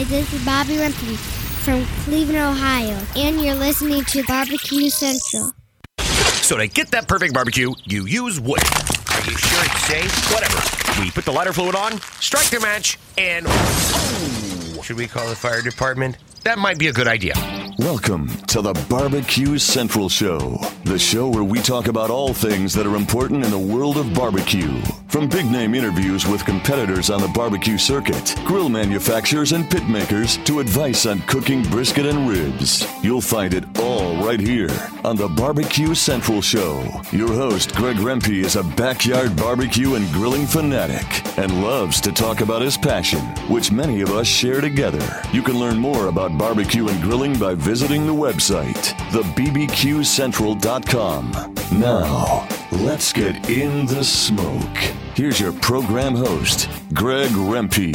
Hi, this is Bobby Rempe from Cleveland, Ohio, and you're listening to Barbecue Central. So to get that perfect barbecue, you use wood. Are you sure it's safe? Whatever. We put the lighter fluid on, strike the match, and oh, should we call the fire department? That might be a good idea. Welcome to the Barbecue Central Show, the show where we talk about all things that are important in the world of barbecue. From big name interviews with competitors on the barbecue circuit, grill manufacturers and pit makers, to advice on cooking brisket and ribs. You'll find it all right here on the Barbecue Central Show. Your host, Greg Rempe, is a backyard barbecue and grilling fanatic and loves to talk about his passion, which many of us share together. You can learn more about barbecue and grilling by visiting the website, thebbqcentral.com. Now, let's get in the smoke. Here's your program host, Greg Rempe.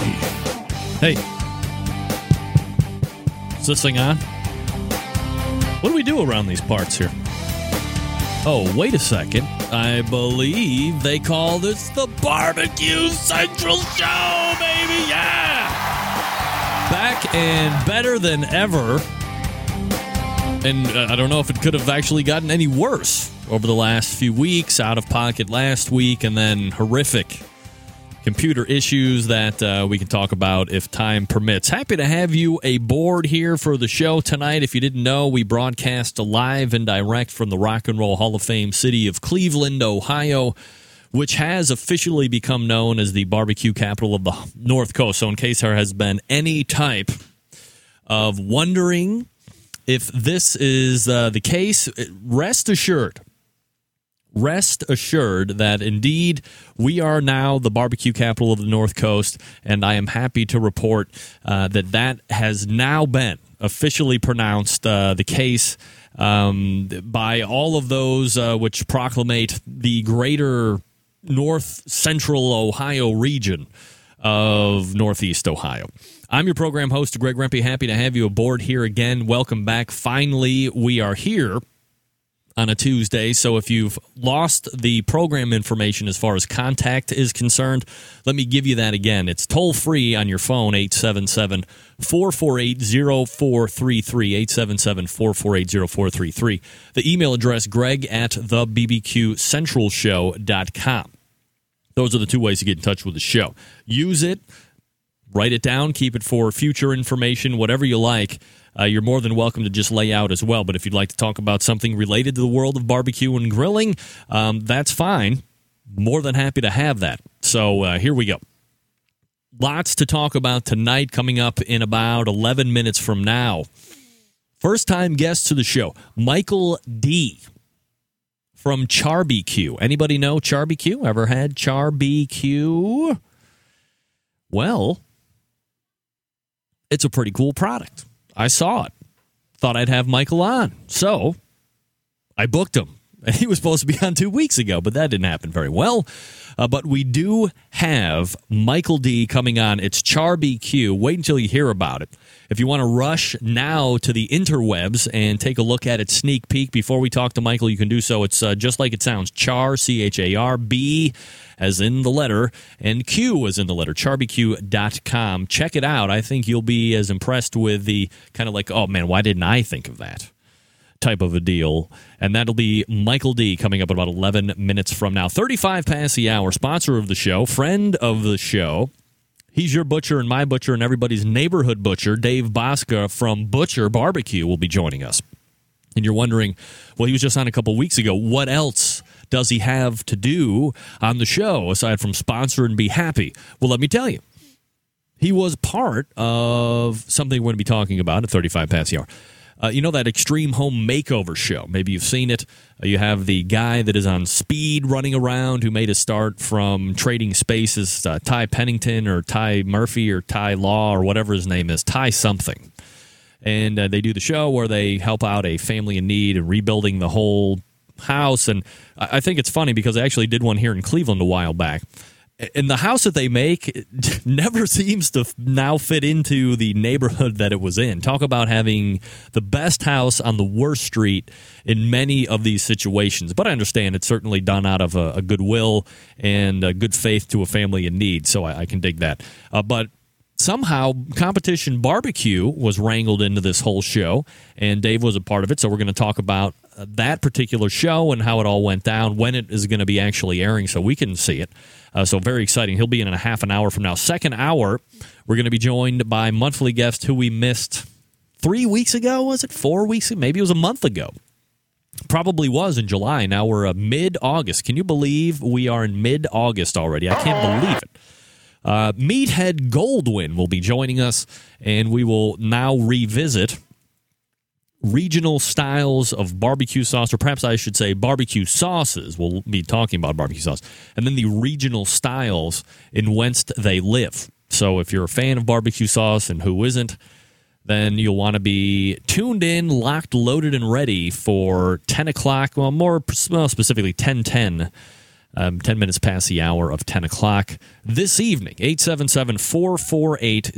Hey. Is this thing on? What do we do around these parts here? Oh, wait a second. I believe they call this the Barbecue Central Show, baby. Yeah! Back and better than ever. And uh, I don't know if it could have actually gotten any worse over the last few weeks. Out of pocket last week, and then horrific computer issues that uh, we can talk about if time permits. Happy to have you aboard here for the show tonight. If you didn't know, we broadcast live and direct from the Rock and Roll Hall of Fame city of Cleveland, Ohio. Which has officially become known as the barbecue capital of the North Coast. So, in case there has been any type of wondering if this is uh, the case, rest assured rest assured that indeed we are now the barbecue capital of the North Coast, and I am happy to report uh, that that has now been officially pronounced uh, the case um, by all of those uh, which proclamate the greater north central Ohio region of Northeast Ohio. I'm your program host, Greg Rempe. Happy to have you aboard here again. Welcome back. Finally, we are here on a Tuesday. So if you've lost the program information as far as contact is concerned, let me give you that again. It's toll free on your phone, 877 448 0433. 877 448 0433. The email address, greg at bbqcentralshow.com. Those are the two ways to get in touch with the show. Use it, write it down, keep it for future information, whatever you like. Uh, you're more than welcome to just lay out as well. But if you'd like to talk about something related to the world of barbecue and grilling, um, that's fine. More than happy to have that. So uh, here we go. Lots to talk about tonight, coming up in about 11 minutes from now. First time guest to the show, Michael D from CharBQ. Anybody know CharBQ? Ever had CharBQ? Well, it's a pretty cool product. I saw it. Thought I'd have Michael on. So I booked him. He was supposed to be on two weeks ago, but that didn't happen very well. Uh, but we do have Michael D coming on. It's CharBQ. Wait until you hear about it. If you want to rush now to the interwebs and take a look at it, sneak peek before we talk to Michael, you can do so. It's uh, just like it sounds Char, C H A R, B as in the letter, and Q as in the letter, charbq.com. Check it out. I think you'll be as impressed with the kind of like, oh man, why didn't I think of that? type of a deal. And that'll be Michael D coming up about 11 minutes from now. 35 past the hour, sponsor of the show, friend of the show. He's your butcher and my butcher and everybody's neighborhood butcher. Dave Bouska from Butcher Barbecue will be joining us. And you're wondering, well, he was just on a couple weeks ago. What else does he have to do on the show aside from sponsor and be happy? Well, let me tell you. He was part of something we're going to be talking about at 35 past the hour. Uh, you know that Extreme Home Makeover show? Maybe you've seen it. Uh, you have the guy that is on speed running around who made a start from trading spaces, uh, Ty Pennington or Ty Murphy or Ty Law or whatever his name is, Ty something. And uh, they do the show where they help out a family in need and rebuilding the whole house. And I think it's funny because I actually did one here in Cleveland a while back and the house that they make never seems to now fit into the neighborhood that it was in. Talk about having the best house on the worst street in many of these situations. But I understand it's certainly done out of a, a goodwill and a good faith to a family in need. So I, I can dig that. Uh, but somehow competition barbecue was wrangled into this whole show and dave was a part of it so we're going to talk about uh, that particular show and how it all went down when it is going to be actually airing so we can see it uh, so very exciting. He'll be in in a half an hour from now. Second hour we're going to be joined by monthly guest who we missed three weeks ago was it? Four weeks maybe it was a month ago. Probably was in july. Now we're uh, mid-august. Can you believe we are in mid-august already? I can't believe it. Uh, Meathead Goldwyn will be joining us, and we will now revisit regional styles of barbecue sauce, or perhaps I should say barbecue sauces. We'll be talking about barbecue sauce, and then the regional styles in whence they live. So if you're a fan of barbecue sauce, and who isn't, then you'll want to be tuned in, locked, loaded, and ready for 10 o'clock, well, more specifically 1010 um, 10 minutes past the hour of 10 o'clock this evening. 877 448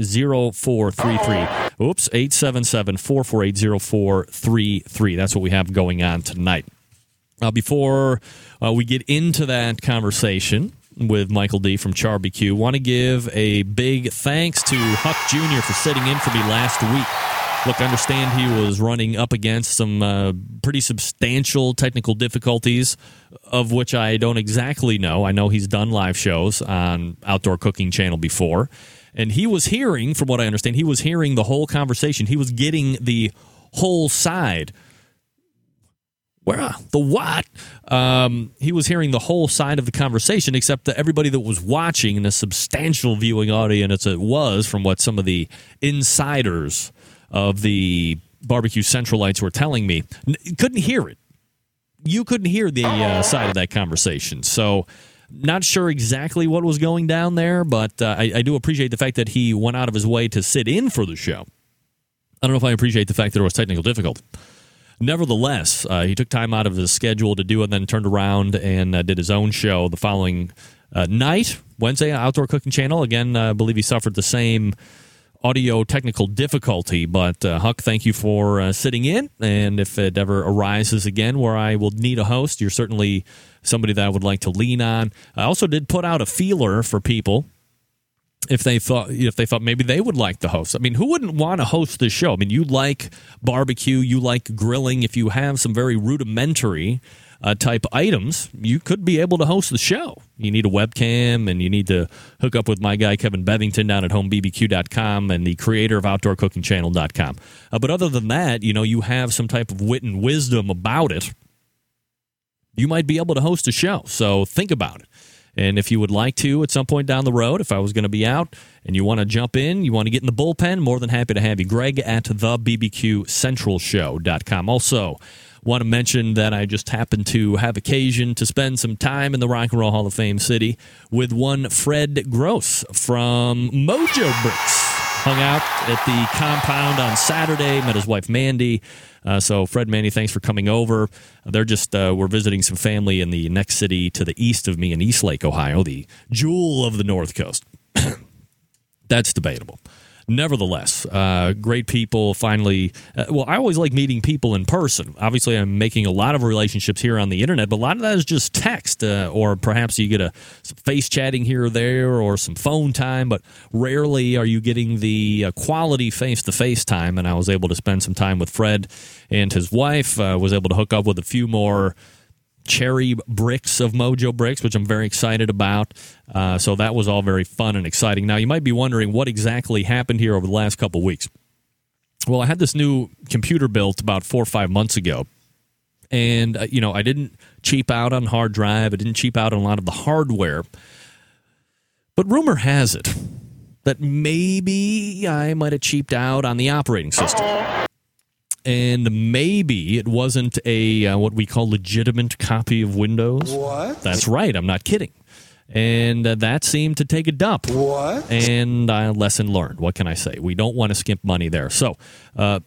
0433. Oops, 877 448 0433. That's what we have going on tonight. Uh, before uh, we get into that conversation with Michael D from CharBQ, want to give a big thanks to Huck Jr. for sitting in for me last week. Look, I understand he was running up against some uh, pretty substantial technical difficulties, of which I don't exactly know. I know he's done live shows on Outdoor Cooking Channel before, and he was hearing, from what I understand, he was hearing the whole conversation. He was getting the whole side. Where the what? Um, he was hearing the whole side of the conversation, except that everybody that was watching in a substantial viewing audience it was from what some of the insiders of the barbecue centralites were telling me. Couldn't hear it. You couldn't hear the uh, side of that conversation. So not sure exactly what was going down there but uh, I, I, do appreciate the fact that he went out of his way to sit in for the show. I don't know if i appreciate the fact that it was technical difficult. nevertheless uh, he took time out of his schedule to do it and then turned around and uh, did his own show the following uh, night wednesday outdoor cooking channel. Again i believe he suffered the same audio technical difficulty. But uh, Huck, thank you for uh, sitting in. And if it ever arises again where I will need a host, you're certainly somebody that I would like to lean on. I also did put out a feeler for people if they thought if they thought maybe they would like the host. I mean, who wouldn't want to host this show? I mean, you like barbecue, you like grilling. If you have some very rudimentary uh, type items, you could be able to host the show. You need a webcam and you need to hook up with my guy Kevin Bevington down at homebbq.com and the creator of outdoorcookingchannel.com. Uh, but other than that, you know, you have some type of wit and wisdom about it. You might be able to host a show. So think about it. And if you would like to at some point down the road, if I was going to be out and you want to jump in, you want to get in the bullpen, more than happy to have you. Greg at the BBQCentralShow.com. Also, Want to mention that I just happened to have occasion to spend some time in the Rock and Roll Hall of Fame city with one Fred Gross from Mojo Bricks. Hung out at the compound on Saturday, met his wife Mandy. Uh, so, Fred, Mandy, thanks for coming over. They're just, uh, we're visiting some family in the next city to the east of me in Eastlake, Ohio, the jewel of the North Coast. That's debatable nevertheless, uh, great people. Finally, uh, well, I always like meeting people in person. Obviously, I'm making a lot of relationships here on the internet, but a lot of that is just text, uh, or perhaps you get a face chatting here or there, or some phone time. But rarely are you getting the uh, quality face to face time. And I was able to spend some time with Fred and his wife. Uh, was able to hook up with a few more cherry bricks of Mojo Bricks, which I'm very excited about. Uh, so that was all very fun and exciting. Now, you might be wondering what exactly happened here over the last couple weeks. Well, I had this new computer built about four or five months ago. And, uh, you know, I didn't cheap out on hard drive, I didn't cheap out on a lot of the hardware. But rumor has it that maybe I might have cheaped out on the operating system and maybe it wasn't a uh, what we call legitimate copy of Windows. What? That's right. I'm not kidding. And uh, that seemed to take a dump. What? And uh, lesson learned. What can I say? We don't want to skimp money there. So, uh,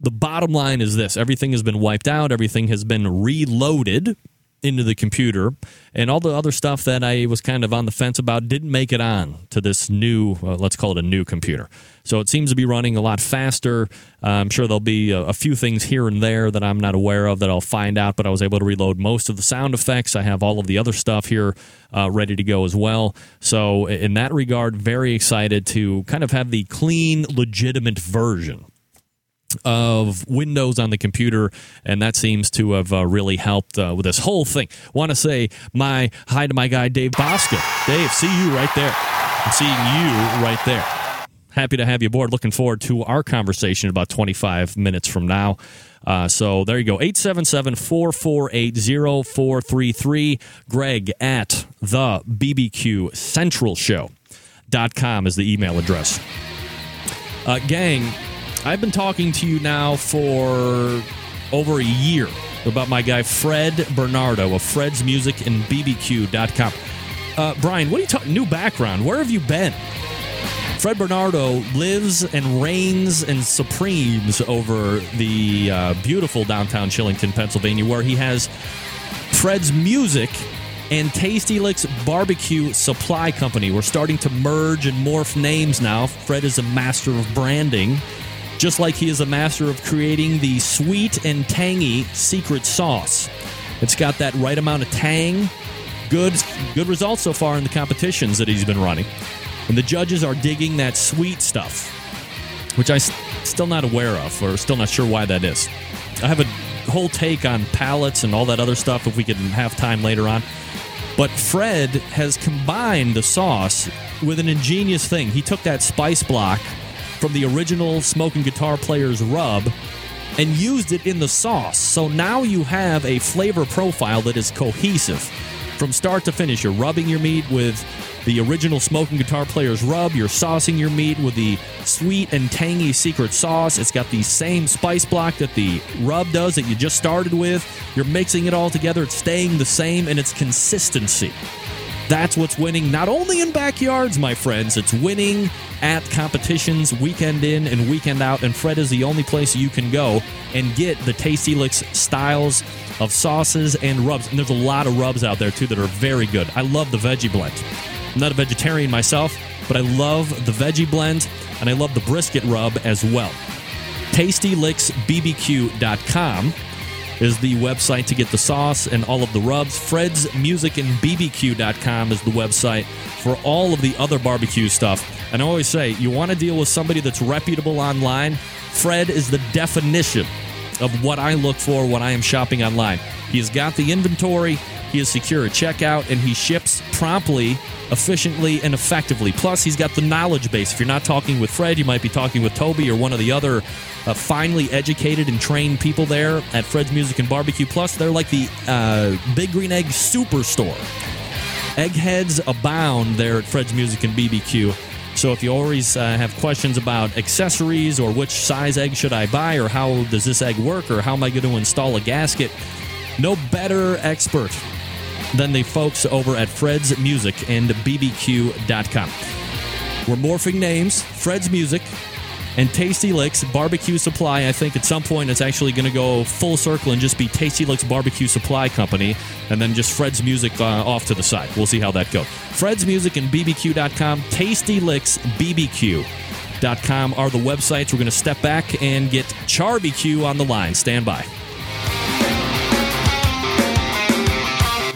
the bottom line is this: everything has been wiped out. Everything has been reloaded into the computer, and all the other stuff that I was kind of on the fence about didn't make it on to this new, uh, let's call it a new computer. So it seems to be running a lot faster. Uh, I'm sure there'll be a, a, few things here and there that I'm not aware of that I'll find out, but I was able to reload most of the sound effects. I have all of the other stuff here uh, ready to go as well. So, in that regard, very excited to kind of have the clean, legitimate version of Windows on the computer, and that seems to have uh, really helped uh, with this whole thing. Want to say my hi to my guy Dave Bouska. Dave, see you right there. I'm seeing you right there. Happy to have you aboard. Looking forward to our conversation about 25 minutes from now. Uh, so there you go. 877 448 0433. Greg at the BBQ Central Show.com is the email address. Uh, gang, I've been talking to you now for over a year about my guy Fred Bernardo of Fred's Music and BBQ.com. Uh, Brian, what are you talking? New background. Where have you been? Fred Bernardo lives and reigns and supremes over the uh, beautiful downtown Shillington, Pennsylvania, where he has Fred's Music and Tasty Licks Barbecue Supply Company. We're starting to merge and morph names now. Fred is a master of branding just like he is a master of creating the sweet and tangy secret sauce. It's got that right amount of tang. Good, good results so far in the competitions that he's been running. And the judges are digging that sweet stuff, which I'm still not aware of or still not sure why that is. I have a whole take on palettes and all that other stuff if we can have time later on. But Fred has combined the sauce with an ingenious thing. He took that spice block from the original smoking guitar player's rub and used it in the sauce. So now you have a flavor profile that is cohesive from start to finish. You're rubbing your meat with the original smoking guitar player's rub. You're saucing your meat with the sweet and tangy secret sauce. It's got the same spice block that the rub does that you just started with. You're mixing it all together. It's staying the same in its consistency. That's what's winning not only in backyards, my friends, it's winning at competitions weekend in and weekend out. And Fred is the only place you can go and get the Tasty Licks styles of sauces and rubs. And there's a lot of rubs out there too that are very good. I love the veggie blend. I'm not a vegetarian myself, but I love the veggie blend and I love the brisket rub as well. TastyLicksBBQ.com is the website to get the sauce and all of the rubs. Fred's Music and BBQ.com is the website for all of the other barbecue stuff. And I always say, you want to deal with somebody that's reputable online. Fred is the definition of what I look for when I am shopping online. He's got the inventory, he is secure at checkout, and he ships promptly, efficiently, and effectively. Plus, he's got the knowledge base. If you're not talking with Fred, you might be talking with Toby or one of the other uh, finely educated and trained people there at Fred's Music and Barbecue. Plus, they're like the uh, Big Green Egg Superstore. Eggheads abound there at Fred's Music and BBQ. So if you always uh, have questions about accessories or which size egg should I buy or how does this egg work or how am I going to install a gasket, no better expert than the folks over at Fred's Music and BBQ.com. We're morphing names, Fred's Music and Tasty Licks Barbecue Supply. I think at some point it's actually going to go full circle and just be Tasty Licks Barbecue Supply Company, and then just Fred's Music uh, off to the side. We'll see how that goes. Fred's Music and BBQ.com, Tasty Licks BBQ.com are the websites. We're going to step back and get CharBQ on the line. Stand by.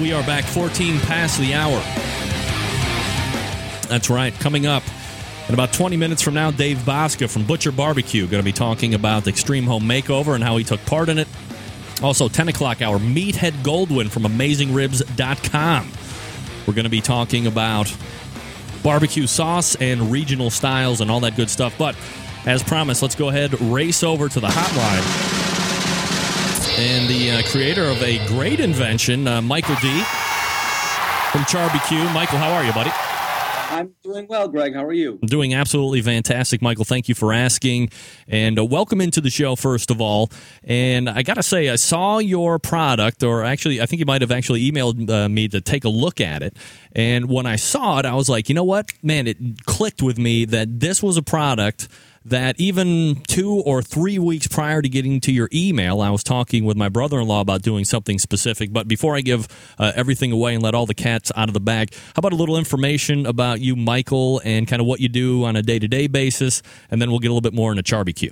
We are back 14 past the hour. That's right. Coming up in about 20 minutes from now, Dave Bouska from Butcher Barbecue going to be talking about the Extreme Home Makeover and how he took part in it. Also, 10 o'clock hour, Meathead Goldwyn from AmazingRibs.com. We're going to be talking about barbecue sauce and regional styles and all that good stuff. But as promised, let's go ahead race over to the hotline and the uh, creator of a great invention, uh, Michael D. from CharBQ. Michael, how are you, buddy? I'm doing well, Greg. How are you? I'm doing absolutely fantastic, Michael. Thank you for asking. And uh, welcome into the show, first of all. And I got to say, I saw your product, or actually, I think you might have actually emailed uh, me to take a look at it. And when I saw it, I was like, you know what? Man, it clicked with me that this was a product that even two or three weeks prior to getting to your email, I was talking with my brother in law about doing something specific. But before I give uh, everything away and let all the cats out of the bag, how about a little information about you, Michael, and kind of what you do on a day to day basis? And then we'll get a little bit more into CharBQ.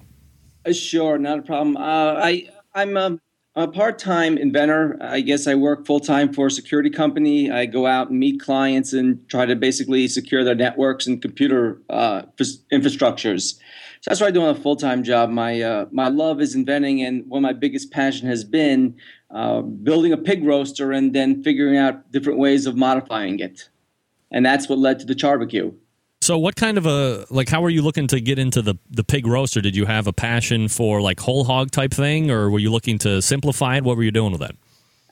Uh, sure, not a problem. Uh, I, I'm a, a part time inventor. I guess I work full time for a security company. I go out and meet clients and try to basically secure their networks and computer uh, infrastructures. So that's what I do on a full time job. My uh, my love is inventing, and one of my biggest passion has been uh, building a pig roaster and then figuring out different ways of modifying it, and that's what led to the CharBQ. So, what kind of a like? How were you looking to get into the the pig roaster? Did you have a passion for like whole hog type thing, or were you looking to simplify it? What were you doing with that?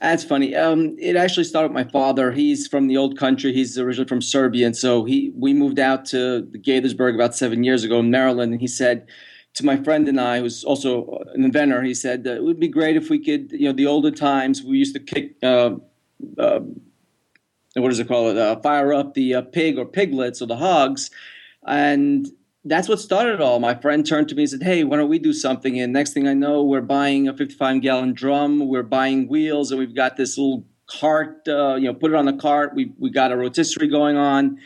That's funny. Um, it actually started with my father. He's from the old country. He's originally from Serbia, and so he we moved out to Gaithersburg about seven years ago in Maryland. And he said to my friend and I, who's also an inventor, he said it would be great if we could, you know, the older times we used to kick. Uh, uh, what does it call it? Uh, fire up the uh, pig or piglets or the hogs, and that's what started it all. My friend turned to me and said, Hey, why don't we do something? And next thing I know, we're buying a 55 gallon drum, we're buying wheels, and we've got this little cart, uh, you know, put it on the cart. We, we got a rotisserie going on.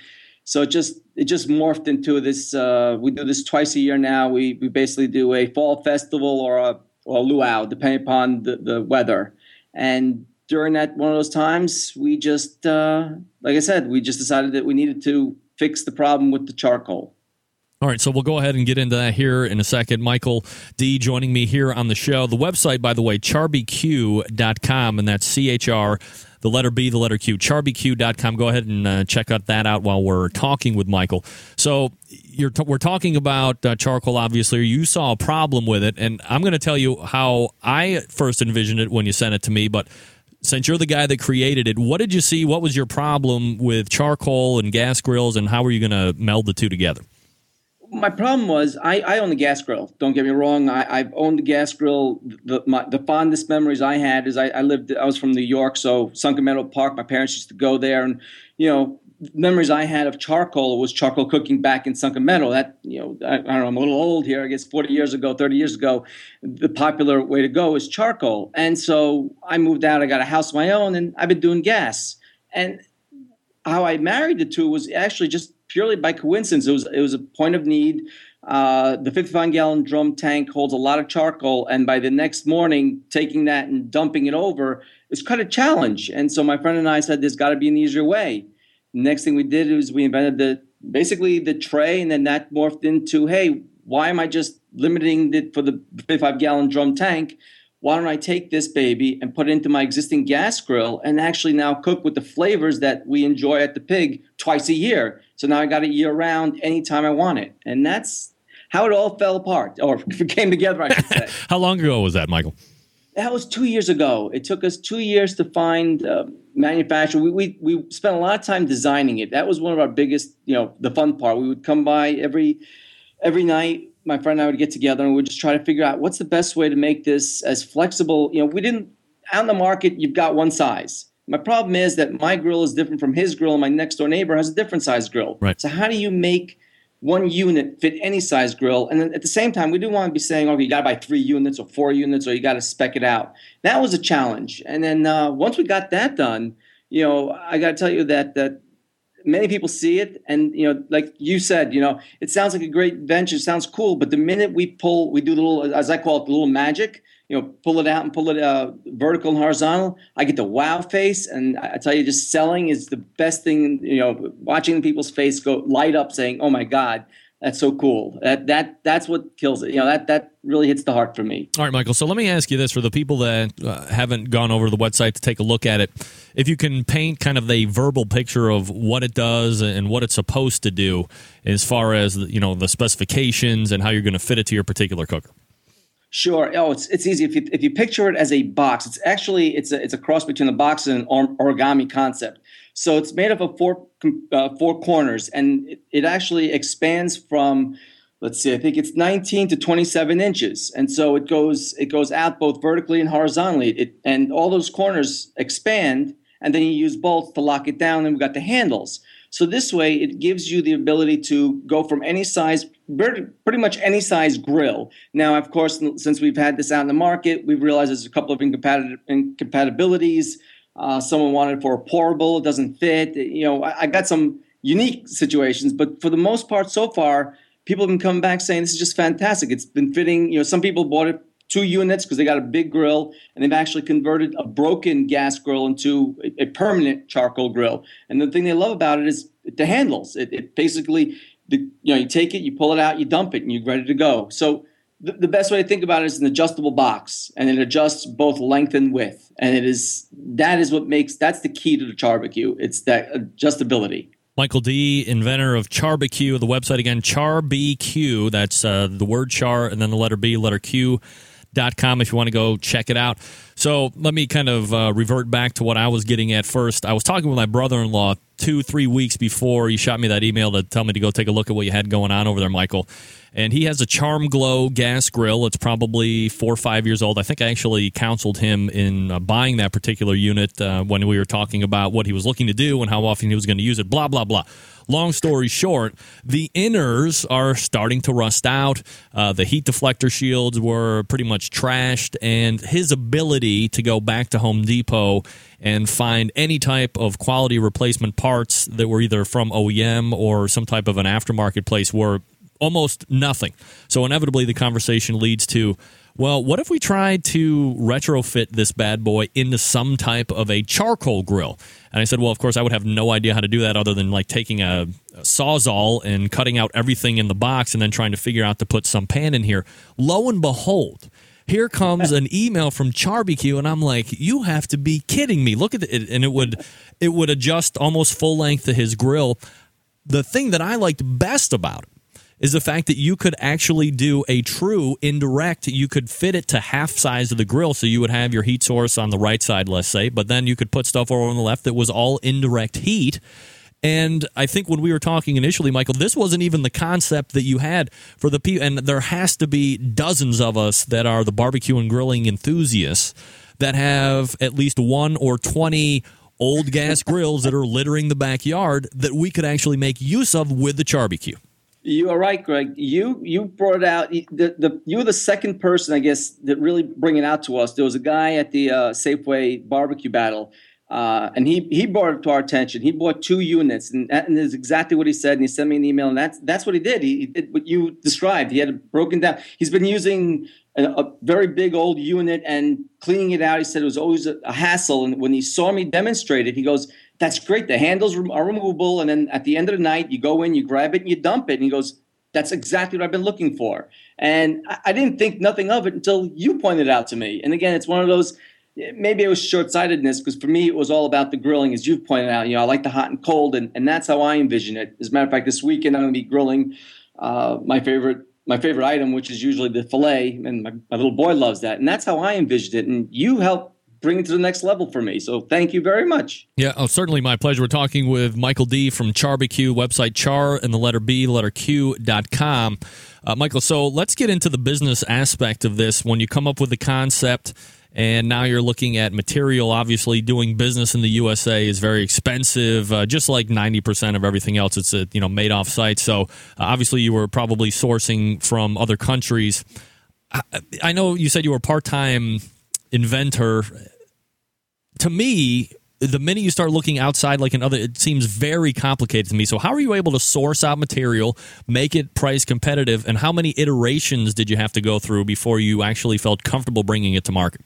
So it just it just morphed into this. Uh, we do this twice a year now. We we basically do a fall festival or a or a luau, depending upon the, the weather. And during that one of those times, we just uh, like I said, we just decided that we needed to fix the problem with the charcoal. All right, so we'll go ahead and get into that here in a second. Michael D joining me here on the show. The website, by the way, charbq.com, and that's C H R, the letter B, the letter Q, charbq.com. Go ahead and uh, check out that out while we're talking with Michael. So t- we're talking about uh, charcoal, obviously. You saw a problem with it, and I'm going to tell you how I first envisioned it when you sent it to me, but since you're the guy that created it, what did you see? What was your problem with charcoal and gas grills, and how were you going to meld the two together? My problem was I, I own the gas grill. Don't get me wrong. I, I've owned the gas grill. The, my, the fondest memories I had is I, I lived. I was from New York, so Sunken Meadow Park. My parents used to go there, and you know, memories I had of charcoal was charcoal cooking back in Sunken Meadow. That you know, I, I, don't know. I'm a little old here. I guess 40 years ago, 30 years ago, the popular way to go is charcoal. And so I moved out. I got a house of my own, and I've been doing gas. And how I married the two was actually just purely by coincidence. It was it was a point of need. Uh, the 55 gallon drum tank holds a lot of charcoal, and by the next morning, taking that and dumping it over is quite a challenge. And so my friend and I said, "There's got to be an easier way." Next thing we did was we invented the basically the tray, and then that morphed into, "Hey, why am I just limiting it for the 55 gallon drum tank?" why don't I take this baby and put it into my existing gas grill and actually now cook with the flavors that we enjoy at the pig twice a year? So now I got it year round anytime I want it. And that's how it all fell apart or came together, I should say. how long ago was that, Michael? That was two years ago. It took us two years to find uh, manufacturer. We, we, we spent a lot of time designing it. That was one of our biggest, you know, the fun part. We would come by every every night my friend and I would get together and we'd just try to figure out what's the best way to make this as flexible. You know, we didn't out in the market. You've got one size. My problem is that my grill is different from his grill, and my next door neighbor has a different size grill. Right. So how do you make one unit fit any size grill? And then at the same time, we do want to be saying, okay, you got to buy three units or four units, or you got to spec it out. That was a challenge. And then uh, once we got that done, you know, I got to tell you that that many people see it and you know like you said you know it sounds like a great venture sounds cool but the minute we pull we do the little as i call it the little magic you know pull it out and pull it uh, vertical and horizontal i get the wow face and i tell you just selling is the best thing you know watching people's face go light up saying oh my god that's so cool. That that that's what kills it. You know that that really hits the heart for me. All right, Michael. So let me ask you this: for the people that uh, haven't gone over to the website to take a look at it, if you can paint kind of a verbal picture of what it does and what it's supposed to do, as far as you know the specifications and how you're going to fit it to your particular cooker. Sure. Oh, it's it's easy if you if you picture it as a box. It's actually it's a it's a cross between a box and an origami concept. So it's made up of four uh, four corners, and it, it actually expands from let's see, I think it's 19 to 27 inches, and so it goes it goes out both vertically and horizontally. It and all those corners expand, and then you use bolts to lock it down. And we've got the handles. So this way, it gives you the ability to go from any size, pretty much any size grill. Now, of course, since we've had this out in the market, we've realized there's a couple of incompatibilities. Uh, someone wanted for a pourable, it doesn't fit. You know, I, I got some unique situations, but for the most part, so far, people have been coming back saying this is just fantastic. It's been fitting. You know, some people bought it two units because they got a big grill and they've actually converted a broken gas grill into a, a permanent charcoal grill. And the thing they love about it is the handles. It, it basically, the, you know, you take it, you pull it out, you dump it, and you're ready to go. So the, the best way to think about it is an adjustable box, and it adjusts both length and width. And it is that is what makes that's the key to the CharBQ. It's that adjustability. Michael D, inventor of CharBQ. The website again, CharBQ. That's uh, the word char and then the letter B, letter Q com if you want to go check it out. So let me kind of uh, revert back to what I was getting at first. I was talking with my brother in law two, three weeks before you shot me that email to tell me to go take a look at what you had going on over there, Michael. And he has a Charm Glow gas grill. It's probably four or five years old. I think I actually counseled him in uh, buying that particular unit uh, when we were talking about what he was looking to do and how often he was going to use it, blah, blah, blah. Long story short, the inners are starting to rust out. Uh, the heat deflector shields were pretty much trashed, and his ability to go back to Home Depot and find any type of quality replacement parts that were either from OEM or some type of an aftermarket place were almost nothing. So inevitably, the conversation leads to well, what if we tried to retrofit this bad boy into some type of a charcoal grill? And I said, well, of course, I would have no idea how to do that other than like taking a, a sawzall and cutting out everything in the box and then trying to figure out to put some pan in here. Lo and behold, here comes an email from CharBQ, and I'm like, "You have to be kidding me! Look at it!" And it would, it would adjust almost full length to his grill. The thing that I liked best about it is the fact that you could actually do a true indirect. You could fit it to half size of the grill, so you would have your heat source on the right side, let's say, but then you could put stuff over on the left that was all indirect heat. And I think when we were talking initially, Michael, this wasn't even the concept that you had for the people. And there has to be dozens of us that are the barbecue and grilling enthusiasts that have at least one or 20 old gas grills that are littering the backyard that we could actually make use of with the barbecue. You are right, Greg. You you brought out the, the you were the second person, I guess, that really bring it out to us. There was a guy at the uh, Safeway barbecue battle, uh, and he he brought it to our attention. He bought two units, and that is exactly what he said. And he sent me an email, and that's that's what he did. He, he did what you described. He had it broken down. He's been using a, a, very big old unit and cleaning it out. He said it was always a, a hassle. And when he saw me demonstrate it, he goes that's great. The handles are removable. And then at the end of the night, you go in, you grab it, and you dump it. And he goes, That's exactly what I've been looking for. And I, I didn't think nothing of it until you pointed it out to me. And again, it's one of those maybe it was short-sightedness because for me it was all about the grilling as you've pointed out you know i like the hot and cold and, and that's how i envision it as a matter of fact this weekend i'm going to be grilling uh, my favorite my favorite item which is usually the filet and my, my little boy loves that and that's how i envisioned it and you helped bring it to the next level for me. So thank you very much. Yeah, oh, certainly my pleasure. We're talking with Michael D from CharBQ, website char and the letter B, letter Q dot com. Uh, Michael, so let's get into the business aspect of this. When you come up with the concept, and now you're looking at material. Obviously, doing business in the USA is very expensive, uh, just like 90% of everything else. It's a, you know made off site. So uh, obviously, you were probably sourcing from other countries. I, I know you said you were part time inventor to me, the minute you start looking outside like another, it seems very complicated to me. So, how are you able to source out material, make it price competitive, and how many iterations did you have to go through before you actually felt comfortable bringing it to market?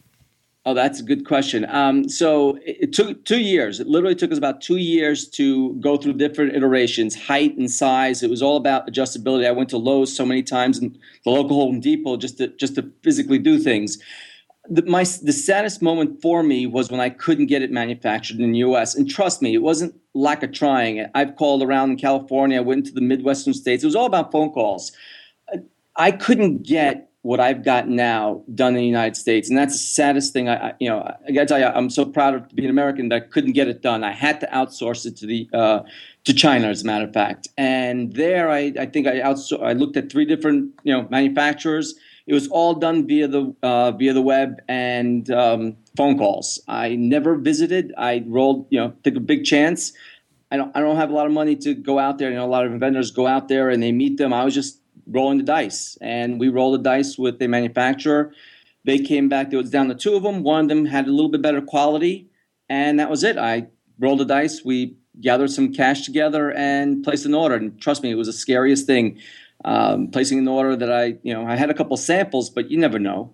Oh, that's a good question. Um, so it took two years. It literally took us about two years to go through different iterations, height and size. It was all about adjustability. I went to Lowe's so many times and the local Home Depot just to just to physically do things the, my the saddest moment for me was when I couldn't get it manufactured in the U.S. And trust me, it wasn't lack of trying. I've called around in California. I went to the Midwestern states. It was all about phone calls. I couldn't get what I've got now done in the United States, and that's the saddest thing. I, I you know, I got to tell you, I'm so proud of being American that I couldn't get it done. I had to outsource it to the uh, to China, as a matter of fact. And there, I, I think I outsourced. I looked at three different you know manufacturers. It was all done via the uh, via the web and um, phone calls. I never visited. I rolled, you know, took a big chance. I don't I don't have a lot of money to go out there. You know, a lot of vendors go out there and they meet them. I was just rolling the dice, and we rolled the dice with the manufacturer. They came back. It was down to two of them. One of them had a little bit better quality, and that was it. I rolled the dice. We gathered some cash together and placed an order. And trust me, it was the scariest thing. Um, placing an order that I, you know, I had a couple samples, but you never know.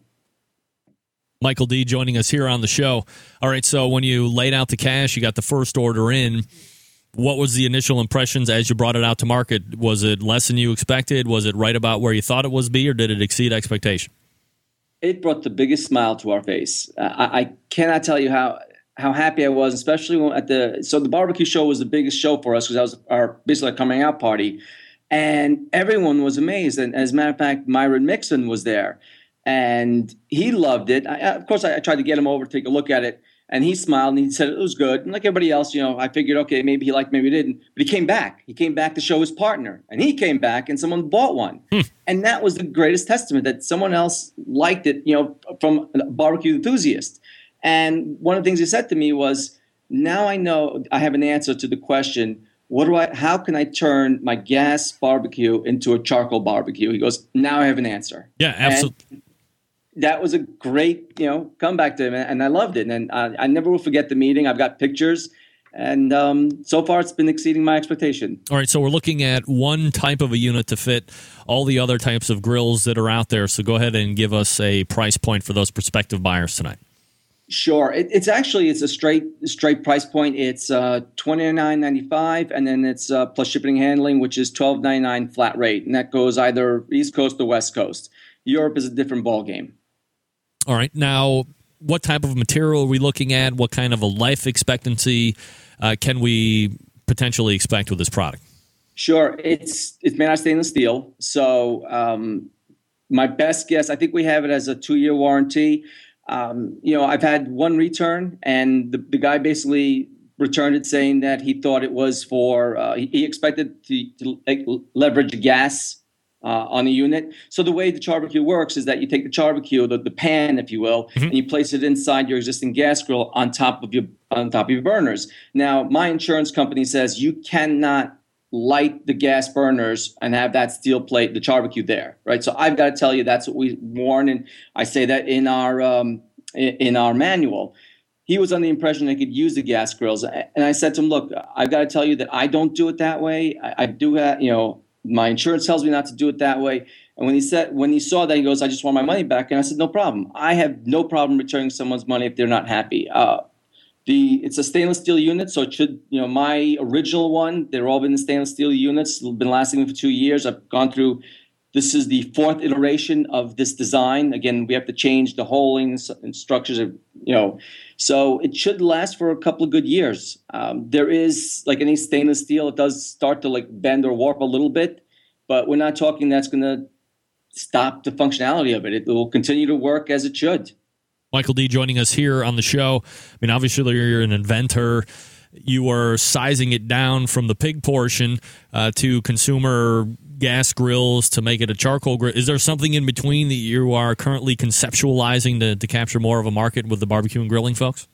Michael D joining us here on the show. All right, so when you laid out the cash, you got the first order in what was the initial impressions as you brought it out to market? Was it less than you expected? Was it right about where you thought it was be, or did it exceed expectation? It brought the biggest smile to our face. Uh, I, I, cannot tell you how how happy I was, especially at the so the barbecue show was the biggest show for us because that was our basically our coming out party, and everyone was amazed. And as a matter of fact, Myron Mixon was there, and he loved it. I, of course, I, I tried to get him over to take a look at it and he smiled and he said it was good. And like everybody else, you know, I figured, okay, maybe he liked, maybe he didn't. But he came back. He came back to show his partner. And he came back and someone bought one. Hmm. And that was the greatest testament that someone else liked it, you know, from a barbecue enthusiast. And one of the things he said to me was, now I know I have an answer to the question, what do I how can I turn my gas barbecue into a charcoal barbecue? He goes, now I have an answer. Yeah, absolutely that was a great, you know, comeback to him, and I loved it. And I, I never will forget the meeting. I've got pictures, and um, so far it's been exceeding my expectation. All right, so we're looking at one type of a unit to fit all the other types of grills that are out there. So go ahead and give us a price point for those prospective buyers tonight. Sure, it, it's actually it's a straight straight price point. It's uh, twenty nine ninety five, and then it's uh, plus shipping and handling, which is twelve ninety nine flat rate, and that goes either East Coast or West Coast. Europe is a different ball game. All right. Now, what type of material are we looking at? What kind of a life expectancy uh, can we potentially expect with this product? Sure. It's it's made out of stainless steel. So um, my best guess, I think we have it as a two year warranty. Um, you know, I've had one return, and the, the guy basically returned it saying that he thought it was for uh, he, he, expected to, to leverage gas uh, on the unit. So the way the CharBQ works is that you take the CharBQ, the, the pan, if you will, mm-hmm. and you place it inside your existing gas grill on top of your on top of your burners. Now, my insurance company says you cannot light the gas burners and have that steel plate, the CharBQ there, right? So I've got to tell you that's what we warn, and I say that in our um, in our manual. He was under the impression I could use the gas grills, and I said to him, "Look, I've got to tell you that I don't do it that way. I, I do that, you know." my insurance tells me not to do it that way. And when he said when he saw that, he goes, "I just want my money back." And I said, "No problem. I have no problem returning someone's money if they're not happy." Uh, the it's a stainless steel unit, so it should you know my original one. They're all been stainless steel units. Been lasting me for two years. I've gone through. This is the fourth iteration of this design. Again, we have to change the holdings and structures. Of, you know, so it should last for a couple of good years. Um, there is like any stainless steel, it does start to like bend or warp a little bit, but we're not talking that's going to stop the functionality of it. It will continue to work as it should. Michael D joining us here on the show. I mean, obviously you're an inventor. You are sizing it down from the pig portion uh, to consumer gas grills to make it a charcoal grill. Is there something in between that you are currently conceptualizing to, to capture more of a market with the barbecue and grilling folks?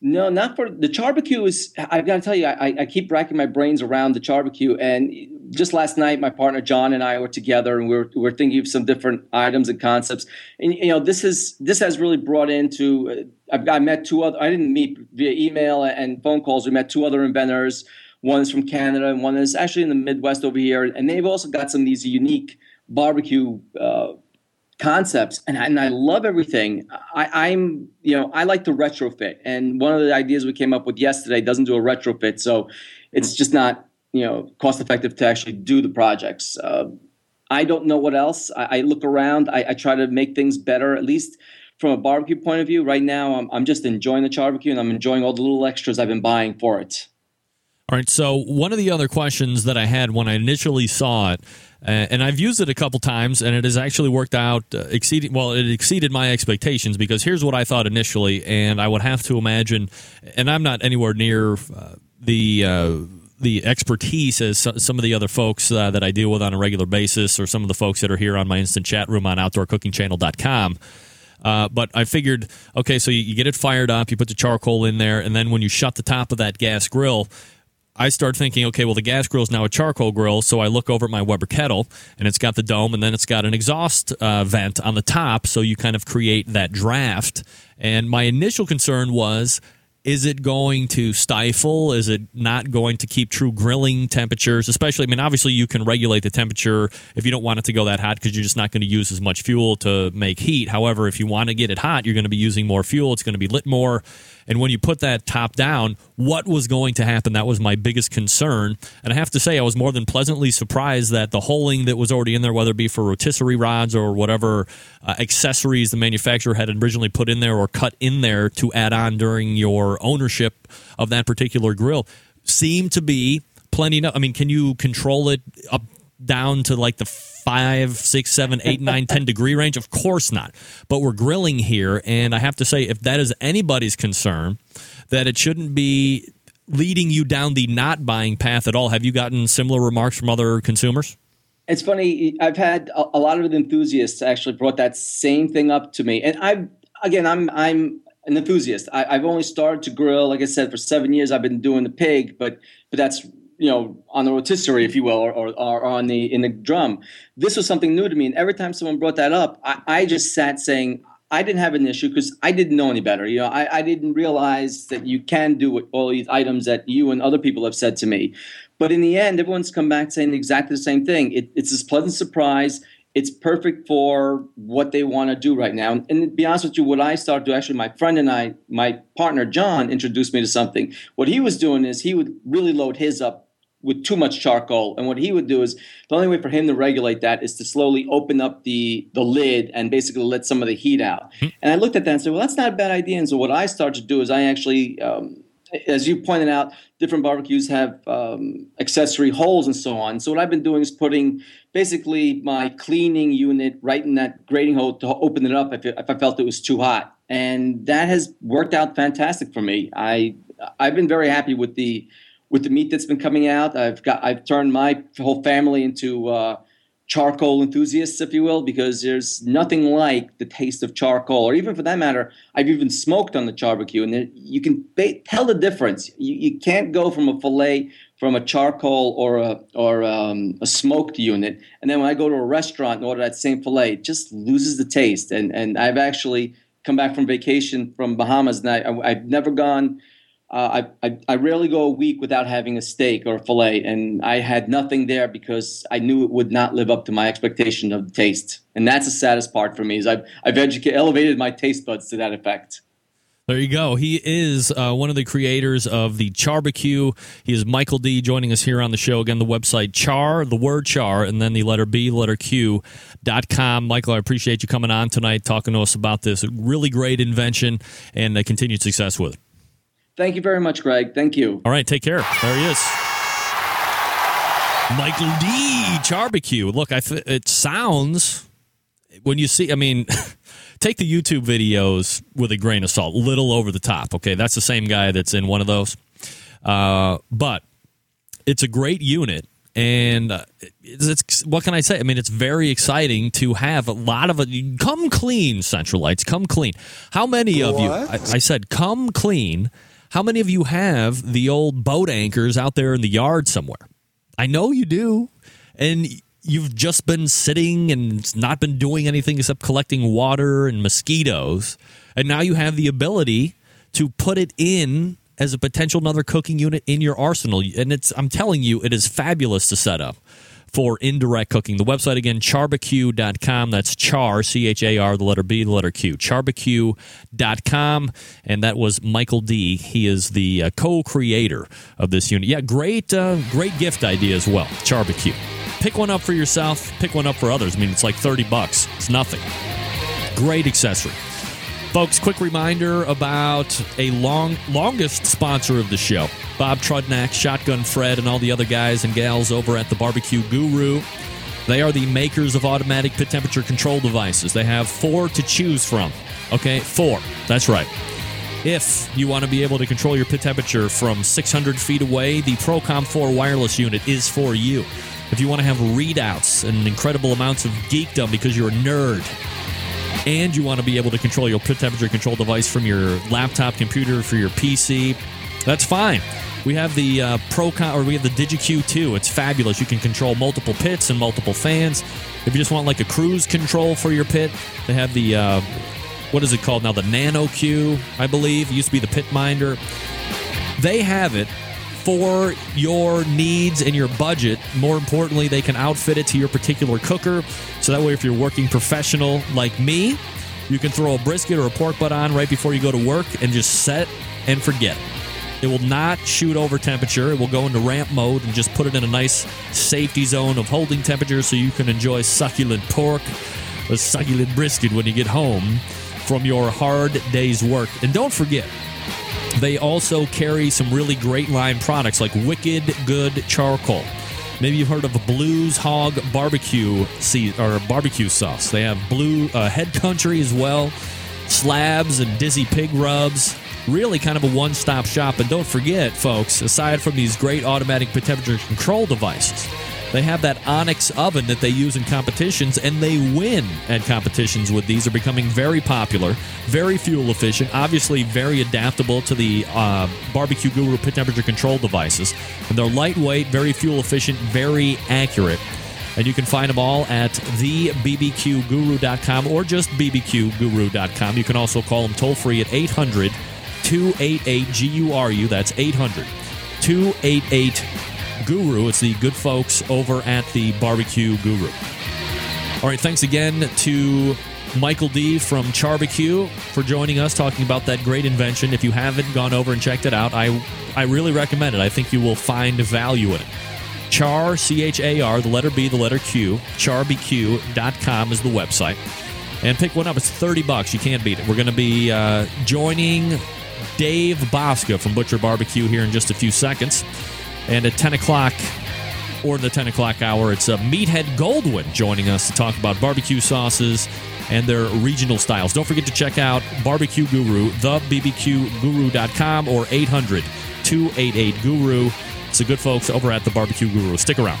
No, not for the barbecue. Is I've got to tell you, I, I keep racking my brains around the barbecue. And just last night, my partner John and I were together, and we are we are thinking of some different items and concepts. And you know, this is this has really brought into. Uh, I've, I met two other. I didn't meet via email and phone calls. We met two other inventors one is from Canada, and one is actually in the Midwest over here. And they've also got some of these unique barbecue uh, concepts, and I, and I love everything. I, I'm, you know, I like to retrofit, and one of the ideas we came up with yesterday doesn't do a retrofit, so it's just not, you know, cost effective to actually do the projects. Uh, I don't know what else. I, I look around. I, I, try to make things better, at least from a barbecue point of view. Right now, I'm, I'm just enjoying the barbecue, and I'm enjoying all the little extras I've been buying for it. All right. So one of the other questions that I had when I initially saw it, uh, and I've used it a couple times, and it has actually worked out uh, exceeding. Well, it exceeded my expectations because here's what I thought initially, and I would have to imagine, and I'm not anywhere near uh, the. Uh, the expertise as some of the other folks uh, that I deal with on a regular basis, or some of the folks that are here on my instant chat room on OutdoorCookingChannel.com. Uh, but I figured, okay, so you, you, get it fired up, you put the charcoal in there, and then when you shut the top of that gas grill, I start thinking, okay, well, the gas grill is now a charcoal grill. So I look over at my Weber kettle, and it's got the dome, and then it's got an exhaust uh, vent on the top. So you kind of create that draft. And my initial concern was is it going to stifle? Is it not going to keep true grilling temperatures? Especially, I mean, obviously you can regulate the temperature if you don't want it to go that hot because you're just not going to use as much fuel to make heat. However, if you want to get it hot, you're going to be using more fuel. It's going to be lit more. And when you put that top down, what was going to happen? That was my biggest concern. And I have to say, I was more than pleasantly surprised that the holing that was already in there, whether it be for rotisserie rods or whatever uh, accessories the manufacturer had originally put in there or cut in there to add on during your ownership of that particular grill, seem to be plenty enough. I mean, can you control it up down to like the five, six, seven, eight, nine, ten degree range? Of course not. But we're grilling here, and I have to say, if that is anybody's concern, that it shouldn't be leading you down the not buying path at all. Have you gotten similar remarks from other consumers? It's funny. I've had a, lot of enthusiasts actually brought that same thing up to me, and I again, I'm I'm an enthusiast. I, have only started to grill, like I said, for seven years. I've been doing the pig, but but that's you know on the rotisserie if you will or, or, or, on the in the drum. This was something new to me and every time someone brought that up i, I just sat saying i didn't have an issue because i didn't know any better. You know I, I didn't realize that you can do all these items that you and other people have said to me. But in the end everyone's come back saying exactly the same thing. It, it's this pleasant surprise it's perfect for what they want to do right now. And, and, to be honest with you, what I started to actually, my friend and I, my partner John, introduced me to something. What he was doing is he would really load his up with too much charcoal. And what he would do is the only way for him to regulate that is to slowly open up the the lid and basically let some of the heat out. Mm-hmm. And I looked at that and said, well, that's not a bad idea. And so what I started to do is I actually um, as you pointed out, different barbecues have um, accessory holes and so on. So what I've been doing is putting basically my cleaning unit right in that grating hole to open it up if, it, if I felt it was too hot, and that has worked out fantastic for me. I I've been very happy with the with the meat that's been coming out. I've got I've turned my whole family into uh, charcoal enthusiasts, if you will, because there's nothing like the taste of charcoal, or even for that matter, I've even smoked on the barbecue, and you can ba- tell the difference. You, you, can't go from a fillet from a charcoal or a or um, a smoked unit, and then when I go to a restaurant and order that same fillet, it just loses the taste. And and I've actually come back from vacation from Bahamas, and I, I've never gone uh, I, I, I rarely go a week without having a steak or a fillet, and I had nothing there because I knew it would not live up to my expectation of the taste, and that's the saddest part for me. Is I've I've educated, elevated my taste buds to that effect. There you go. He is uh, one of the creators of the CharBQ. He is Michael D. joining us here on the show. Again, the website char, the word char, and then the letter B, letter Q dot com. Michael, I appreciate you coming on tonight, talking to us about this really great invention and uh, continued success with it. Thank you very much, Greg. Thank you. All right, take care. There he is. Michael D. CharBQ. Look, I it sounds when you see. I mean, take the YouTube videos with a grain of salt, little over the top. Okay, that's the same guy that's in one of those. Uh, but it's a great unit, and uh, it's, it's, what can I say? I mean, it's very exciting to have a lot of it. Come clean, Centralites. Come clean. How many of you? I, I said, come clean how many of you have the old boat anchors out there in the yard somewhere? I know you do. And you've just been sitting and not been doing anything except collecting water and mosquitoes. And now you have the ability to put it in as a potential another cooking unit in your arsenal. And it's I'm telling you, it is fabulous to set up for indirect cooking. The website again, charbq.com. That's char, C H A R, the letter B, the letter Q. Charbq.com. And that was Michael D. He is the uh, co creator of this unit. Yeah, great, uh, great gift idea as well. CharBQ. Pick one up for yourself, pick one up for others. I mean, it's like 30 bucks, it's nothing. Great accessory. Folks, quick reminder about a long longest sponsor of the show. Bob Trudnak, Shotgun Fred, and all the other guys and gals over at the Barbecue Guru. They are the makers of automatic pit temperature control devices. They have four to choose from. Okay, four. That's right. If you want to be able to control your pit temperature from 600 feet away, the Procom 4 wireless unit is for you. If you want to have readouts and incredible amounts of geekdom because you're a nerd, and you want to be able to control your pit temperature control device from your laptop computer for your PC, that's fine. We have the uh, Procom, or we have the DigiQ 2. It's fabulous. You can control multiple pits and multiple fans. If you just want like a cruise control for your pit, they have the uh, what is it called now? The Nano Q, I believe. It used to be the Pit Minder. They have it for your needs and your budget. More importantly, they can outfit it to your particular cooker. So that way, if you're working professional like me, you can throw a brisket or a pork butt on right before you go to work and just set and forget. It will not shoot over temperature. It will go into ramp mode and just put it in a nice safety zone of holding temperature so you can enjoy succulent pork or succulent brisket when you get home from your hard day's work. And don't forget, they also carry some really great line products like Wicked Good Charcoal. Maybe you've heard of Blues Hog Barbecue or barbecue sauce. They have Blue uh, Head Country as well, slabs and Dizzy Pig rubs. Really, kind of a one-stop shop. And don't forget, folks, aside from these great automatic temperature control devices, they have that Onyx oven that they use in competitions, and they win at competitions with these. They're becoming very popular, very fuel efficient, obviously very adaptable to the uh, Barbecue Guru pit temperature control devices. And they're lightweight, very fuel efficient, very accurate. And you can find them all at thebbqguru.com or just bbqguru.com. You can also call them toll free at 800 288 GURU. That's 800 288 Guru. It's the good folks over at the Barbecue Guru. All right, thanks again to Michael D from CharBQ for joining us talking about that great invention. If you haven't gone over and checked it out, I I really recommend it. I think you will find value in it. Char, C H A R, the letter B, the letter Q, charbq.com is the website. And pick one up. It's 30 bucks. You can't beat it. We're going to be uh, joining Dave Bouska from Butcher Barbecue here in just a few seconds. And at 10 o'clock, or the 10 o'clock hour, it's uh, Meathead Goldwyn joining us to talk about barbecue sauces and their regional styles. Don't forget to check out Barbecue Guru, thebbqguru.com or 800 288 Guru. It's the good folks over at the Barbecue Guru. Stick around.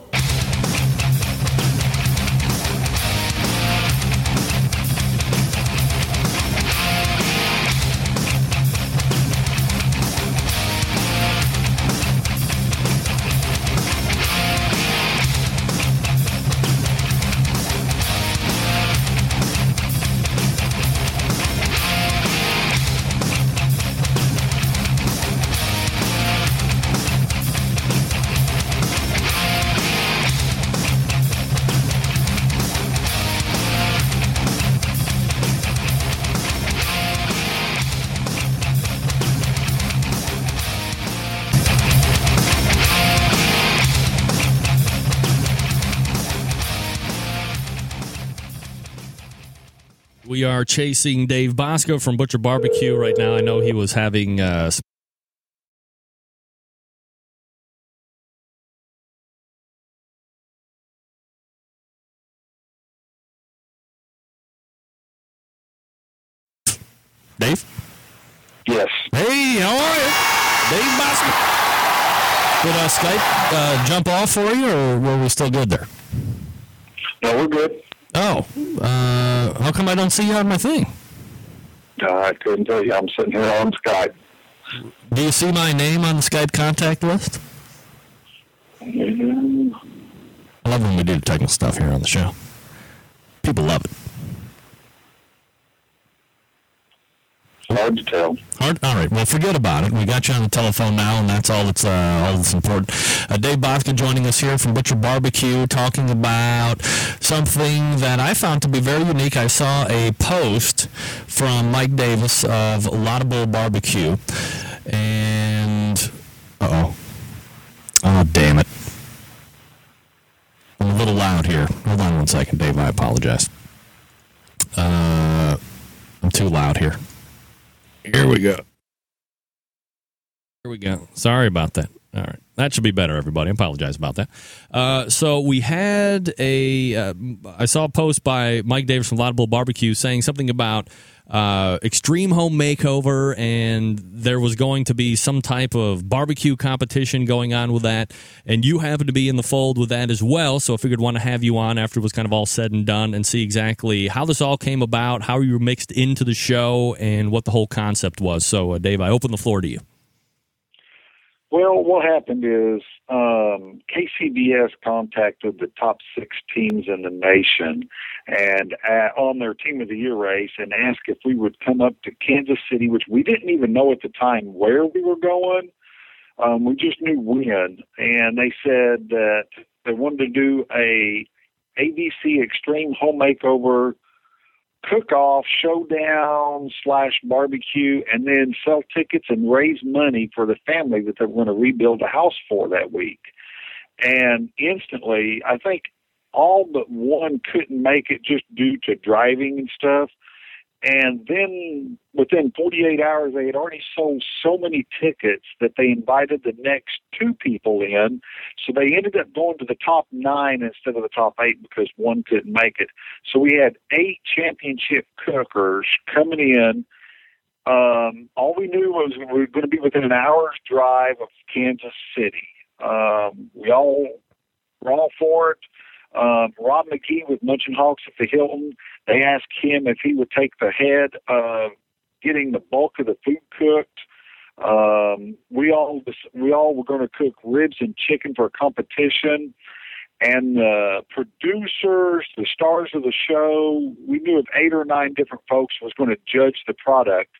Chasing Dave Bouska from Butcher Barbecue right now. I know he was having uh, Dave? Yes. Hey, how are you? Dave Bouska. Did uh, Skype uh, jump off for you, or were we still good there? No, we're good. Oh, uh, how come I don't see you on my thing? Uh, I couldn't tell you. I'm sitting here on Skype. Do you see my name on the Skype contact list? Mm, I love when we do the technical stuff here on the show. People love it. Hard to tell. Hard? All right. Well, forget about it. We got you on the telephone now, and that's all that's uh, all that's important. Uh, Dave Bouska joining us here from Butcher Barbecue, talking about something that I found to be very unique. I saw a post from Mike Davis of Lotta Bull Barbecue, and oh, oh, damn it! I'm a little loud here. Hold on one second, Dave. I apologize. Uh, I'm too loud here. Here we go. Here we go. Sorry about that. All right. That should be better, everybody. I apologize about that. Uh, so we had a. Uh, I saw a post by Mike Davis from Lotta Bull Barbecue saying something about uh, extreme home makeover, and there was going to be some type of barbecue competition going on with that. And you happened to be in the fold with that as well. So I figured want to have you on after it was kind of all said and done and see exactly how this all came about, how you were mixed into the show, and what the whole concept was. So, uh, Dave, I open the floor to you. Well, what happened is um, KCBS contacted the top six teams in the nation and uh, on their team of the year race and asked if we would come up to Kansas City, which we didn't even know at the time where we were going. Um, we just knew when, and they said that they wanted to do a ABC Extreme Home Makeover cook off, showdown slash barbecue, and then sell tickets and raise money for the family that they were going to rebuild a house for that week. And instantly, I think all but one couldn't make it just due to driving and stuff. And then within 48 hours, they had already sold so many tickets that they invited the next two people in. So they ended up going to the top nine instead of the top eight because one couldn't make it. So we had eight championship cookers coming in. Um, all we knew was we were going to be within an hour's drive of Kansas City. Um, we all were all for it. Um, Rob McGee with Munching Hogs at the Hilton. They asked him if he would take the head of getting the bulk of the food cooked. Um, we all we all were going to cook ribs and chicken for a competition, and the producers, the stars of the show, we knew of eight or nine different folks was going to judge the product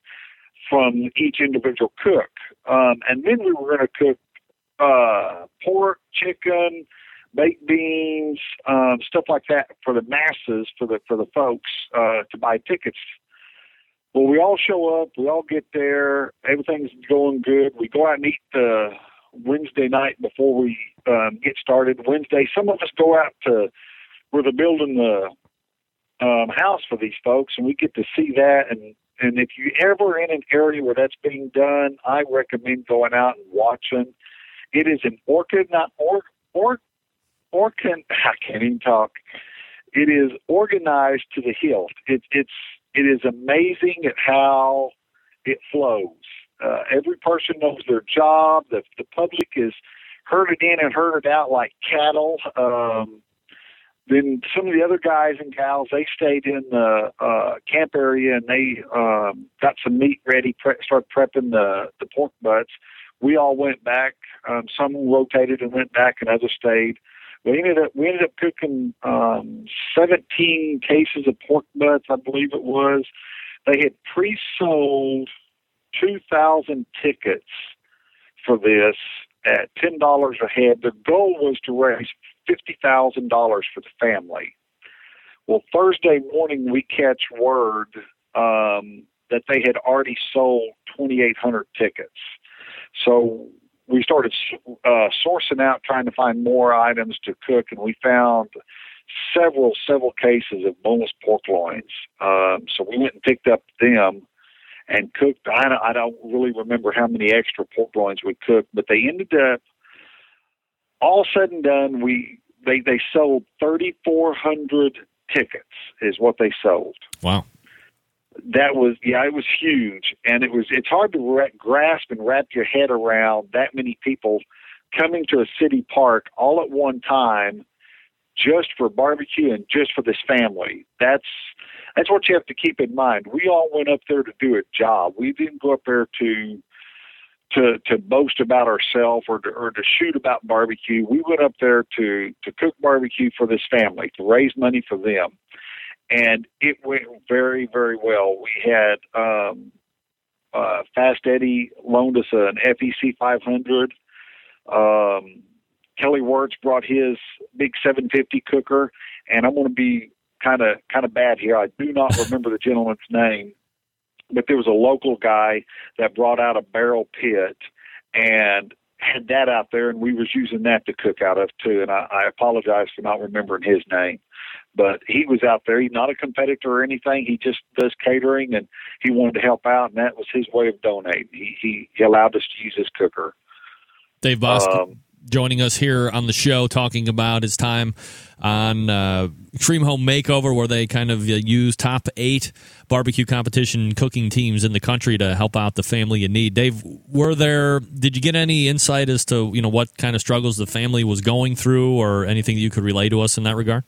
from each individual cook, um, and then we were going to cook uh, pork, chicken, baked beans, um, stuff like that for the masses, for the for the folks uh, to buy tickets. Well, we all show up, we all get there, everything's going good. We go out and eat the Wednesday night before we um, get started. Wednesday, some of us go out to where they're building the um, house for these folks, and we get to see that. And and if you ever in an area where that's being done, I recommend going out and watching. It is an orchid, not or, or or can I can't even talk. It is organized to the hilt. It, it's it is amazing at how it flows. Uh, every person knows their job. The the public is herded in and herded out like cattle. Um, then some of the other guys and gals they stayed in the uh, camp area and they um, got some meat ready. Pre- started prepping the the pork butts. We all went back. Um, some rotated and went back, and others stayed. We ended up we ended up cooking um, 17 cases of pork butts, I believe it was. They had pre-sold 2,000 tickets for this at ten dollars a head. The goal was to raise fifty thousand dollars for the family. Well, Thursday morning we catch word um, that they had already sold 2,800 tickets. So we started uh, sourcing out, trying to find more items to cook, and we found several, several cases of boneless pork loins. Um, so we went and picked up them and cooked. I don't, I don't really remember how many extra pork loins we cooked, but they ended up all said and done. We they they sold thirty four hundred tickets is what they sold. Wow that was yeah it was huge. And it was it's hard to ra- grasp and wrap your head around that many people coming to a city park all at one time just for barbecue and just for this family. That's that's what you have to keep in mind. We all went up there to do a job. We didn't go up there to to to boast about ourselves or to, or to shoot about barbecue. We went up there to to cook barbecue for this family to raise money for them and it went very, very well. We had um, Uh, Fast Eddie loaned us an FEC 500. Um, Kelly Wirtz brought his big 750 cooker, and I'm going to be kind of kind of bad here. I do not remember the gentleman's name, but there was a local guy that brought out a barrel pit and had that out there, and we was using that to cook out of too. And I, I apologize for not remembering his name, but he was out there. He's not a competitor or anything. He just does catering, and he wanted to help out, and that was his way of donating. He he, he allowed us to use his cooker. Dave Bouska Um, joining us here on the show, talking about his time on uh, Extreme Home Makeover, where they kind of uh, use top eight barbecue competition cooking teams in the country to help out the family in need. Dave, were there? Did you get any insight as to you know what kind of struggles the family was going through, or anything that you could relay to us in that regard?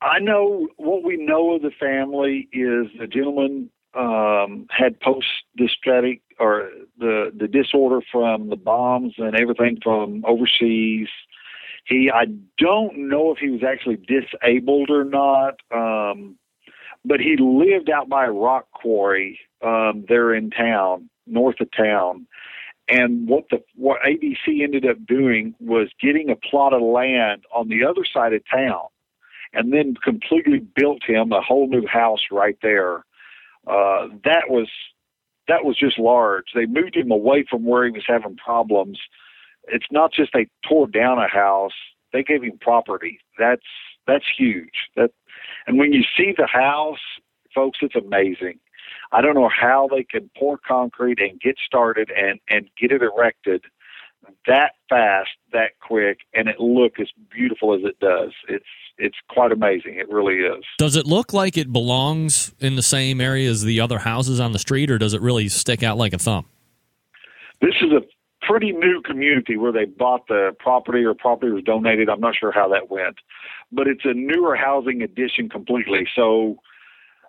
I know what we know of the family is the gentleman um, had post distratic or the the disorder from the bombs and everything from overseas. He I don't know if he was actually disabled or not, um, but he lived out by a rock quarry um, there in town, north of town. And what the what ABC ended up doing was getting a plot of land on the other side of town and then completely built him a whole new house right there. Uh, that was that was just large. They moved him away from where he was having problems. It's not just they tore down a house; they gave him property. That's that's huge. That and when you see the house, folks, it's amazing. I don't know how they can pour concrete and get started and and get it erected that fast, that quick, and it look as beautiful as it does. It's it's quite amazing. It really is. Does it look like it belongs in the same area as the other houses on the street, or does it really stick out like a thumb? This is a pretty new community where they bought the property or property was donated. I'm not sure how that went, but it's a newer housing addition completely. So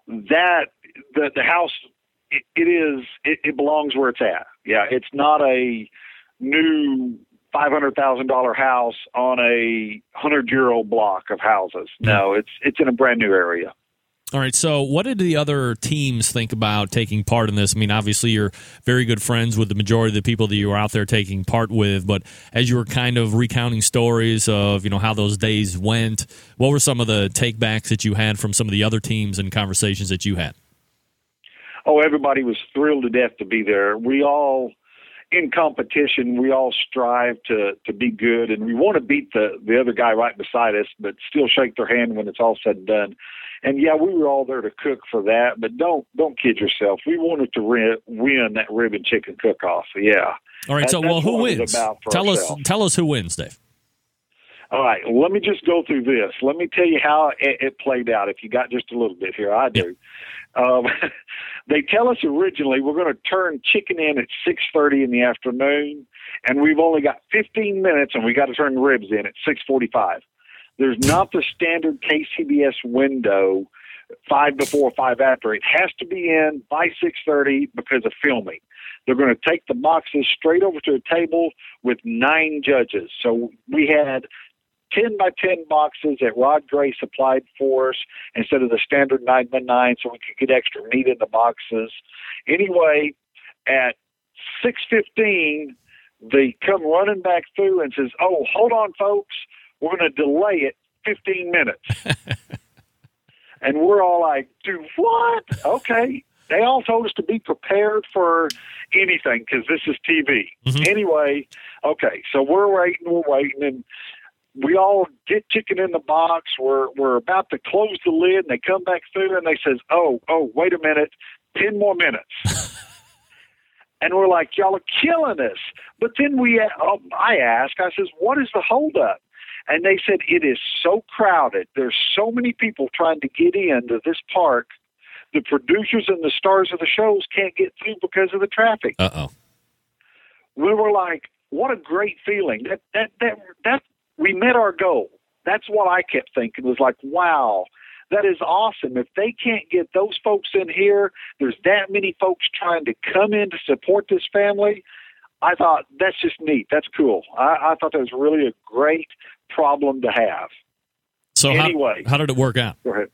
that the the house it, it is it, it belongs where it's at. Yeah, it's not a new five hundred thousand dollar house on a hundred year old block of houses. Hmm. No, it's it's in a brand new area. All right. So, what did the other teams think about taking part in this? I mean, obviously, you're very good friends with the majority of the people that you were out there taking part with. But as you were kind of recounting stories of you know how those days went, what were some of the takebacks that you had from some of the other teams and conversations that you had? Oh, everybody was thrilled to death to be there. We all in competition, we all strive to to be good, and we want to beat the the other guy right beside us, but still shake their hand when it's all said and done. And yeah, we were all there to cook for that, but don't don't kid yourself. We wanted to re- win that ribbon chicken cook off. Yeah. All right. That- so, well, who what it was wins? Tell us. Tell us who wins, Dave. All right, let me just go through this. Let me tell you how it, it played out. If you got just a little bit here, I do. Um, they tell us originally we're going to turn chicken in at six thirty in the afternoon, and we've only got fifteen minutes, and we got to turn the ribs in at six forty-five. There's not the standard KCBS window, five before, five after. It has to be in by six thirty because of filming. They're going to take the boxes straight over to a table with nine judges. So we had 10 by 10 boxes that Rod Gray supplied for us instead of the standard 9 by 9 so we could get extra meat in the boxes. Anyway, at 6.15, they come running back through and says, oh, hold on, folks. We're going to delay it 15 minutes. and we're all like, do what? Okay. They all told us to be prepared for anything because this is TV. Mm-hmm. Anyway, okay, so we're waiting, we're waiting, and we all get chicken in the box. We're we're about to close the lid, and they come back through, and they says, "Oh, oh, wait a minute, ten more minutes." and we're like, "Y'all are killing us." But then we, um, I ask, I says, "What is the holdup?" And they said, "It is so crowded. There's so many people trying to get into this park. The producers and the stars of the shows can't get through because of the traffic." Uh oh. we were like, what a great feeling. That that that that we met our goal. That's what I kept thinking was like, wow, that is awesome. If they can't get those folks in here, there's that many folks trying to come in to support this family. I thought that's just neat. That's cool. I, I thought that was really a great problem to have. So Anyway. how, how did it work out? Go ahead.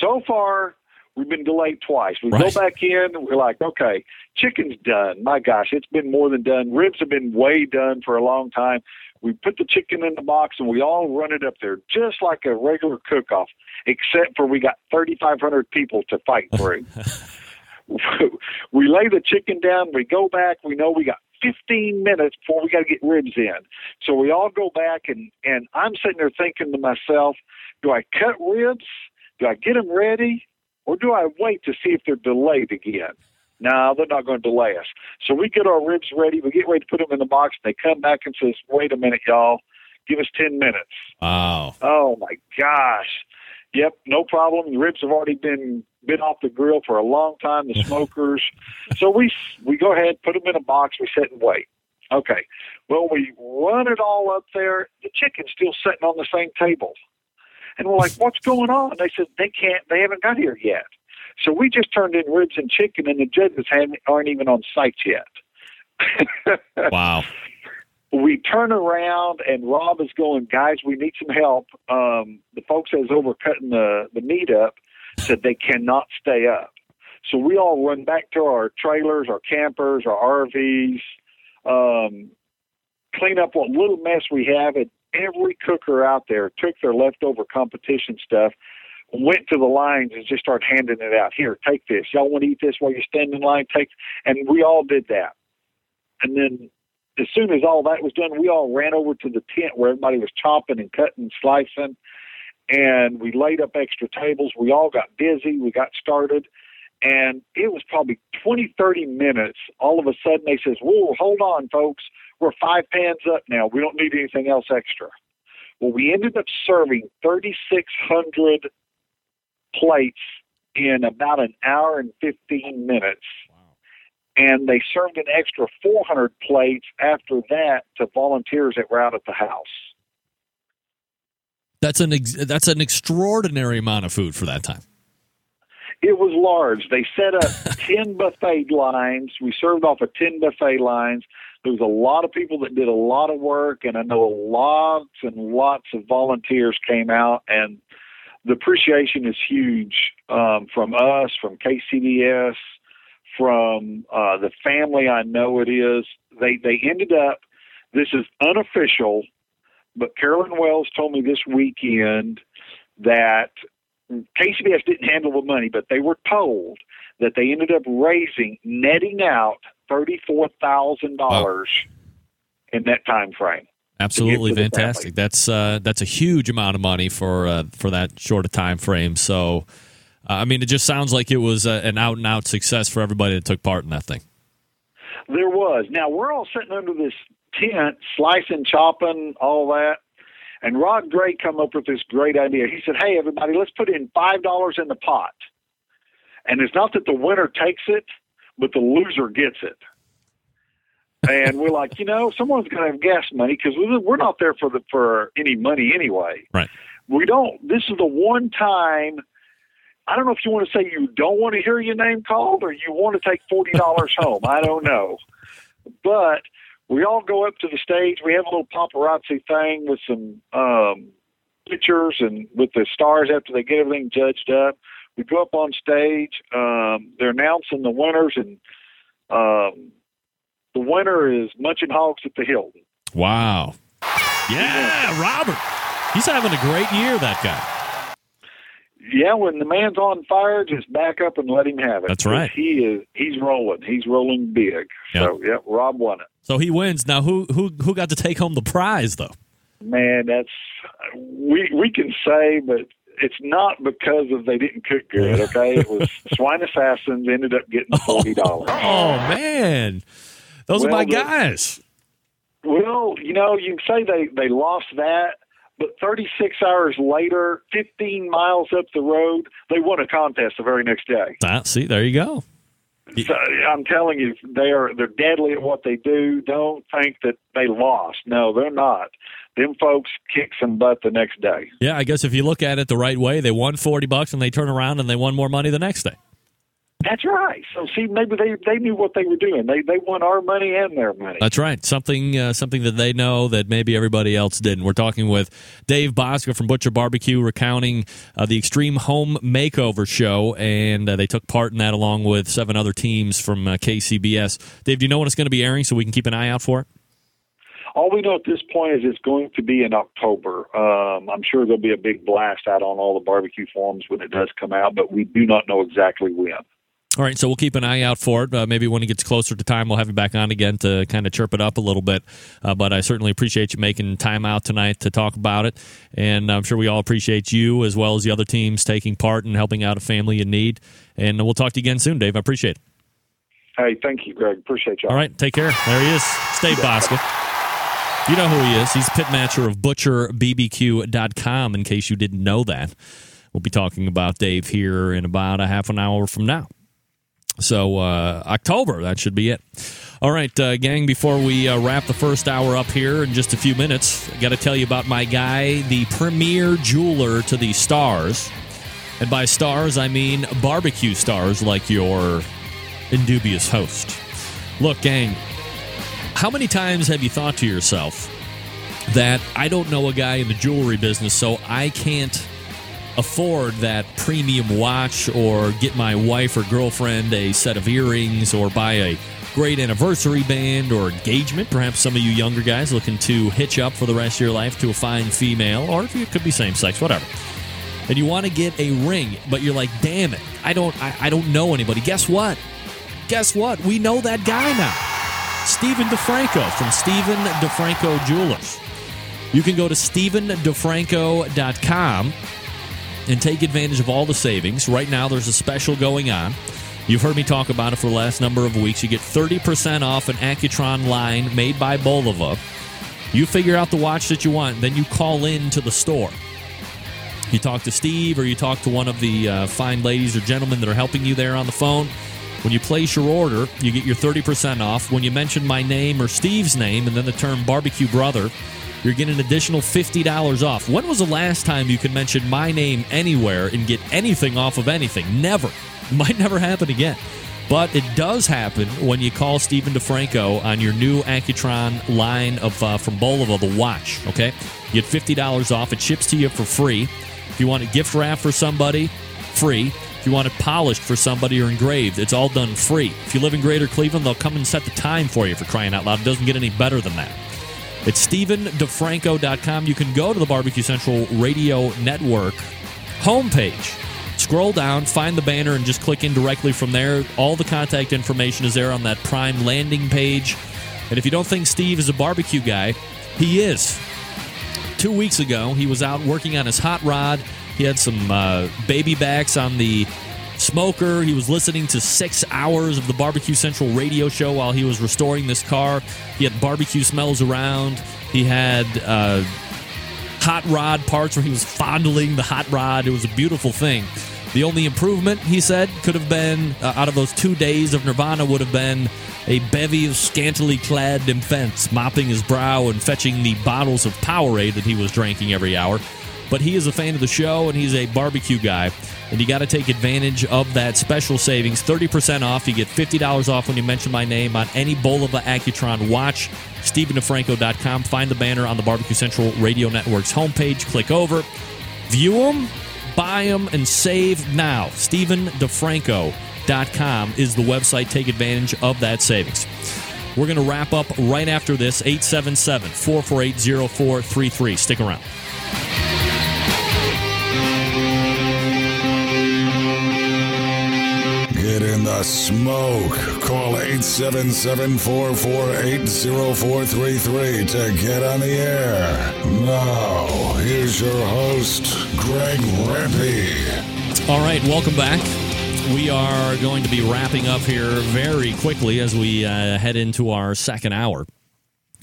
So far, We've been delayed twice. We Right. go back in, and we're like, okay, chicken's done. My gosh, it's been more than done. Ribs have been way done for a long time. We put the chicken in the box and we all run it up there just like a regular cook off, except for we got 3,500 people to fight through. we lay the chicken down, we go back, we know we got 15 minutes before we got to get ribs in. So we all go back and, and I'm sitting there thinking to myself, do I cut ribs? Do I get them ready? Or do I wait to see if they're delayed again? No, they're not going to delay us. So we get our ribs ready. We get ready to put them in the box. They come back and says, "Wait a minute, y'all. Give us ten minutes." Wow. Oh my gosh. Yep, no problem. The ribs have already been been off the grill for a long time. The smokers. so we we go ahead, put them in a box. We sit and wait. Okay. Well, we run it all up there. The chicken's still sitting on the same table, and we're like, "What's going on?" They said they can't. They haven't got here yet. So we just turned in ribs and chicken, and the judges haven't, aren't even on site yet. Wow. we turn around and Rob is going, guys, we need some help. Um, the folks that's over cutting the, the meat up said they cannot stay up. So we all run back to our trailers, our campers, our RVs, um, clean up what little mess we have. And every cooker out there took their leftover competition stuff, went to the lines and just started handing it out. Here, take this. Y'all want to eat this while you stand in line? Take. And we all did that. And then as soon as all that was done, we all ran over to the tent where everybody was chopping and cutting and slicing. And we laid up extra tables. We all got busy. We got started. And it was probably 20, 30 minutes. All of a sudden, they says, Whoa, hold on, folks. We're five pans up now. We don't need anything else extra. Well, we ended up serving 3,600 plates in about an hour and 15 minutes and they served an extra 400 plates after that to volunteers that were out at the house. That's an ex- that's an extraordinary amount of food for that time. It was large. They set up 10 buffet lines. We served off of 10 buffet lines. There was a lot of people that did a lot of work, and I know lots and lots of volunteers came out, and the appreciation is huge um, from us, from KCBS, from uh, the family I know it is. They they ended up. This is unofficial, but Carolyn Wells told me this weekend that KCBS didn't handle the money, but they were told that they ended up raising, netting out thirty four thousand dollars in that time frame. Absolutely fantastic. That's uh, that's a huge amount of money for uh, for that short a time frame. So, uh, I mean, it just sounds like it was uh, an out and out success for everybody that took part in that thing. There was. Now we're all sitting under this tent, slicing, chopping, all that. And Rod Gray come up with this great idea. He said, "Hey, everybody, let's put in five dollars in the pot." And it's not that the winner takes it, but the loser gets it. and we're like, you know, someone's going to have gas money because we're not there for the for any money anyway. Right. We don't. This is the one time. I don't know if you want to say you don't want to hear your name called or you want to take forty dollars home. I don't know, but we all go up to the stage. We have a little paparazzi thing with some um, pictures and with the stars after they get everything judged up. We go up on stage. Um, they're announcing the winners, and um, the winner is Munching Hogs at the Hilton. Wow. Yeah, Robert. He's having a great year. That guy. Yeah, when the man's on fire, just back up and let him have it. That's right. He is. He's rolling. He's rolling big. So, yeah, Rob won it. So he wins. Now, who who who got to take home the prize though? Man, that's we we can say, but it's not because of they didn't cook good. Okay, it was Swine Assassins ended up getting forty dollars. Oh man, those are Well, my the- guys. Well, you know, you can say they they lost that, but 36 hours later, 15 miles up the road, they won a contest the very next day. Ah, see, there you go. So I'm telling you, they are they're deadly at what they do. Don't think that they lost. No, they're not. Them folks kick some butt the next day. Yeah, I guess if you look at it the right way, they won forty bucks and they turn around and they won more money the next day. That's right. So see, maybe they they knew what they were doing. They they won our money and their money. That's right. Something uh, something that they know that maybe everybody else didn't. We're talking with Dave Bouska from Butcher Barbecue, recounting uh, the Extreme Home Makeover Show, and uh, they took part in that along with seven other teams from uh, KCBS. Dave, do you know when it's going to be airing so we can keep an eye out for it? All we know at this point is it's going to be in October. Um, I'm sure there'll be a big blast out on all the barbecue forums when it does come out, but we do not know exactly when. All right, so we'll keep an eye out for it. Uh, maybe when it gets closer to time, we'll have you back on again to kind of chirp it up a little bit. Uh, but I certainly appreciate you making time out tonight to talk about it. And I'm sure we all appreciate you as well as the other teams taking part and helping out a family in need. And we'll talk to you again soon, Dave. I appreciate it. Hey, thank you, Greg. Appreciate y'all. All right, take care. There he is. Stay Bouska. You know who he is. He's pitmatcher of butcherbbq.com, in case you didn't know that. We'll be talking about Dave here in about a half an hour from now. So, uh, October, that should be it. All right, uh, gang, before we uh, wrap the first hour up here in just a few minutes, I got to tell you about my guy, the premier jeweler to the stars. And by stars, I mean barbecue stars like your indubious host. Look, gang, how many times have you thought to yourself that I don't know a guy in the jewelry business, so I can't afford that premium watch or get my wife or girlfriend a set of earrings or buy a great anniversary band or engagement? Perhaps some of you younger guys looking to hitch up for the rest of your life to a fine female, or if it could be same sex, whatever. And you want to get a ring, but you're like, damn it, I don't, I, I don't know anybody. Guess what? Guess what? We know that guy now. Stephen DeFranco from Stephen DeFranco Jewelers. You can go to StephenDeFranco.com and take advantage of all the savings. Right now, there's a special going on. You've heard me talk about it for the last number of weeks. You get 30% off an Accutron line made by Bulova. You figure out the watch that you want, then you call in to the store. You talk to Steve or you talk to one of the uh, fine ladies or gentlemen that are helping you there on the phone. When you place your order, you get your 30% off. When you mention my name or Steve's name and then the term barbecue brother, you're getting an additional $50 off. When was the last time you could mention my name anywhere and get anything off of anything? Never. Might never happen again. But it does happen when you call Stephen DeFranco on your new Accutron line of uh, from Bulova, the watch. Okay, you get fifty dollars off. It ships to you for free. If you want a gift wrap for somebody, free. If you want it polished for somebody or engraved, it's all done free. If you live in Greater Cleveland, they'll come and set the time for you for crying out loud. It doesn't get any better than that. It's StephenDeFranco.com. You can go to the Barbecue Central Radio Network homepage. Scroll down, find the banner, and just click in directly from there. All the contact information is there on that Prime landing page. And if you don't think Steve is a barbecue guy, he is. Two weeks ago, he was out working on his hot rod. He had some uh, baby backs on the smoker. He was listening to six hours of the Barbecue Central radio show while he was restoring this car. He had barbecue smells around. He had uh, hot rod parts where he was fondling the hot rod. It was a beautiful thing. The only improvement, he said, could have been uh, out of those two days of Nirvana would have been a bevy of scantily clad nymphets mopping his brow and fetching the bottles of Powerade that he was drinking every hour. But he is a fan of the show and he's a barbecue guy. And you got to take advantage of that special savings 30% off. You get $50 off when you mention my name on any Bulova Accutron watch. StephenDeFranco.com. Find the banner on the Barbecue Central Radio Network's homepage. Click over, view them, buy them, and save now. StephenDeFranco.com is the website. Take advantage of that savings. We're going to wrap up right after this 877 448 0433. Stick around. In the smoke. Call 877-448-0433 to get on the air. Now, here's your host, Greg Rempe. All right, welcome back. We are going to be wrapping up here very quickly as we uh, head into our second hour.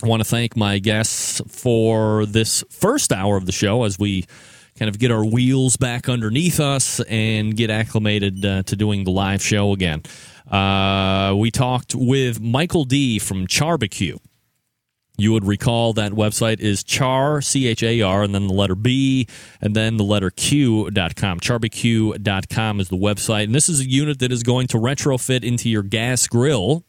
I want to thank my guests for this first hour of the show as we kind of get our wheels back underneath us and get acclimated uh, to doing the live show again. Uh, we talked with Michael D from CharBQ. You would recall that website is char, C H A R, and then the letter B, and then the letter Q.com. Charbq.com is the website. And this is a unit that is going to retrofit into your gas grill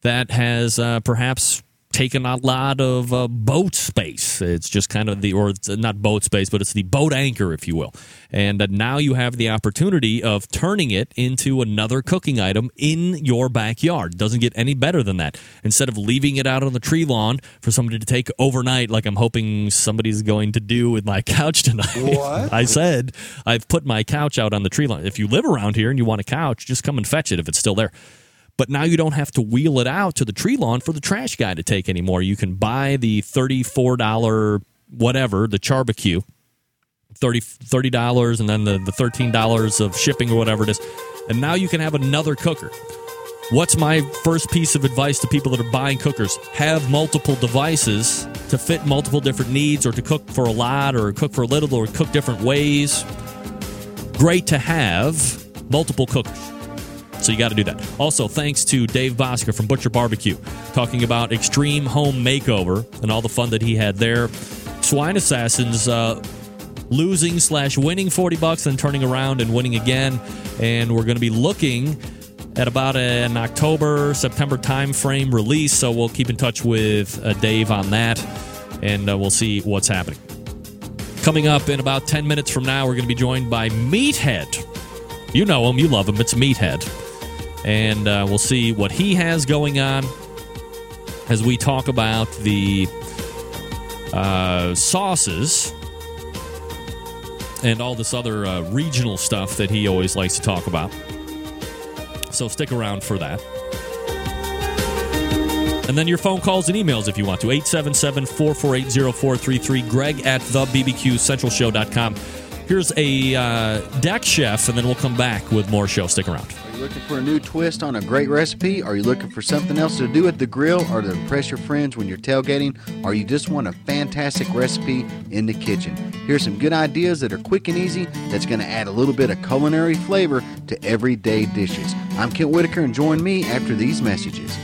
that has uh, perhaps taken a lot of uh, boat space. It's just kind of the, or it's not boat space, but it's the boat anchor, if you will. And uh, now you have the opportunity of turning it into another cooking item in your backyard. Doesn't get any better than that. Instead of leaving it out on the tree lawn for somebody to take overnight, like I'm hoping somebody's going to do with my couch tonight. What? I said I've put my couch out on the tree lawn. If you live around here and you want a couch, just come and fetch it if it's still there. But now you don't have to wheel it out to the tree lawn for the trash guy to take anymore. You can buy the $34 whatever, the CharBQ, 30 $30 and then the, the $13 of shipping or whatever it is. And now you can have another cooker. What's my first piece of advice to people that are buying cookers? Have multiple devices to fit multiple different needs or to cook for a lot or cook for a little or cook different ways. Great to have multiple cookers. So you got to do that. Also, thanks to Dave Bouska from Butcher Barbecue, talking about extreme home makeover and all the fun that he had there. Swine Assassins uh, losing slash winning 40 bucks, and turning around and winning again. And we're going to be looking at about an October, September timeframe release. So we'll keep in touch with uh, Dave on that and uh, we'll see what's happening. Coming up in about 10 minutes from now, we're going to be joined by Meathead. You know him, you love him. It's Meathead. And uh, we'll see what he has going on as we talk about the uh, sauces and all this other uh, regional stuff that he always likes to talk about. So stick around for that. And then your phone calls and emails if you want to. 877 448 0433. Greg at the BBQCentralShow.com. Here's a uh, deck chef, and then we'll come back with more show. Stick around. Looking for a new twist on a great recipe? Are you looking for something else to do at the grill or to impress your friends when you're tailgating? Or you just want a fantastic recipe in the kitchen? Here's some good ideas that are quick and easy that's going to add a little bit of culinary flavor to everyday dishes. I'm Kent Whitaker, and join me after these messages.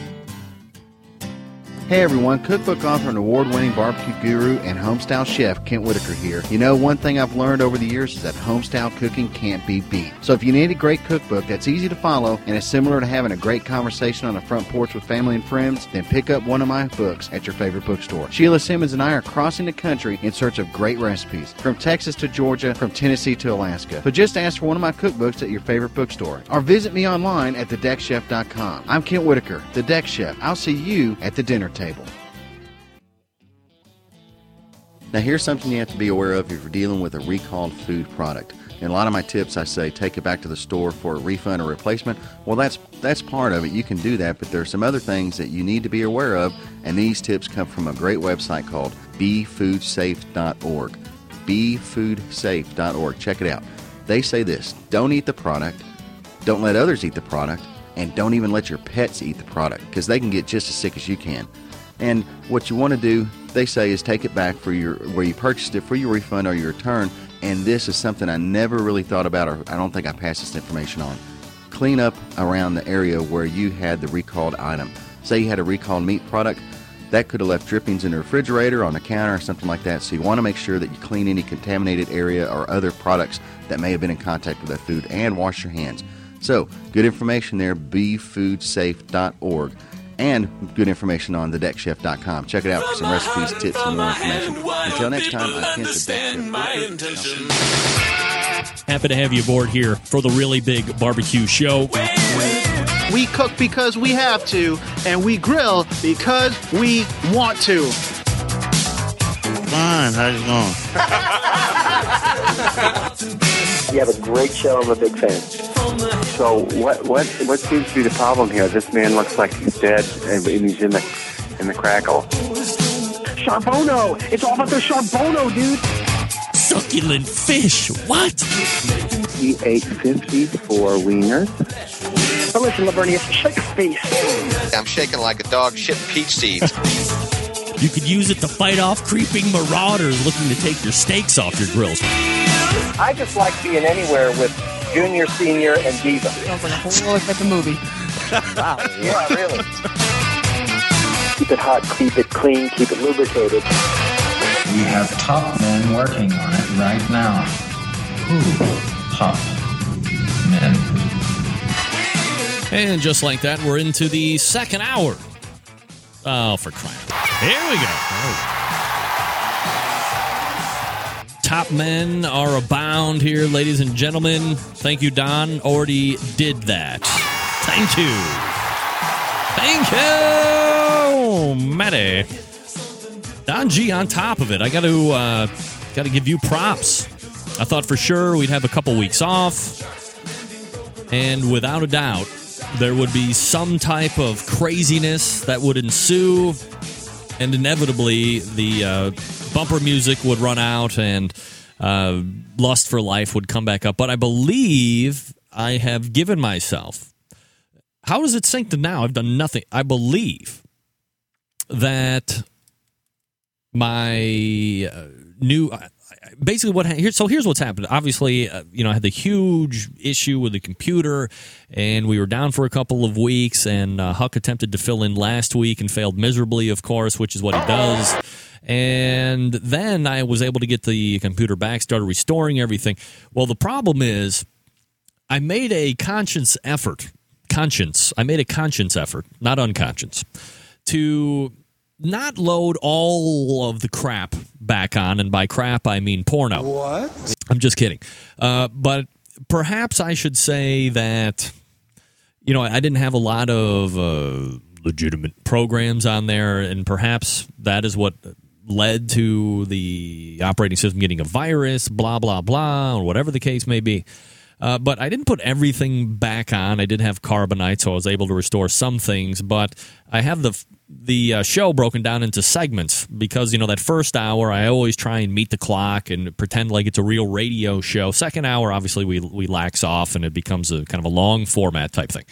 Hey everyone, cookbook author and award winning barbecue guru and homestyle chef Kent Whitaker here. You know, one thing I've learned over the years is that homestyle cooking can't be beat. So if you need a great cookbook that's easy to follow and is similar to having a great conversation on the front porch with family and friends, then pick up one of my books at your favorite bookstore. Sheila Simmons and I are crossing the country in search of great recipes, from Texas to Georgia, from Tennessee to Alaska. So just ask for one of my cookbooks at your favorite bookstore or visit me online at thedeckchef.com. I'm Kent Whitaker, the Deck Chef. I'll see you at the dinner table. Now, here's something you have to be aware of if you're dealing with a recalled food product. In a lot of my tips, I say take it back to the store for a refund or replacement. Well, that's that's part of it. You can do that, but there are some other things that you need to be aware of, and these tips come from a great website called BeFoodSafe.org. BeFoodSafe.org. Check it out. They say this: Don't eat the product, don't let others eat the product, and don't even let your pets eat the product because they can get just as sick as you can. And what you want to do, they say, is take it back for your where you purchased it for your refund or your return. And this is something I never really thought about, or I don't think I passed this information on. Clean up around the area where you had the recalled item. Say you had a recalled meat product, that could have left drippings in the refrigerator, on the counter, or something like that. So you want to make sure that you clean any contaminated area or other products that may have been in contact with that food and wash your hands. So, good information there, befoodsafe.org and good information on thedeckchef.com. Check it out for some recipes, tips, and more information. Until next time, I'm Kent the Deck Chef. Happy to have you aboard here for the really big barbecue show. We cook because we have to, and we grill because we want to. Fine, how's it going? You have a great show. I'm a big fan. So what what what seems to be the problem here? This man looks like he's dead, and he's in the in the crackle. Charbono! It's all about the charbono, dude! Succulent fish! What? He ate 54 wieners. But listen, Lavernius, shake a face. I'm shaking like a dog shit peach seeds. You could use it to fight off creeping marauders looking to take your steaks off your grills. I just like being anywhere with Junior, Senior, and Diva. Sounds like a whole other type of movie. wow. Yeah, really. keep it hot, keep it clean, keep it lubricated. We have top men working on it right now. Ooh, top men. And just like that, we're into the second hour. Oh, for crying out loud. Here we go. Top men are abound here, ladies and gentlemen. Thank you, Don. Already did that. Thank you. Thank you, Matty. Don G on top of it. I got to uh, got to give you props. I thought for sure we'd have a couple weeks off, and without a doubt, there would be some type of craziness that would ensue, and inevitably the uh, bumper music would run out and uh, Lust for Life would come back up. But I believe I have given myself. How does it sync to now? I've done nothing. I believe that my uh, new basically what here so here's what's happened obviously uh, you know i had the huge issue with the computer and we were down for a couple of weeks and uh, huck attempted to fill in last week and failed miserably of course which is what he does and then i was able to get the computer back started restoring everything well the problem is i made a conscious effort conscience i made a conscience effort not unconscious to not load all of the crap back on, and by crap I mean porno. What? I'm just kidding. Uh, but perhaps I should say that you know I didn't have a lot of uh, legitimate programs on there, and perhaps that is what led to the operating system getting a virus, blah blah blah, or whatever the case may be. Uh, but I didn't put everything back on. I did have carbonite, so I was able to restore some things. But I have the the uh, show broken down into segments because you know that first hour I always try and meet the clock and pretend like it's a real radio show. Second hour, obviously, we we lax off and it becomes a kind of a long format type thing.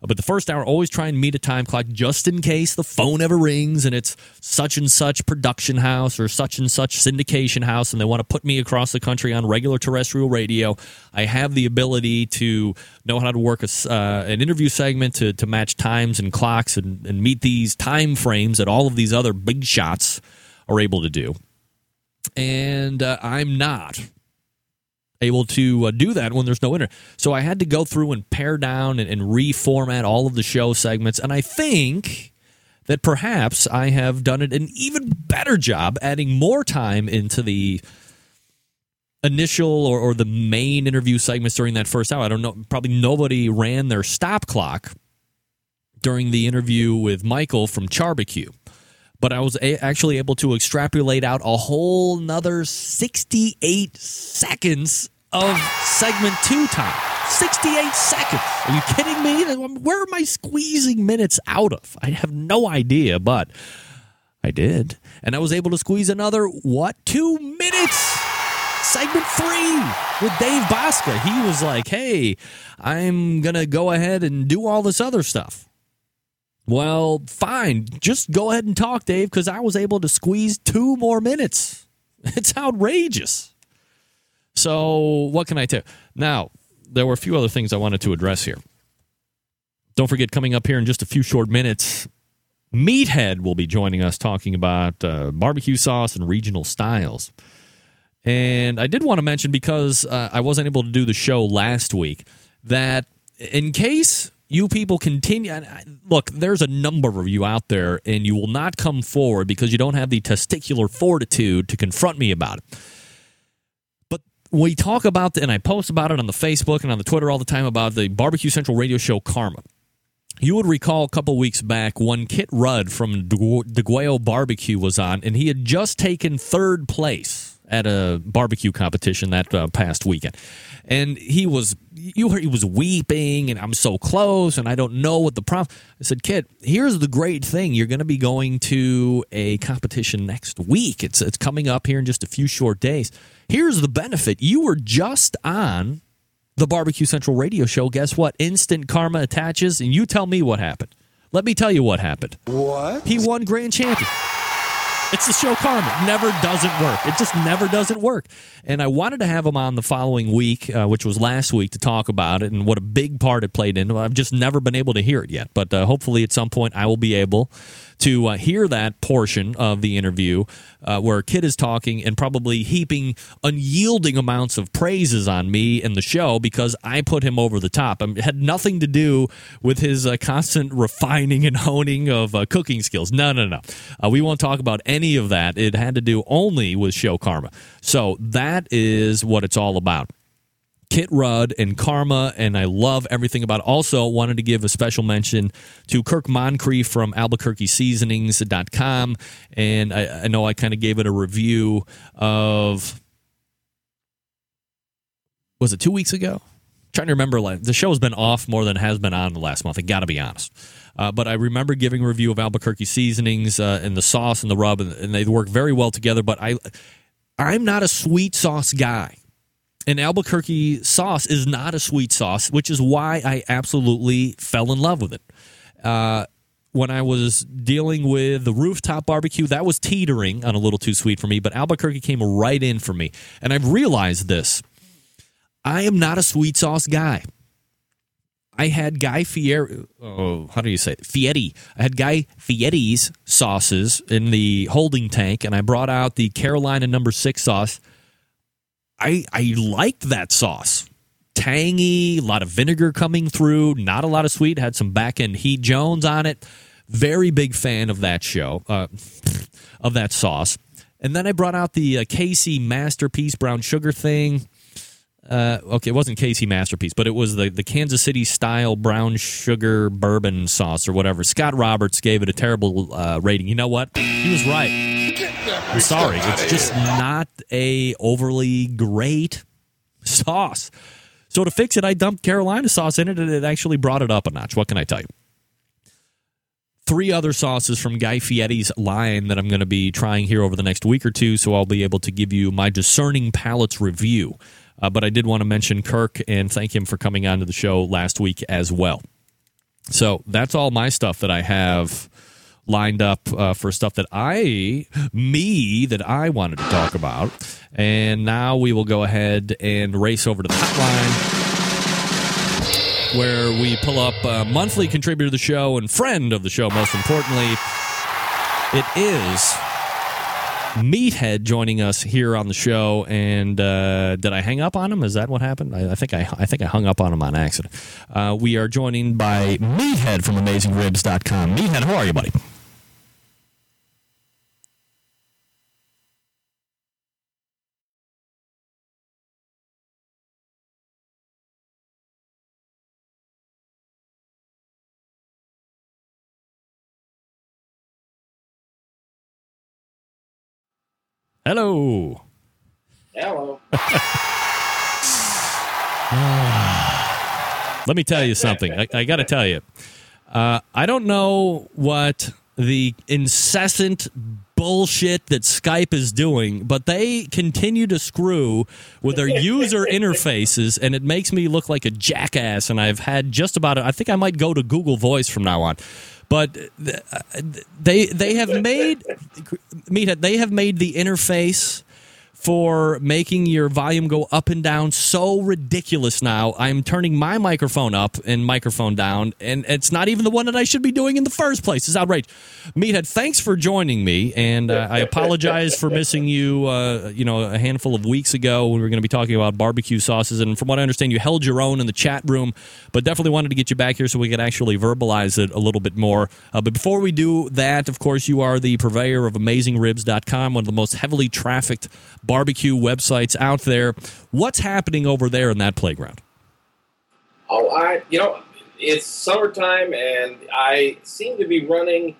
But the first hour, always try and meet a time clock just in case the phone ever rings and it's such and such production house or such and such syndication house and they want to put me across the country on regular terrestrial radio. I have the ability to know how to work a, uh, an interview segment to, to match times and clocks and, and meet these time frames that all of these other big shots are able to do. And uh, I'm not able to uh, do that when there's no internet. So I had to go through and pare down and, and reformat all of the show segments. And I think that perhaps I have done it an even better job adding more time into the initial or, or the main interview segments during that first hour. I don't know. Probably nobody ran their stop clock during the interview with Michael from CharBQ but I was a- actually able to extrapolate out a whole nother 68 seconds of segment two time. 68 seconds. Are you kidding me? Where am I squeezing minutes out of? I have no idea, but I did. And I was able to squeeze another, what, two minutes? Segment three with Dave Bouska. He was like, hey, I'm going to go ahead and do all this other stuff. Well, fine. Just go ahead and talk, Dave, because I was able to squeeze two more minutes. It's outrageous. So, what can I tell? Now, there were a few other things I wanted to address here. Don't forget, coming up here in just a few short minutes, Meathead will be joining us talking about uh, barbecue sauce and regional styles. And I did want to mention because uh, I wasn't able to do the show last week that in case you people continue uh, look there's a number of you out there and you will not come forward because you don't have the testicular fortitude to confront me about it. But we talk about and i post about it on the facebook and on the twitter all the time about the barbecue central radio show karma. You would recall a couple weeks back when Kit Rudd from DeGuayo Barbecue was on, and he had just taken third place at a barbecue competition that uh, past weekend. And he was you heard he was weeping and i'm so close and i don't know what the problem i said kid here's the great thing. You're going to be going to a competition next week. It's it's coming up here in just a few short days. Here's the benefit. You were just on the barbecue central radio show. Guess what? Instant karma attaches and you tell me what happened. Let me tell you what happened. What? He won grand champion it's the show. It never doesn't work. It just never doesn't work. And I wanted to have him on the following week, uh, which was last week, to talk about it and what a big part it played in. I've just never been able to hear it yet. But uh, hopefully at some point I will be able to uh, hear that portion of the interview uh, where Kit is talking and probably heaping unyielding amounts of praises on me and the show because I put him over the top. Um, it had nothing to do with his uh, constant refining and honing of uh, cooking skills. No, no, no. Uh, we won't talk about any of that. It had to do only with show karma. So that is what it's all about. Kit Rudd and Karma, and I love everything about it. Also, wanted to give a special mention to Kirk Moncrief from AlbuquerqueSeasonings.com. And I, I know I kind of gave it a review of, was it two weeks ago? trying to remember, like, the show's been off more than it has been on the last month. I got to be honest. Uh, but I remember giving a review of Albuquerque seasonings uh, and the sauce and the rub, and, and they work very well together. But I, I'm not a sweet sauce guy and Albuquerque sauce is not a sweet sauce, which is why I absolutely fell in love with it. Uh, when I was dealing with the rooftop barbecue, that was teetering on a little too sweet for me, but Albuquerque came right in for me. And I've realized this I am not a sweet sauce guy. I had Guy Fieri, oh, how do you say it? I had Guy Fieri's sauces in the holding tank, and I brought out the Carolina number six sauce I I liked that sauce. Tangy, a lot of vinegar coming through, not a lot of sweet. Had some back end Heat Jones on it. Very big fan of that show, uh, of that sauce. And then I brought out the uh, KC Masterpiece brown sugar thing. Uh, okay, it wasn't KC Masterpiece, but it was the, the Kansas City style brown sugar bourbon sauce or whatever. Scott Roberts gave it a terrible uh, rating. You know what? He was right. I'm sorry, it's just not a overly great sauce. So to fix it, I dumped Carolina sauce in it, and it actually brought it up a notch. What can I tell you? Three other sauces from Guy Fieri's line that I'm going to be trying here over the next week or two, so I'll be able to give you my discerning palates review. Uh, but I did want to mention Kirk and thank him for coming on to the show last week as well. So that's all my stuff that I have lined up uh, for stuff that I, me, that I wanted to talk about. And now we will go ahead and race over to the hotline where we pull up a monthly contributor to the show and friend of the show, most importantly. It is Meathead joining us here on the show. And uh, did I hang up on him? Is that what happened? I, I think I, I think I hung up on him on accident. Uh, we are joining by Meathead from AmazingRibs.com. Meathead, how are you, buddy? Hello. Hello. Let me tell you something. I, I got to tell you. Uh, I don't know what the incessant bullshit that Skype is doing, but they continue to screw with their user interfaces, and it makes me look like a jackass. And I've had just about. I think I might go to Google Voice from now on. But uh, they they have made meathead they have made the interface for making your volume go up and down so ridiculous now. I'm turning my microphone up and microphone down, and it's not even the one that I should be doing in the first place. It's outrageous. Meathead, thanks for joining me, and uh, I apologize for missing you. Uh, you know, a handful of weeks ago when we were going to be talking about barbecue sauces, and from what I understand, you held your own in the chat room, but definitely wanted to get you back here so we could actually verbalize it a little bit more. Uh, but before we do that, of course, you are the purveyor of AmazingRibs.com, one of the most heavily trafficked barbecue websites out there. What's happening over there in that playground? Oh, I you know it's summertime and I seem to be running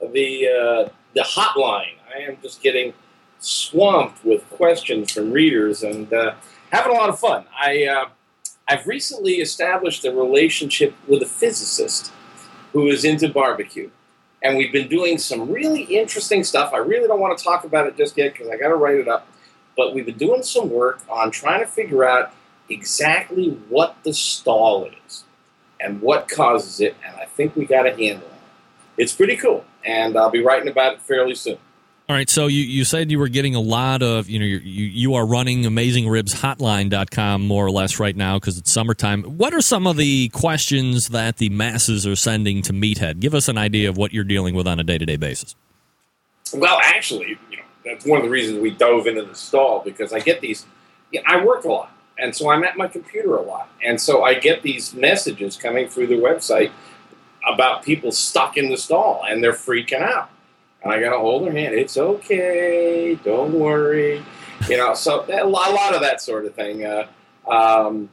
the uh, the hotline. I am just getting swamped with questions from readers and uh, having a lot of fun. I uh, I've recently established a relationship with a physicist who is into barbecue. And we've been doing some really interesting stuff. I really don't want to talk about it just yet because I got to write it up but we've been doing some work on trying to figure out exactly what the stall is and what causes it, and I think we got a handle on it. It's pretty cool, and I'll be writing about it fairly soon. All right, so you, you said you were getting a lot of, you know, you you are running AmazingRibsHotline.com more or less right now because it's summertime. What are some of the questions that the masses are sending to Meathead? Give us an idea of what you're dealing with on a day to day basis. Well, actually, you know, that's one of the reasons we dove into the stall because I get these. Yeah, I work a lot, and so I'm at my computer a lot, and so I get these messages coming through the website about people stuck in the stall and they're freaking out. And I got to hold their hand. It's okay. Don't worry. You know, so a lot, a lot of that sort of thing. Uh, um,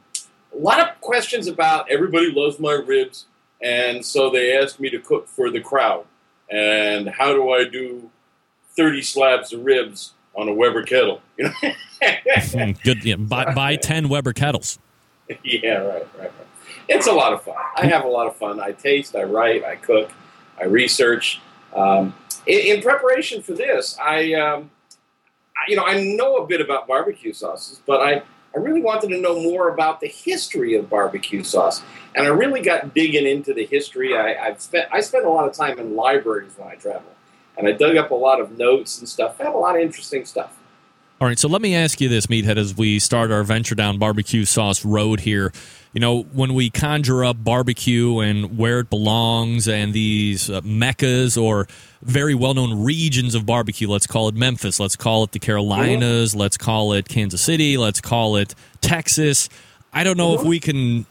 a lot of questions about everybody loves my ribs, and so they asked me to cook for the crowd. And how do I do 30 slabs of ribs on a Weber kettle? You know? Mm, Good. Yeah, buy, buy 10 Weber kettles. yeah, right, right, right. It's a lot of fun. I have a lot of fun. I taste, I write, I cook, I research. Um, in, in preparation for this, I, um, I, you know, I know a bit about barbecue sauces, but I, I really wanted to know more about the history of barbecue sauce, and I really got digging into the history. I, I've spent I spent a lot of time in libraries when I travel, and I dug up a lot of notes and stuff. Found a lot of interesting stuff. All right, so let me ask you this, Meathead, as we start our venture down barbecue sauce road here. You know, when we conjure up barbecue and where it belongs and these uh, meccas or very well known regions of barbecue, let's call it Memphis, let's call it the Carolinas, let's call it Kansas City, let's call it Texas. I don't know if we can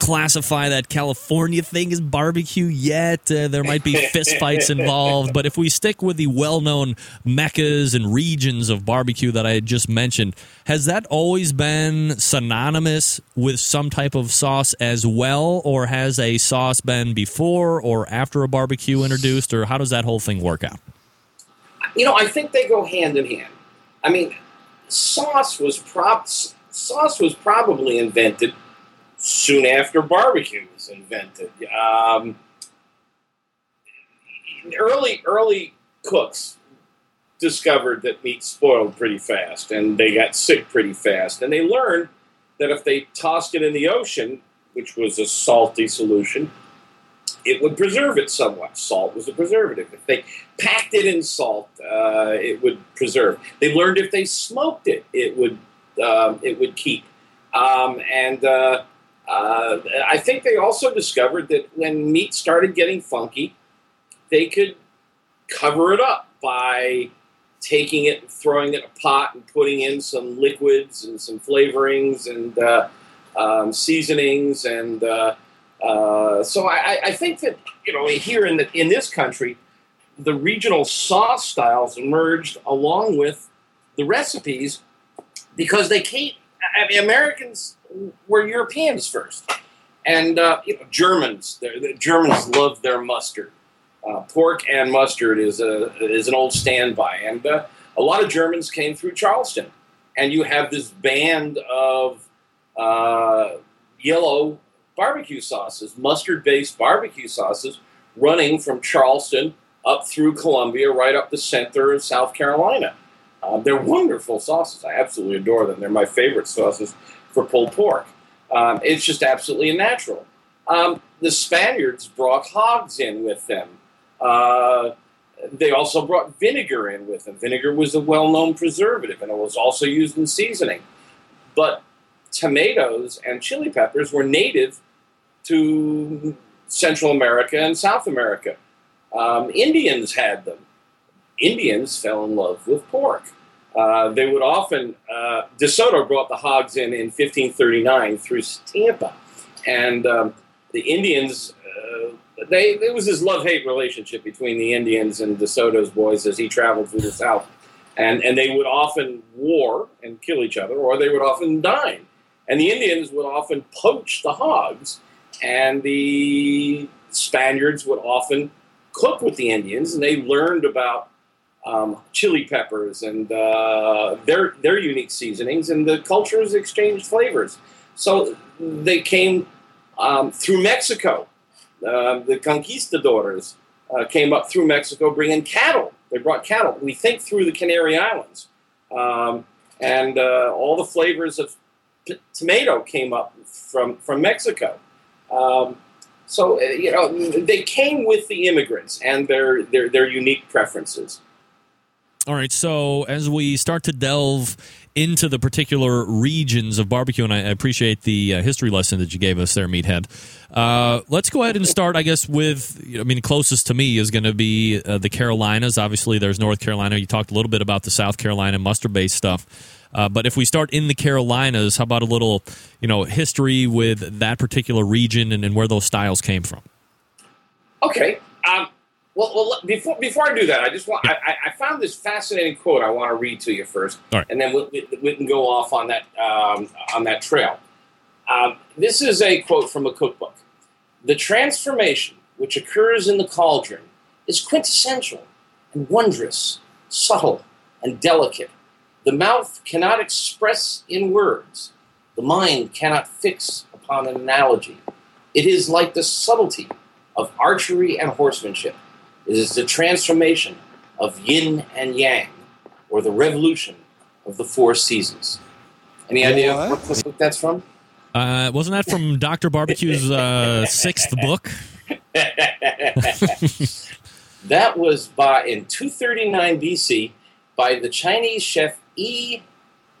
classify that California thing as barbecue yet. Uh, there might be fistfights involved, but if we stick with the well-known meccas and regions of barbecue that I had just mentioned, has that always been synonymous with some type of sauce as well, or has a sauce been before or after a barbecue introduced, or how does that whole thing work out? You know, I think they go hand in hand. I mean, sauce was prop sauce was probably invented soon after barbecue was invented. Um, early early cooks discovered that meat spoiled pretty fast, and they got sick pretty fast, and they learned that if they tossed it in the ocean, which was a salty solution, it would preserve it somewhat. Salt was a preservative. If they packed it in salt, uh, it would preserve. They learned if they smoked it, it would um, it would keep. Um, and uh, uh, I think they also discovered that when meat started getting funky, they could cover it up by taking it and throwing it in a pot and putting in some liquids and some flavorings and uh, um, seasonings and uh, uh, so I, I think that you know here in the, in this country, the regional sauce styles emerged along with the recipes because they came. I mean, Americans were Europeans first, and uh, you know, Germans. The, Germans love their mustard. Uh, pork and mustard is a is an old standby, and uh, a lot of Germans came through Charleston, and you have this band of uh, yellow barbecue sauces, mustard based barbecue sauces, running from Charleston up through Columbia, right up the center of South Carolina. Uh, they're wonderful sauces. I absolutely adore them. They're my favorite sauces for pulled pork. Um, it's just absolutely unnatural. Um, the Spaniards brought hogs in with them. Uh, they also brought vinegar in with them. Vinegar was a well known preservative and it was also used in seasoning. But tomatoes and chili peppers were native to Central America and South America. Um, Indians had them. Indians fell in love with pork. Uh, they would often, uh, DeSoto brought the hogs in in 1539 through Tampa. And um, the Indians, uh, they, it was this love hate relationship between the Indians and DeSoto's boys as he traveled through the South. And, and they would often war and kill each other, or they would often dine. And the Indians would often poach the hogs, and the Spaniards would often cook with the Indians, and they learned about um, chili peppers and uh, their their unique seasonings, and the cultures exchanged flavors. So they came um, through Mexico. Uh, the conquistadores uh, came up through Mexico bringing cattle. They brought cattle. We think through the Canary Islands, um, and uh, all the flavors of t- tomato came up from from Mexico. Um, so uh, you know they came with the immigrants and their their, their unique preferences. All right, so as we start to delve into the particular regions of barbecue, and I appreciate the uh, history lesson that you gave us there, Meathead. Uh, let's go ahead and start, I guess, with I mean, closest to me is going to be uh, the Carolinas. Obviously, there's North Carolina. You talked a little bit about the South Carolina mustard based stuff. Uh, but if we start in the Carolinas, how about a little, you know, history with that particular region and, and where those styles came from? Okay. Um, well, well, before before I do that, I just want I, I found this fascinating quote. I want to read to you first, and then we, we, we, can go off on that um, on that trail. Um, this is a quote from a cookbook. The transformation which occurs in the cauldron is quintessential and wondrous, subtle and delicate. The mouth cannot express in words. The mind cannot fix upon an analogy. It is like the subtlety of archery and horsemanship. It is the transformation of yin and yang, or the revolution of the four seasons. Any idea what, what book that's from? Uh, wasn't that from Dr. Barbecue's uh, sixth book? that was by in 239 BC by the Chinese chef Yi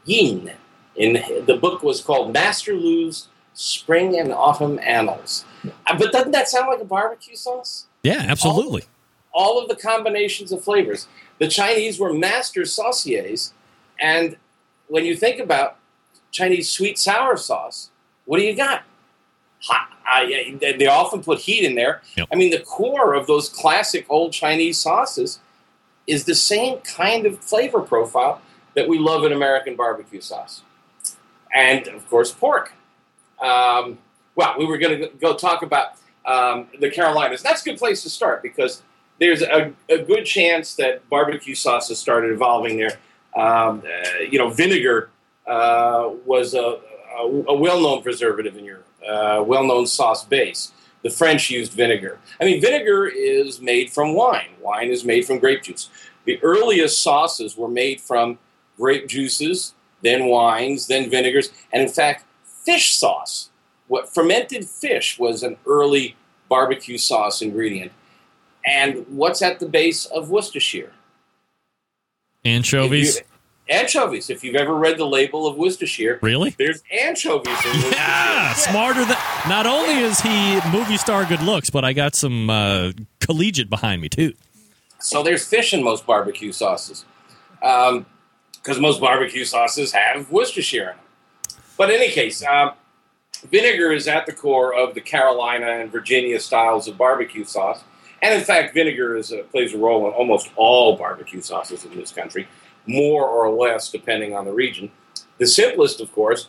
Yin. In the book was called Master Lu's Spring and Autumn Annals. Uh, But doesn't that sound like a barbecue sauce? Yeah, absolutely. All, all of the combinations of flavors. The Chinese were master sauciers, and when you think about Chinese sweet sour sauce, what do you got? Hot. They often put heat in there. I mean, the core of those classic old Chinese sauces is the same kind of flavor profile that we love in American barbecue sauce, and of course, pork. Um, well, we were going to go talk about um, the Carolinas. That's a good place to start because there's a, a good chance that barbecue sauces started evolving there. Um, uh, you know, vinegar uh, was a, a, a well-known preservative in Europe, uh, well-known sauce base. The French used vinegar. I mean, vinegar is made from wine. Wine is made from grape juice. The earliest sauces were made from grape juices, then wines, then vinegars, and in fact, fish sauce. What fermented fish was an early barbecue sauce ingredient. And what's at the base of Worcestershire? Anchovies. If you- anchovies. If you've ever read the label of Worcestershire, Really? there's anchovies in Worcestershire. Yeah, smarter than. Not only is he movie star good looks, but I got some uh, collegiate behind me too. So there's fish in most barbecue sauces, because most barbecue sauces have Worcestershire in them. But in any case, um, vinegar is at the core of the Carolina and Virginia styles of barbecue sauce, and in fact, vinegar is, uh, plays a role in almost all barbecue sauces in this country, more or less depending on the region. The simplest, of course,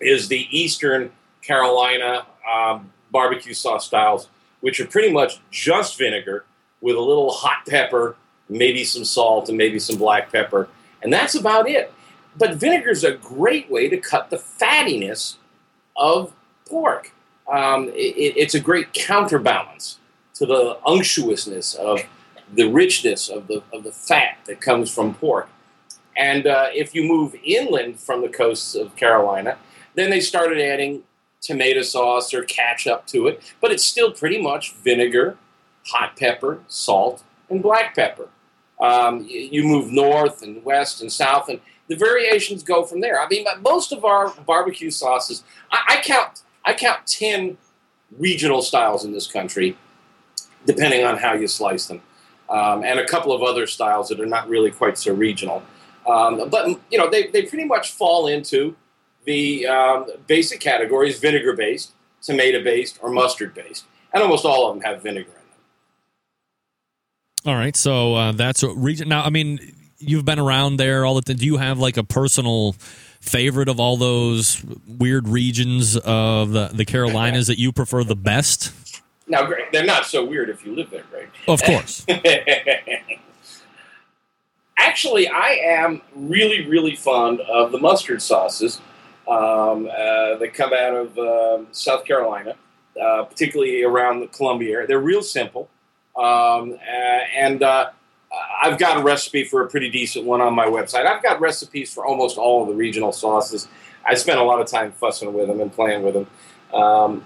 is the Eastern Carolina um, barbecue sauce styles, which are pretty much just vinegar with a little hot pepper, maybe some salt, and maybe some black pepper. And that's about it. But vinegar is a great way to cut the fattiness of pork. Um, it, it's a great counterbalance to the unctuousness of the richness of the, of the fat that comes from pork. And uh, if you move inland from the coasts of Carolina, then they started adding tomato sauce or ketchup to it, but it's still pretty much vinegar, hot pepper, salt, and black pepper. Um, you move north and west and south, and the variations go from there. I mean, most of our barbecue sauces, I, I count, I count ten regional styles in this country, depending on how you slice them, um, and a couple of other styles that are not really quite so regional. Um, but you know, they, they pretty much fall into the um, basic categories: vinegar-based, tomato-based, or mustard-based, and almost all of them have vinegar in them. All right, so uh, that's a region. Now, I mean, you've been around there all the time. Do you have like a personal favorite of all those weird regions of the, the Carolinas that you prefer the best? Now, Greg, they're not so weird if you live there, Greg. Of course. Actually, I am really, really fond of the mustard sauces um, uh, that come out of um South Carolina, uh, particularly around the Columbia area. They're real simple, um, uh, and uh, I've got a recipe for a pretty decent one on my website. I've got recipes for almost all of the regional sauces. I spent a lot of time fussing with them and playing with them, um,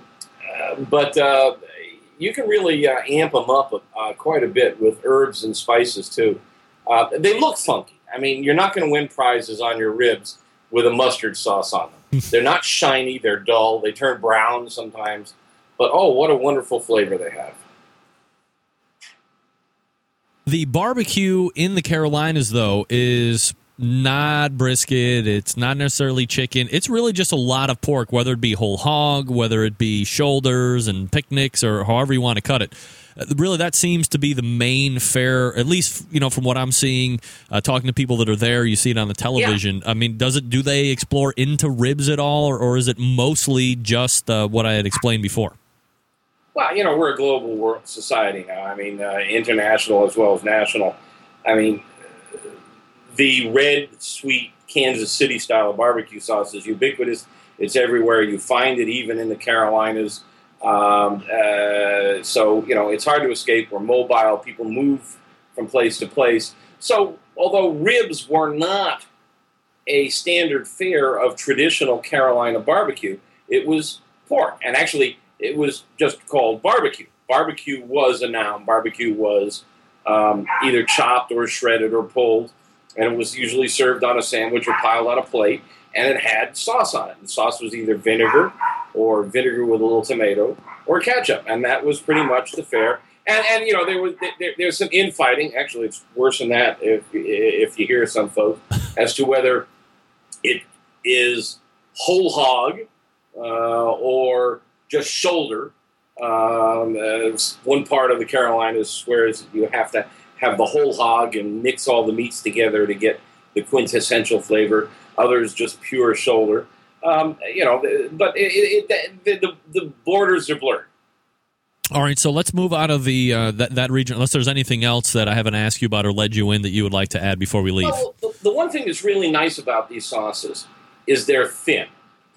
uh, but uh, you can really uh, amp them up uh, quite a bit with herbs and spices too. Uh, they look funky. I mean, you're not going to win prizes on your ribs with a mustard sauce on them. they're not shiny. They're dull. They turn brown sometimes. But oh, what a wonderful flavor they have. The barbecue in the Carolinas, though, is not brisket. It's not necessarily chicken. It's really just a lot of pork, whether it be whole hog, whether it be shoulders and picnics, or however you want to cut it. Uh, Really, that seems to be the main fare, at least you know from what I'm seeing, uh, talking to people that are there. You see it on the television. I mean, does it? Do they explore into ribs at all, or, or is it mostly just uh, what I had explained before? Well, you know, we're a global world society now. I mean, uh, international as well as national. I mean, the red, sweet Kansas City style barbecue sauce is ubiquitous. It's everywhere. You find it even in the Carolinas. Um, uh, so, you know, it's hard to escape. We're mobile. People move from place to place. So, although ribs were not a standard fare of traditional Carolina barbecue, it was pork. And actually, it was just called barbecue. Barbecue was a noun. Barbecue was um, either chopped or shredded or pulled, and it was usually served on a sandwich or piled on a plate, and it had sauce on it. The sauce was either vinegar or vinegar with a little tomato or ketchup, and that was pretty much the fare. And, and you know there was there, there's some infighting. Actually, it's worse than that if if you hear some folks as to whether it is whole hog uh, or just shoulder. Um, one part of the Carolinas swears you have to have the whole hog and mix all the meats together to get the quintessential flavor. Others just pure shoulder. Um, you know, but it, it, the, the the borders are blurred. All right, so let's move out of the uh, that that region. Unless there's anything else that I haven't asked you about or led you in that you would like to add before we leave. Well, the, the one thing that's really nice about these sauces is they're thin,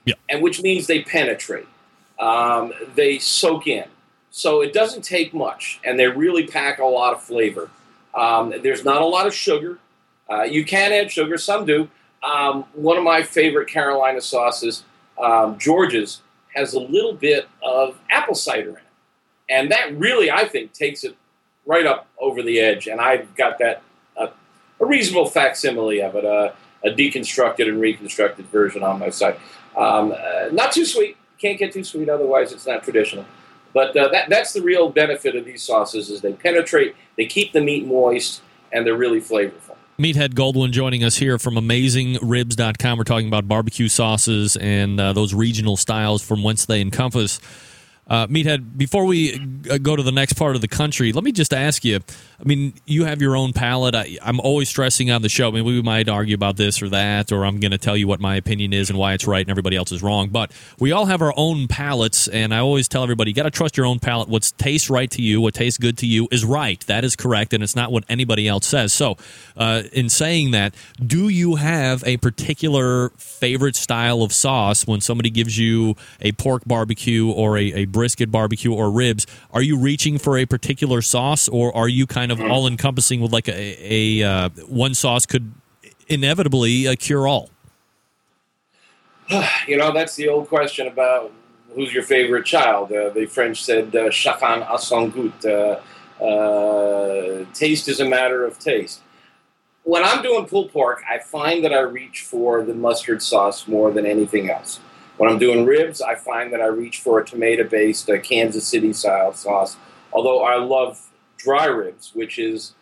yeah. and which means they penetrate. Um, they soak in, so it doesn't take much, and they really pack a lot of flavor. Um, there's not a lot of sugar. Uh, you can add sugar, some do. Um, one of my favorite Carolina sauces, um, George's, has a little bit of apple cider in it, and that really, I think, takes it right up over the edge. And I've got that uh, a reasonable facsimile of it, uh, a deconstructed and reconstructed version on my site. Um, uh, not too sweet. Can't get too sweet, otherwise it's not traditional. But uh, that, that's the real benefit of these sauces: is they penetrate, they keep the meat moist, and they're really flavorful. Meathead Goldwyn joining us here from AmazingRibs.com. We're talking about barbecue sauces and uh, those regional styles from whence they encompass. Uh, Meathead, before we uh, go to the next part of the country, let me just ask you. I mean, you have your own palate. I, I'm always stressing on the show. I mean, we might argue about this or that, or I'm going to tell you what my opinion is and why it's right and everybody else is wrong. But we all have our own palates, and I always tell everybody, you got to trust your own palate. What tastes right to you, what tastes good to you, is right. That is correct, and it's not what anybody else says. So, uh, in saying that, do you have a particular favorite style of sauce when somebody gives you a pork barbecue or a, a brisket barbecue or ribs? Are you reaching for a particular sauce, or are you kind of all encompassing with like a, a uh, one sauce could inevitably uh, cure all? you know, that's the old question about who's your favorite child. Uh, the French said, uh, "Chacun a son goût." Uh, uh, taste is a matter of taste. When I'm doing pulled pork, I find that I reach for the mustard sauce more than anything else. When I'm doing ribs, I find that I reach for a tomato-based uh, Kansas City style sauce. Although I love dry ribs, which is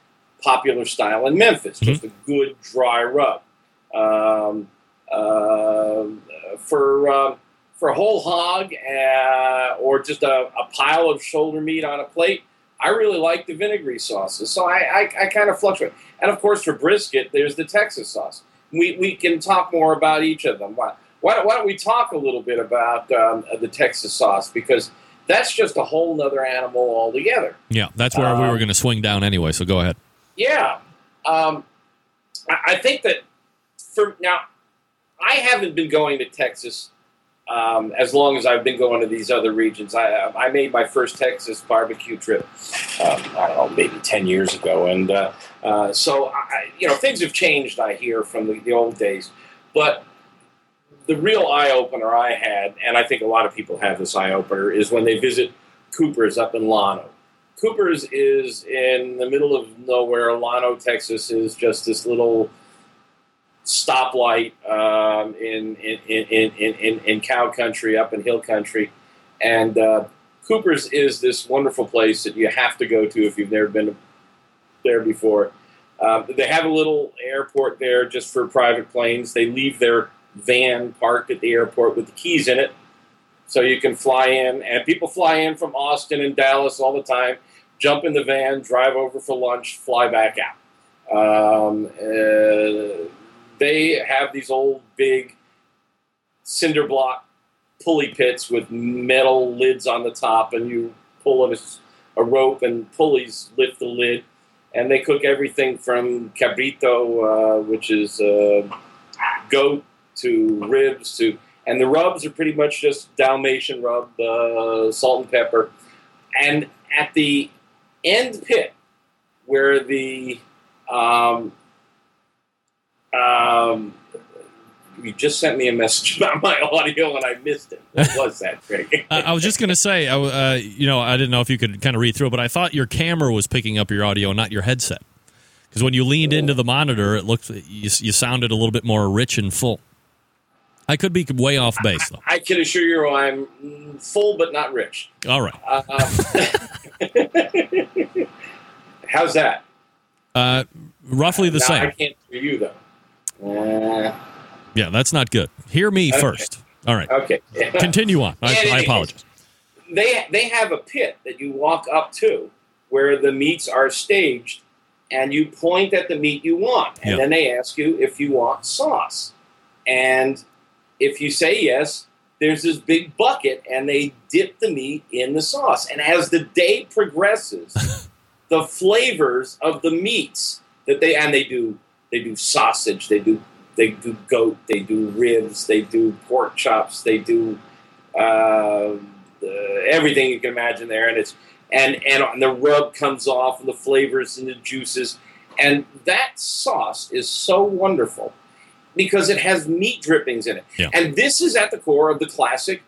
popular style in Memphis, just a good dry rub. Um, uh, for uh, for whole hog uh, or just a, a pile of shoulder meat on a plate, I really like the vinegary sauces. So I, I, I kind of fluctuate. And of course, for brisket, there's the Texas sauce. We, we can talk more about each of them. Why, don't, why don't we talk a little bit about um, the Texas sauce? Because that's just a whole nother animal altogether. Yeah, that's where we were going to swing down anyway. So go ahead. Yeah. Um, I, I think that for now, I haven't been going to Texas um, as long as I've been going to these other regions. I, I made my first Texas barbecue trip, um, I don't know, maybe 10 years ago. And uh, uh, so, I, you know, things have changed, I hear, from the, the old days. But the real eye opener I had, and I think a lot of people have this eye opener, is when they visit Cooper's up in Llano. Cooper's is in the middle of nowhere. Llano, Texas, is just this little stoplight um, in, in, in, in, in, in cow country, up in hill country. And uh, Cooper's is this wonderful place that you have to go to if you've never been there before. Um, they have a little airport there just for private planes. They leave their van parked at the airport with the keys in it. So you can fly in, and people fly in from Austin and Dallas all the time, jump in the van, drive over for lunch, fly back out. Um, uh, they have these old big cinder block pulley pits with metal lids on the top, and you pull a, a rope and pulleys lift the lid. And they cook everything from cabrito, uh, which is uh, goat, to ribs, to and the rubs are pretty much just Dalmatian rub, uh, salt and pepper. And at the end pit, where the um, um, you just sent me a message about my audio and I missed it. What was that, Craig? I, was just going to say, I, uh, you know, I didn't know if you could kind of read through it, but I thought your camera was picking up your audio, not your headset. Because when you leaned into the monitor, it looked you, you sounded a little bit more rich and full. I could be way off base, though. I can assure you I'm full but not rich. All right. Uh, how's that? Uh, roughly the No, same. I can't hear you though. Uh, Yeah, that's not good. Hear me Okay. first. All right. okay. Continue on. I, I apologize. They they have a pit that you walk up to where the meats are staged, and you point at the meat you want, and Yeah. then they ask you if you want sauce, and if you say yes, there's this big bucket, and they dip the meat in the sauce, and as the day progresses, the flavors of the meats that they and they do they do sausage, they do they do goat, they do ribs, they do pork chops, they do uh, uh, everything you can imagine there, and it's and and the rub comes off, and the flavors and the juices, and that sauce is so wonderful because it has meat drippings in it, Yeah. and this is at the core of the classic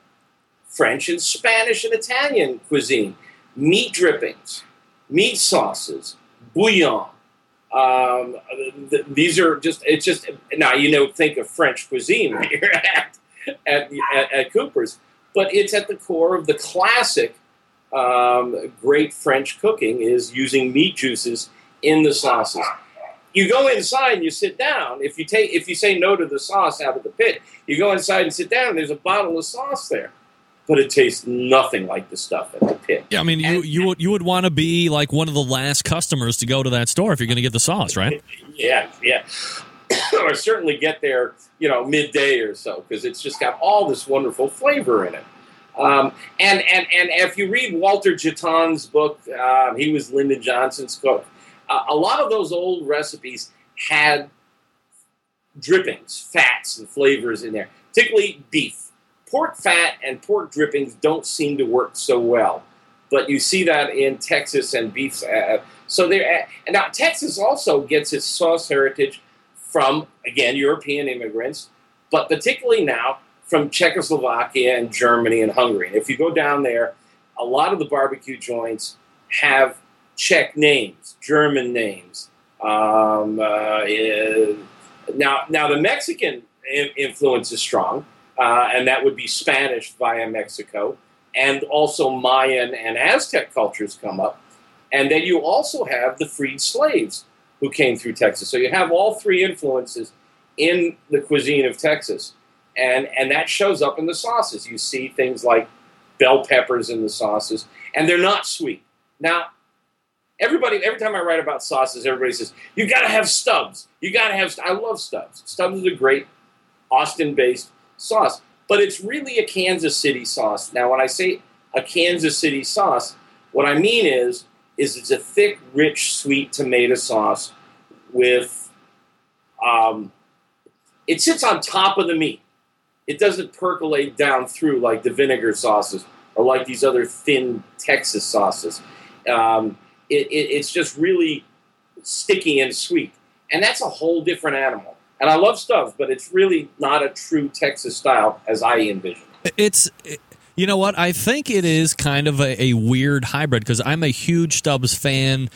French and Spanish and Italian cuisine: meat drippings, meat sauces, bouillon. Um, th- these are just it's just now you know think of French cuisine when you're at at, at, at Cooper's, but it's at the core of the classic um, great French cooking is using meat juices in the sauces. You go inside and you sit down. If you take if you say no to the sauce out of the pit, you go inside and sit down. and There's a bottle of sauce there, but it tastes nothing like the stuff at the pit. Yeah, I mean, you you would you would want to be like one of the last customers to go to that store if you're going to get the sauce, right? Yeah, yeah. or certainly get there, you know, midday or so, because it's just got all this wonderful flavor in it. Um, and, and, and if you read Walter Jetton's book, um, he was Lyndon Johnson's cook. Uh, a lot of those old recipes had drippings, fats, and flavors in there, particularly beef. Pork fat and pork drippings don't seem to work so well, but you see that in Texas and beef. Uh, so there, and now Texas also gets its sauce heritage from again European immigrants, but particularly now from Czechoslovakia and Germany and Hungary. And if you go down there, a lot of the barbecue joints have Czech names, German names. Um, uh, eh, now, now the Mexican in- influence is strong, uh, and that would be Spanish via Mexico, and also Mayan and Aztec cultures come up. And then you also have the freed slaves who came through Texas. So you have all three influences in the cuisine of Texas. And, and that shows up in the sauces. You see things like bell peppers in the sauces, and they're not sweet. Now, everybody, every time I write about sauces, everybody says, you got to have Stubbs. You got to have, I love Stubbs. Stubbs is a great Austin based sauce, but it's really a Kansas City sauce. Now, when I say a Kansas City sauce, what I mean is, is it's a thick, rich, sweet tomato sauce with, um, it sits on top of the meat. It doesn't percolate down through like the vinegar sauces or like these other thin Texas sauces. Um, it, it, it's just really sticky and sweet. And that's a whole different animal. And I love Stubbs, but it's really not a true Texas style as I envision. It's it- You know what? I think it is kind of a, a weird hybrid because I'm a huge Stubbs fan.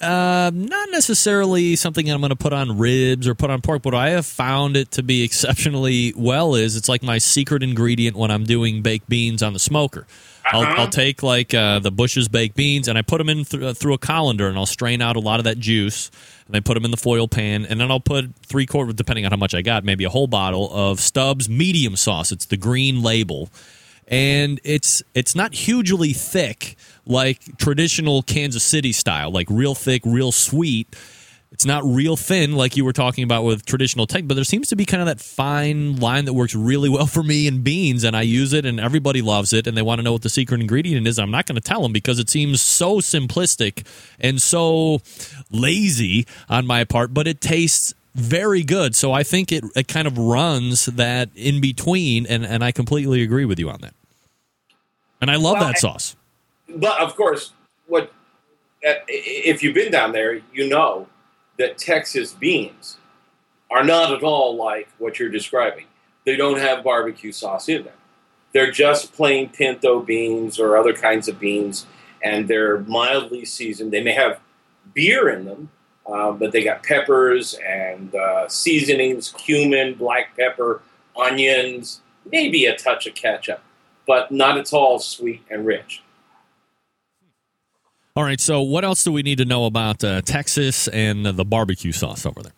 Uh, not necessarily something I'm going to put on ribs or put on pork, but I have found it to be exceptionally well. Is it's like my secret ingredient when I'm doing baked beans on the smoker. I'll, Uh-huh. I'll take like uh, the Bush's baked beans and I put them in th- uh, through a colander and I'll strain out a lot of that juice and I put them in the foil pan and then I'll put three quarter, depending on how much I got, maybe a whole bottle of Stubbs medium sauce. It's the green label, and it's it's not hugely thick like traditional Kansas City style, like real thick, real sweet. It's not real thin like you were talking about with traditional tech, but there seems to be kind of that fine line that works really well for me in beans, and I use it, and everybody loves it, and they want to know what the secret ingredient is. I'm not going to tell them because it seems so simplistic and so lazy on my part, but it tastes very good. So I think it, it kind of runs that in between, and, and I completely agree with you on that. And I love Well, that sauce. But of course, what uh, if you've been down there, you know that Texas beans are not at all like what you're describing. They don't have barbecue sauce in them. They're just plain pinto beans or other kinds of beans, and they're mildly seasoned. They may have beer in them, uh, but they got peppers and uh, seasonings, cumin, black pepper, onions, maybe a touch of ketchup, but not at all sweet and rich. All right, so what else do we need to know about uh, Texas and the barbecue sauce over there?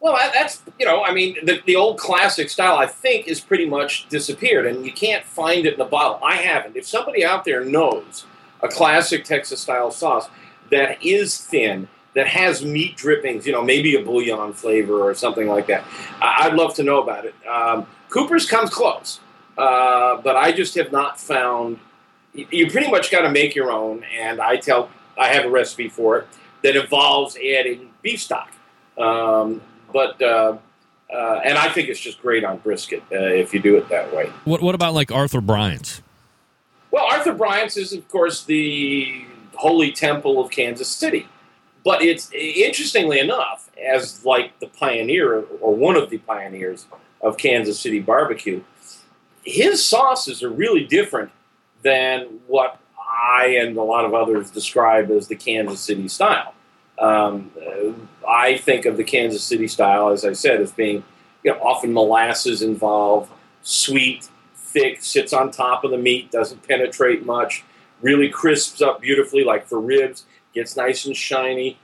Well, that's you know, I mean, the, the old classic style I think is pretty much disappeared, and you can't find it in the bottle. I haven't. If somebody out there knows a classic Texas style sauce that is thin, that has meat drippings, you know, maybe a bouillon flavor or something like that, I'd love to know about it. Um, Cooper's comes close, uh, but I just have not found. You you pretty much got to make your own, and I tell I have a recipe for it that involves adding beef stock. Um, but uh, uh, and I think it's just great on brisket uh, if you do it that way. What What about like Arthur Bryant's? Well, Arthur Bryant's is of course the holy temple of Kansas City, but it's interestingly enough, as like the pioneer or one of the pioneers of Kansas City barbecue, his sauces are really different than what I and a lot of others describe as the Kansas City style. Um, uh, I think of the Kansas City style, as I said, as being you know, often molasses involved, sweet, thick, sits on top of the meat, doesn't penetrate much, really crisps up beautifully, like for ribs, gets nice and shiny.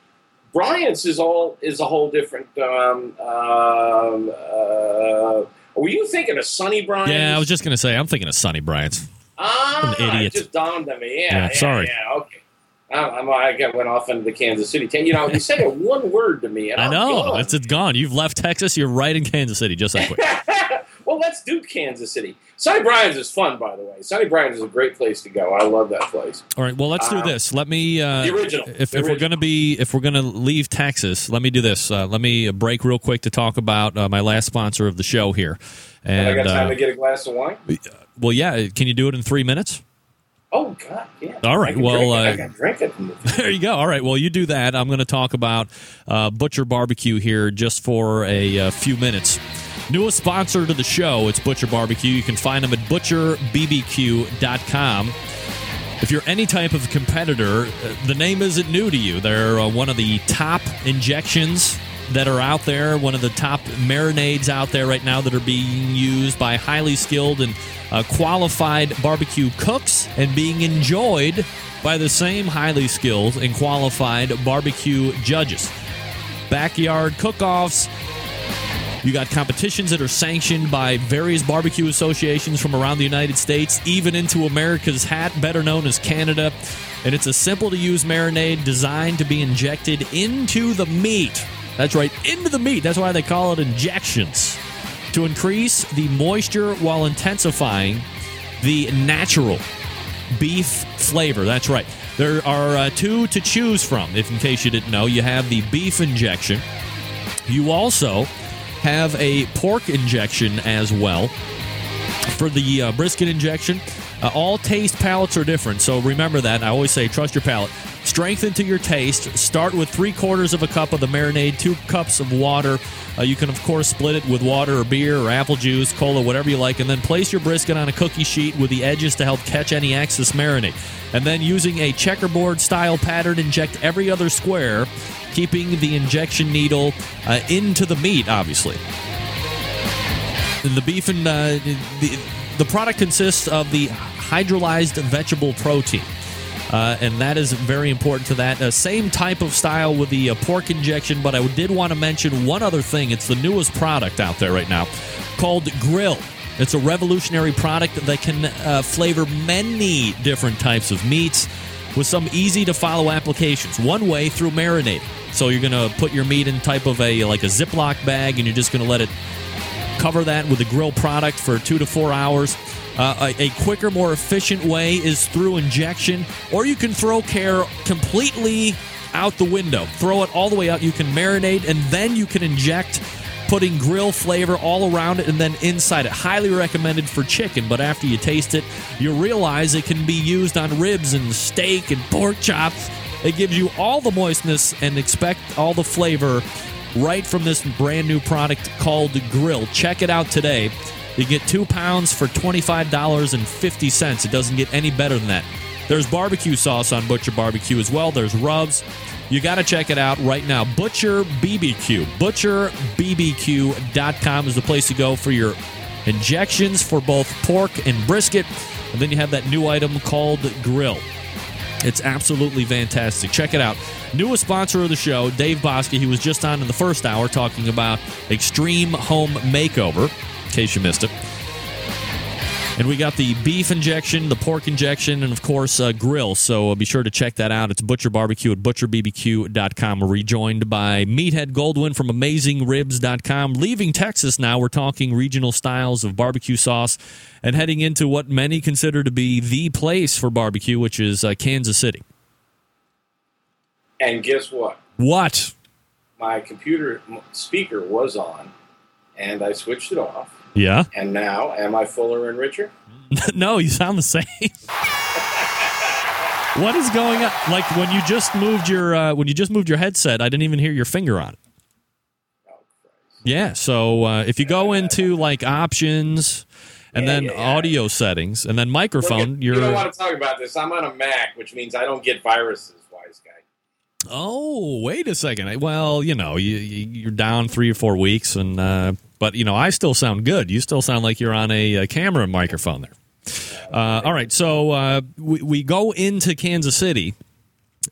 Bryant's is all is a whole different. Um, um, uh, were you thinking of Sonny Bryan? Yeah, I was just gonna say I'm thinking of Sonny Bryan's. Ah, An idiot. It just dawned on me. Yeah, Yeah, yeah, sorry. Yeah, okay. I, I'm, I got went off into the Kansas City. You know, you say it one word to me, and I know gone. it's it's gone. You've left Texas. You're right in Kansas City, just that quick. well, let's do Kansas City. Sonny Bryan's is fun, by the way. Sonny Bryan's is a great place to go. I love that place. All right. Well, let's do Um, this. Let me. Uh, the original. If, The if we're going to be, if we're going to leave Texas, let me do this. Uh, let me break real quick to talk about uh, my last sponsor of the show here. And, I got time uh, to get a glass of wine. well, yeah. Can you do it in three minutes? Oh God, yeah. All right, well, it. I uh, can drink it. There you go. All right. Well, you do that. I'm going to talk about uh, Butcher Barbecue here just for a, uh few minutes. Newest sponsor to the show, it's Butcher Barbecue. You can find them at butcherbbq.com. If you're any type of competitor, uh, the name isn't new to you. They're uh, one of the top injections that are out there, one of the top marinades out there right now that are being used by highly skilled and uh, qualified barbecue cooks and being enjoyed by the same highly skilled and qualified barbecue judges. Backyard cook offs, you got competitions that are sanctioned by various barbecue associations from around the United States, even into America's hat, better known as Canada. And it's a simple to use marinade designed to be injected into the meat. That's right, into the meat. That's why they call it injections. To increase the moisture while intensifying the natural beef flavor. That's right. There are uh, two to choose from, if in case you didn't know. You have the beef injection. You also have a pork injection as well. For the uh, brisket injection, uh, all taste palates are different. So remember that. I always say trust your palate. strengthen to your taste. Start with three quarters of a cup of the marinade, two cups of water. Uh, you can, of course, split it with water or beer or apple juice, cola, whatever you like, and then place your brisket on a cookie sheet with the edges to help catch any excess marinade. And then, using a checkerboard style pattern, inject every other square, keeping the injection needle uh, into the meat, obviously. The beef and uh, the, the product consists of the hydrolyzed vegetable protein. Uh, and that is very important to that. Uh, same type of style with the uh, pork injection, but I did want to mention one other thing. It's the newest product out there right now called Grill. It's a revolutionary product that can uh, flavor many different types of meats with some easy to follow applications. One way through marinating. So you're going to put your meat in type of a like a Ziploc bag, and you're just going to let it cover that with a grill product for two to four hours. Uh, a, a, quicker, more efficient way is through injection, or you can throw care completely out the window. Throw it all the way out. You can marinate, and then you can inject, putting grill flavor all around it and then inside it. Highly recommended for chicken, but after you taste it, you realize it can be used on ribs and steak and pork chops. It gives you all the moistness and expect all the flavor right from this brand new product called Grill. Check it out today. You get two pounds for $25.50. It doesn't get any better than that. There's barbecue sauce on Butcher Barbecue as well. There's rubs. You got to check it out right now. Butcher BBQ. ButcherBBQ.com is the place to go for your injections for both pork and brisket. And then you have that new item called Grill. It's absolutely fantastic. Check it out. Newest sponsor of the show, Dave Bouska. He was just on in the first hour talking about Extreme Home Makeover in case you missed it. And we got the beef injection, the pork injection, and of course, uh, grill. So uh, be sure to check that out. It's Butcher Barbecue at butcherbbq.com. We're rejoined by Meathead Goldwyn from AmazingRibs.com. Leaving Texas now, we're talking regional styles of barbecue sauce and heading into what many consider to be the place for barbecue, which is uh, Kansas City. And guess what? What? My computer speaker was on, and I switched it off yeah. And now, am I fuller and richer? no, you sound the same. what is going on? Like when you just moved your uh, when you just moved your headset, I didn't even hear your finger on it. Yeah. So uh, if you go into like options and Yeah, then yeah, yeah. audio settings and then microphone, Look, you don't want to talk about this. I'm on a Mac, which means I don't get viruses, wise guy. Oh, wait a second. Well, you know, you, you- you're down three or four weeks, and uh, but you know, I still sound good. You still sound like you're on a, a camera microphone there. Uh, all right, so uh, we, we go into Kansas City.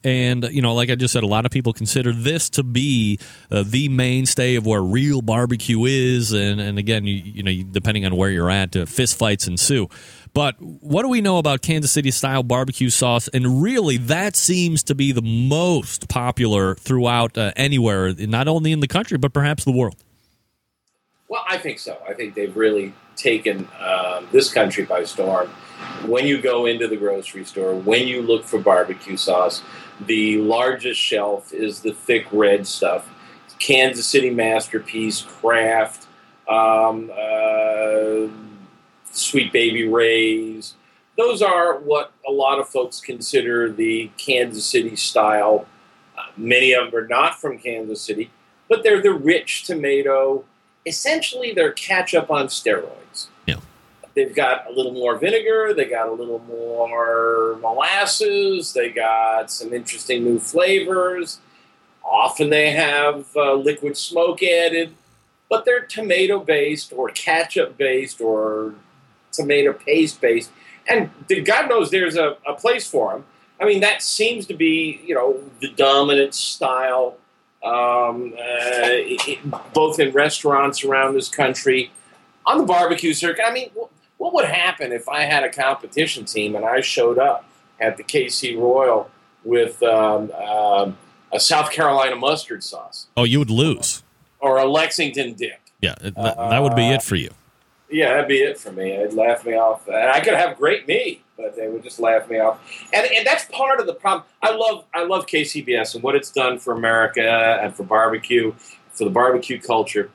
And you know, like I just said, a lot of people consider this to be uh, the mainstay of where real barbecue is. And, and again, you, you know, depending on where you're at, uh, fist fights ensue. But what do we know about Kansas City style barbecue sauce? And really, that seems to be the most popular throughout uh, anywhere, not only in the country but perhaps the world. Well, I think so. I think they've really taken um, this country by storm. When you go into the grocery store, when you look for barbecue sauce, the largest shelf is the thick red stuff. Kansas City Masterpiece, Kraft, um, uh, Sweet Baby Ray's. Those are what a lot of folks consider the Kansas City style. Uh, many of them are not from Kansas City, but they're the rich tomato. Essentially, they're ketchup on steroids. Yeah. They've got a little more vinegar. They got a little more molasses. They got some interesting new flavors. Often they have uh, liquid smoke added, but they're tomato based or ketchup based or tomato paste based. And the- God knows there's a, a place for them. I mean, that seems to be, you know, the dominant style, um, uh, both in restaurants around this country, on the barbecue circuit. I mean, what would happen if I had a competition team and I showed up at the KC Royal with um, um, a South Carolina mustard sauce Oh, you would lose. or a Lexington dip? Yeah, that, that would be it for you. Yeah, that'd be it for me. It'd laugh me off. And I could have great meat, but they would just laugh me off. And and that's part of the problem. I love I love KCBS and what it's done for America and for barbecue, for the barbecue culture.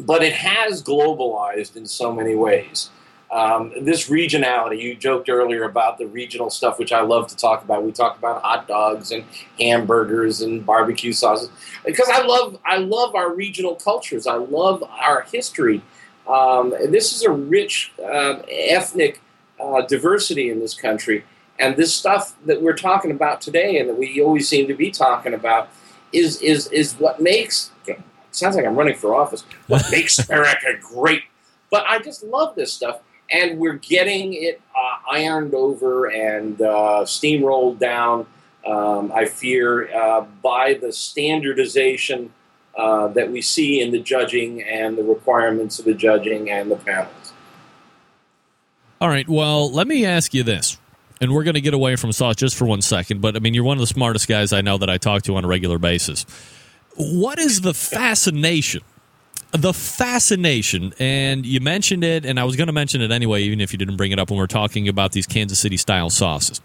But it has globalized in so many ways. um, this regionality. You joked earlier about the regional stuff, which I love to talk about. We talk about hot dogs and hamburgers and barbecue sauces because I love I love our regional cultures. I love our history. Um, and this is a rich uh, ethnic uh, diversity in this country. And this stuff that we're talking about today, and that we always seem to be talking about, is is is what makes. It sounds like I'm running for office. What makes America great? But I just love this stuff, and we're getting it uh, ironed over and uh, steamrolled down. Um, I fear uh, by the standardization uh, that we see in the judging and the requirements of the judging and the panels. All right. Well, let me ask you this. And we're going to get away from sauce just for one second, but I mean, you're one of the smartest guys I know that I talk to on a regular basis. What is the fascination? The fascination, and you mentioned it, and I was going to mention it anyway, even if you didn't bring it up when we are talking about these Kansas City style sauces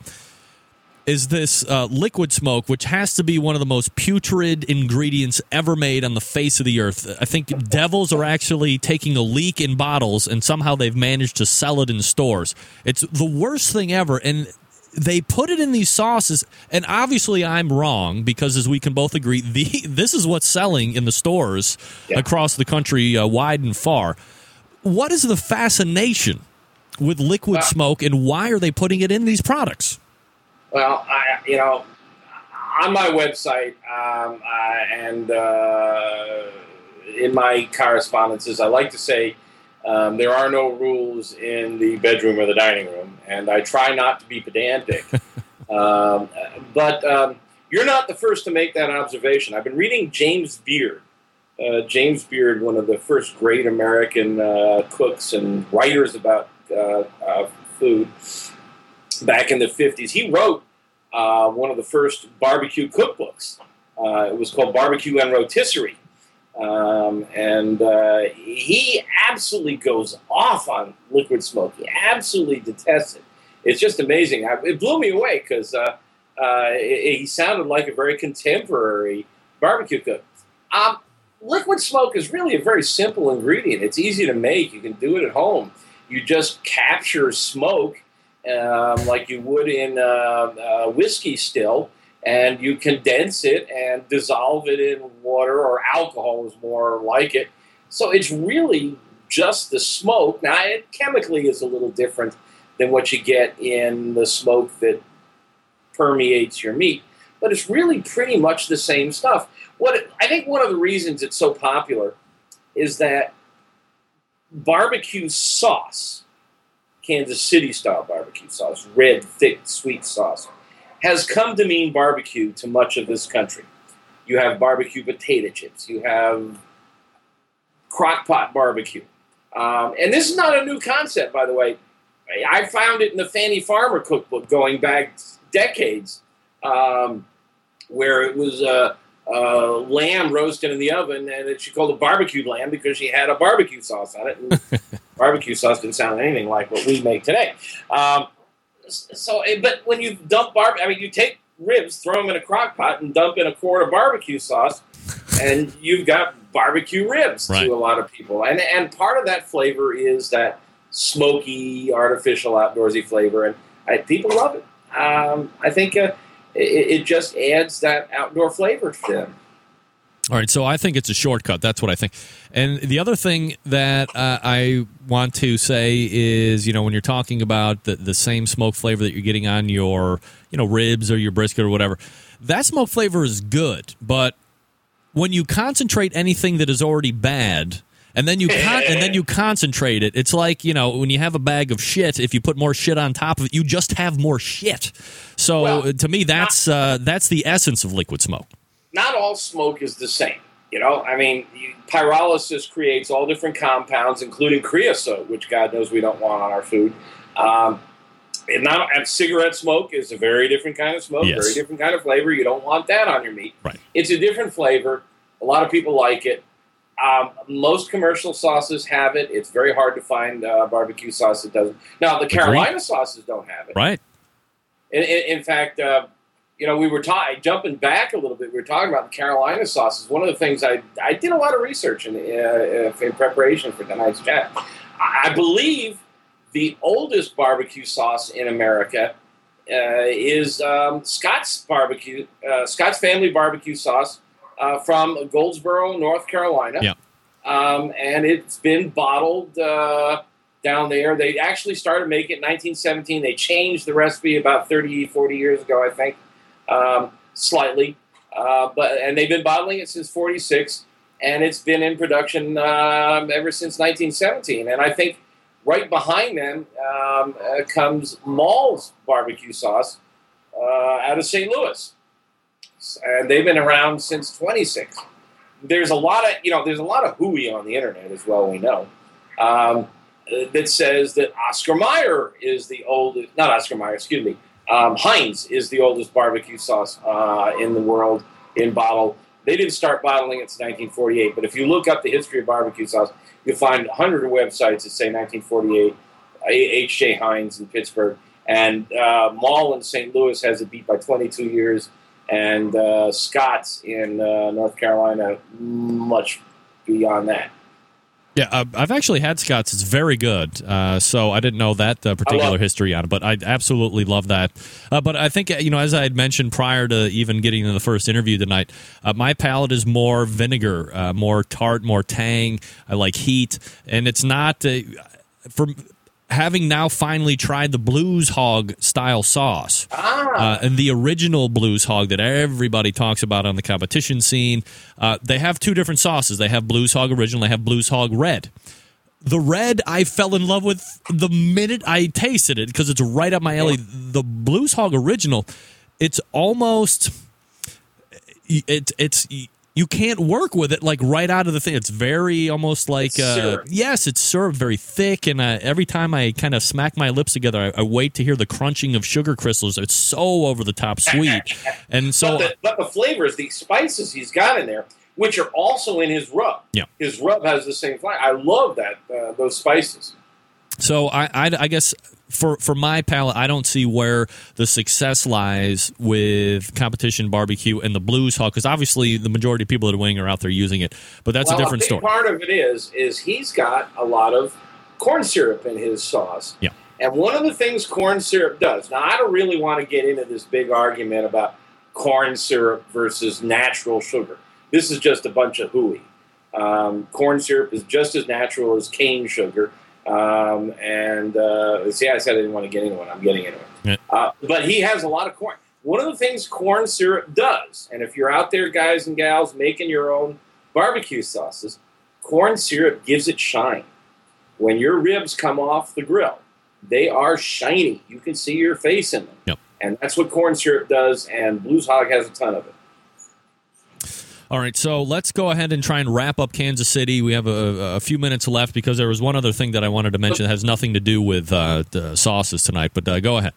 is this uh, liquid smoke, which has to be one of the most putrid ingredients ever made on the face of the earth. I think devils are actually taking a leak in bottles, and somehow they've managed to sell it in stores. It's the worst thing ever, and they put it in these sauces. And obviously, I'm wrong because, as we can both agree, the, this is what's selling in the stores yeah. across the country, uh, wide and far. What is the fascination with liquid smoke, and why are they putting it in these products? Well, I, you know, on my website um, I, and uh, in my correspondences, I like to say um, there are no rules in the bedroom or the dining room, and I try not to be pedantic. um, but um, you're not the first to make that observation. I've been reading James Beard. Uh, James Beard, one of the first great American uh, cooks and writers about uh, uh food back in the 50s. He wrote uh, one of the first barbecue cookbooks. Uh, it was called Barbecue and Rotisserie. Um, and uh, he absolutely goes off on liquid smoke. He absolutely detests it. It's just amazing. I, it blew me away because uh, uh, he sounded like a very contemporary barbecue cook. Um, liquid smoke is really a very simple ingredient. It's easy to make. You can do it at home. You just capture smoke um, like you would in uh, uh, whiskey still, and you condense it and dissolve it in water or alcohol is more like it. So it's really just the smoke. Now, it chemically is a little different than what you get in the smoke that permeates your meat, but it's really pretty much the same stuff. What I think one of the reasons it's so popular is that barbecue sauce Kansas City style barbecue sauce, red, thick, sweet sauce, has come to mean barbecue to much of this country. You have barbecue potato chips, you have crock pot barbecue. Um, and this is not a new concept, by the way. I found it in the Fannie Farmer cookbook going back decades, um, where it was a, a, lamb roasted in the oven, and she called it barbecued lamb because she had a barbecue sauce on it. barbecue sauce didn't sound anything like what we make today. Um, so, eh, but when you dump barbecue, I mean, you take ribs, throw them in a crock pot, and dump in a quart of barbecue sauce, and you've got barbecue ribs right. to a lot of people. And and part of that flavor is that smoky, artificial, outdoorsy flavor, and I, people love it. Um, I think uh, it, it, just adds that outdoor flavor to them. All right, so I think it's a shortcut. That's what I think. And the other thing that uh, I want to say is, you know, when you're talking about the, the same smoke flavor that you're getting on your, you know, ribs or your brisket or whatever, that smoke flavor is good. But when you concentrate anything that is already bad, and then you con- and then you concentrate it. It's like you know when you have a bag of shit. If you put more shit on top of it, you just have more shit. So well, to me, that's uh, that's the essence of liquid smoke not all smoke is the same. You know, I mean, pyrolysis creates all different compounds, including creosote, which God knows we don't want on our food. Um, and, not, and cigarette smoke is a very different kind of smoke, yes. very different kind of flavor. You don't want that on your meat. Right. It's a different flavor. A lot of people like it. Um, most commercial sauces have it. It's very hard to find uh, barbecue sauce that doesn't. Now, the Carolina Agreed. sauces don't have it. Right. In, in, in fact, uh, you know, we were talking, jumping back a little bit, we were talking about the Carolina sauces. One of the things I, I did a lot of research in, uh, in preparation for tonight's chat. I believe the oldest barbecue sauce in America uh, is um, Scott's barbecue, uh, Scott's family barbecue sauce uh, from Goldsboro, North Carolina. Yeah. Um, and it's been bottled uh, down there. They actually started making it in 1917. They changed the recipe about 30, 40 years ago, I think, um, slightly. Uh, but and they've been bottling it since 46, and it's been in production um, ever since 1917. And I think right behind them um, uh, comes Maull's barbecue sauce uh, out of St. Louis, and they've been around since 26. There's a lot of you know there's a lot of hooey on the internet as well. We know um, that says that Oscar Mayer is the oldest, not Oscar Mayer, excuse me. Um, Heinz is the oldest barbecue sauce uh, in the world in bottle. They didn't start bottling it in 1948, but if you look up the history of barbecue sauce, you'll find 100 websites that say 1948, H.J. Heinz in Pittsburgh, and uh, Maull in St. Louis has it beat by 22 years, and uh, Scott's in uh, North Carolina much beyond that. Yeah, uh, I've actually had Scott's. It's very good. Uh, so I didn't know that uh, particular history on it, but I absolutely love that. Uh, but I think, you know, as I had mentioned prior to even getting to the first interview tonight, uh, my palate is more vinegar, uh, more tart, more tang. I like heat. And it's not, for having now finally tried the Blues Hog style sauce, uh, and the original Blues Hog that everybody talks about on the competition scene, uh, they have two different sauces. They have Blues Hog original. They have Blues Hog red. The red I fell in love with the minute I tasted it because it's right up my alley. The Blues Hog original, it's almost it, it's you can't work with it like right out of the thing. It's very almost like It's uh, yes, it's syrup, very thick, and uh, every time I kind of smack my lips together, I, I wait to hear the crunching of sugar crystals. It's so over the top sweet, and so but, the, but the flavors, the spices he's got in there, which are also in his rub. Yeah. His rub has the same flavor. I love that uh, those spices. So I, I, I guess for for my palate, I don't see where the success lies with competition barbecue and the blues hog because obviously the majority of people at Wing are out there using it, but that's well, a different story. Part of it is is he's got a lot of corn syrup in his sauce. Yeah. And one of the things corn syrup does. Now I don't really want to get into this big argument about corn syrup versus natural sugar. This is just a bunch of hooey. Um, corn syrup is just as natural as cane sugar. Um, and uh, see, I said I didn't want to get into it. I'm getting into it. Uh, but he has a lot of corn. One of the things corn syrup does, and if you're out there, guys and gals, making your own barbecue sauces, corn syrup gives it shine. When your ribs come off the grill, they are shiny. You can see your face in them. Yep. And that's what corn syrup does, and Blues Hog has a ton of it. All right, so let's go ahead and try and wrap up Kansas City. We have a, a few minutes left because there was one other thing that I wanted to mention that has nothing to do with uh, the sauces tonight. But uh, go ahead.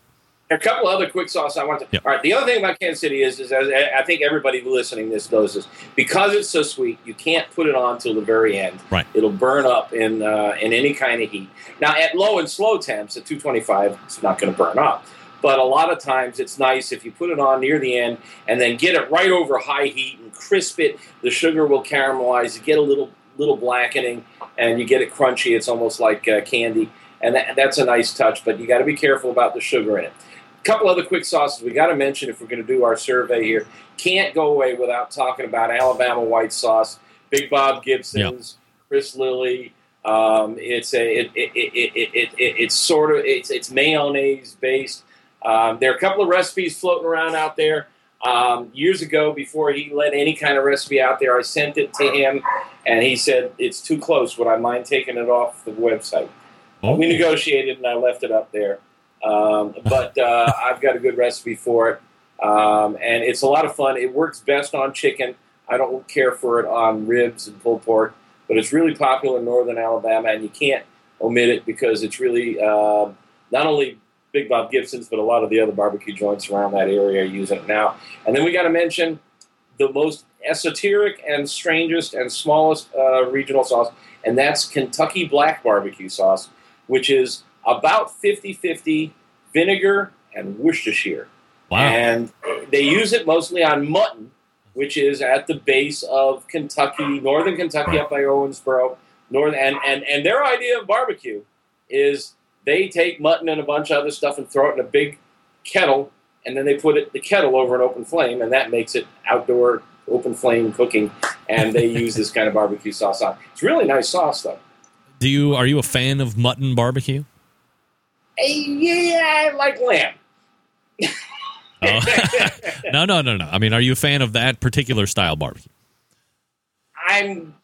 A couple other quick sauces I want to. All right. The other thing about Kansas City is, is as I think everybody listening this knows this because it's so sweet. You can't put it on till the very end. Right. It'll burn up in uh, in any kind of heat. Now at low and slow temps at 225, it's not going to burn up. But a lot of times it's nice if you put it on near the end and then get it right over high heat crisp it. The sugar will caramelize. You get a little little blackening and you get it crunchy. It's almost like uh, candy, and that, that's a nice touch. But you got to be careful about the sugar in it. A couple other quick sauces we got to mention if we're going to do our survey here. Can't go away without talking about Alabama white sauce, Big Bob Gibson's, Chris Lilly. Um, it's a it, it, it, it, it, it, it's sort of it's it's mayonnaise based. Um, there are a couple of recipes floating around out there. Um, years ago, before he let any kind of recipe out there, I sent it to him, and he said it's too close. Would I mind taking it off the website? We negotiated, and I left it up there. Um, but uh, I've got a good recipe for it, um, and it's a lot of fun. It works best on chicken. I don't care for it on ribs and pulled pork, but it's really popular in northern Alabama, and you can't omit it because it's really uh, not only Big Bob Gibson's, but a lot of the other barbecue joints around that area are using it now. And then we got to mention the most esoteric and strangest and smallest uh, regional sauce, and that's Kentucky Black Barbecue Sauce, which is about 50 50 vinegar and Worcestershire. Wow. And they use it mostly on mutton, which is at the base of Kentucky, northern Kentucky, up by Owensboro. Northern, and, and, and their idea of barbecue is they take mutton and a bunch of other stuff and throw it in a big kettle, and then they put it the kettle over an open flame, and that makes it outdoor open flame cooking. And they use this kind of barbecue sauce on. It's really nice sauce, though. Do you are you a fan of mutton barbecue? Hey, yeah, I like lamb. Oh. no, no, no, no. I mean, are you a fan of that particular style barbecue? I'm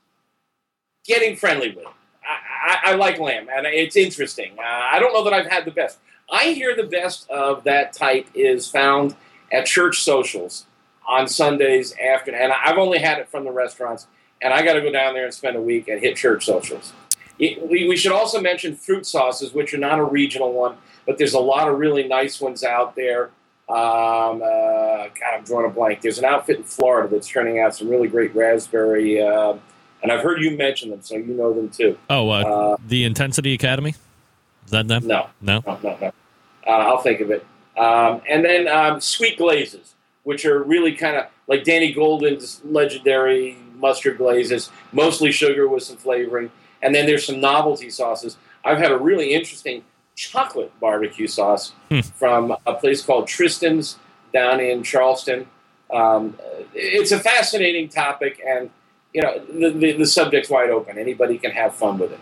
getting friendly with it. I, I, like lamb, and it's interesting. Uh, I don't know that I've had the best. I hear the best of that type is found at church socials on Sundays after, and I've only had it from the restaurants, and I got to go down there and spend a week and hit church socials. It, we, we should also mention fruit sauces, which are not a regional one, but there's a lot of really nice ones out there. Um, uh, God, I'm drawing a blank. There's an outfit in Florida that's turning out some really great raspberry, uh, and I've heard you mention them, so you know them too. Oh, uh, Uh, the Intensity Academy. Is that them? No, no, no, no. no. Uh, I'll think of it. Um, and then um, sweet glazes, which are really kind of like Danny Gaulden's legendary mustard glazes, mostly sugar with some flavoring. And then there's some novelty sauces. I've had a really interesting chocolate barbecue sauce from a place called Tristan's down in Charleston. Um, it's a fascinating topic, and you know the, the, the subject's wide open. Anybody can have fun with it.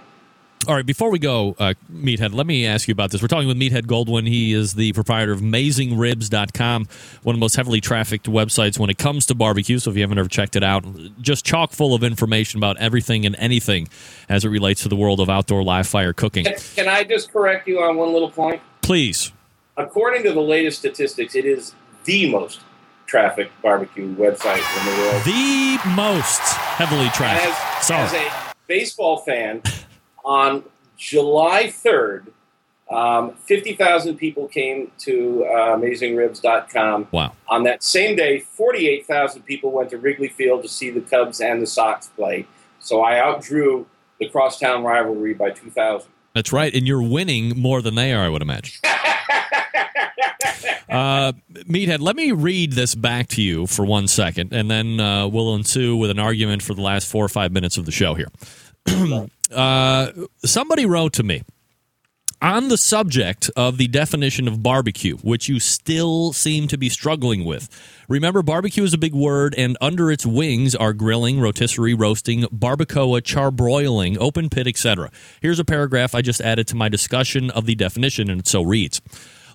All right, before we go, uh, Meathead, let me ask you about this. We're talking with Meathead Goldwyn. He is the proprietor of AmazingRibs.com, one of the most heavily trafficked websites when it comes to barbecue. So if you haven't ever checked it out, just chock full of information about everything and anything as it relates to the world of outdoor live fire cooking. Can, can I just correct you on one little point? Please. According to the latest statistics, it is the most trafficked barbecue website in the world. The most heavily trafficked. As, Sorry. as a baseball fan, on July 3rd, um, 50,000 people came to uh, AmazingRibs.com. Wow. On that same day, 48,000 people went to Wrigley Field to see the Cubs and the Sox play. So I outdrew the crosstown rivalry by 2,000. That's right, and you're winning more than they are, I would imagine. uh, Meathead, let me read this back to you for one second, and then uh, we'll ensue with an argument for the last four or five minutes of the show here. uh, somebody wrote to me on the subject of the definition of barbecue, which you still seem to be struggling with. Remember, barbecue is a big word, and under its wings are grilling, rotisserie, roasting, barbacoa, charbroiling, open pit, etc. Here's a paragraph I just added to my discussion of the definition, and it so reads.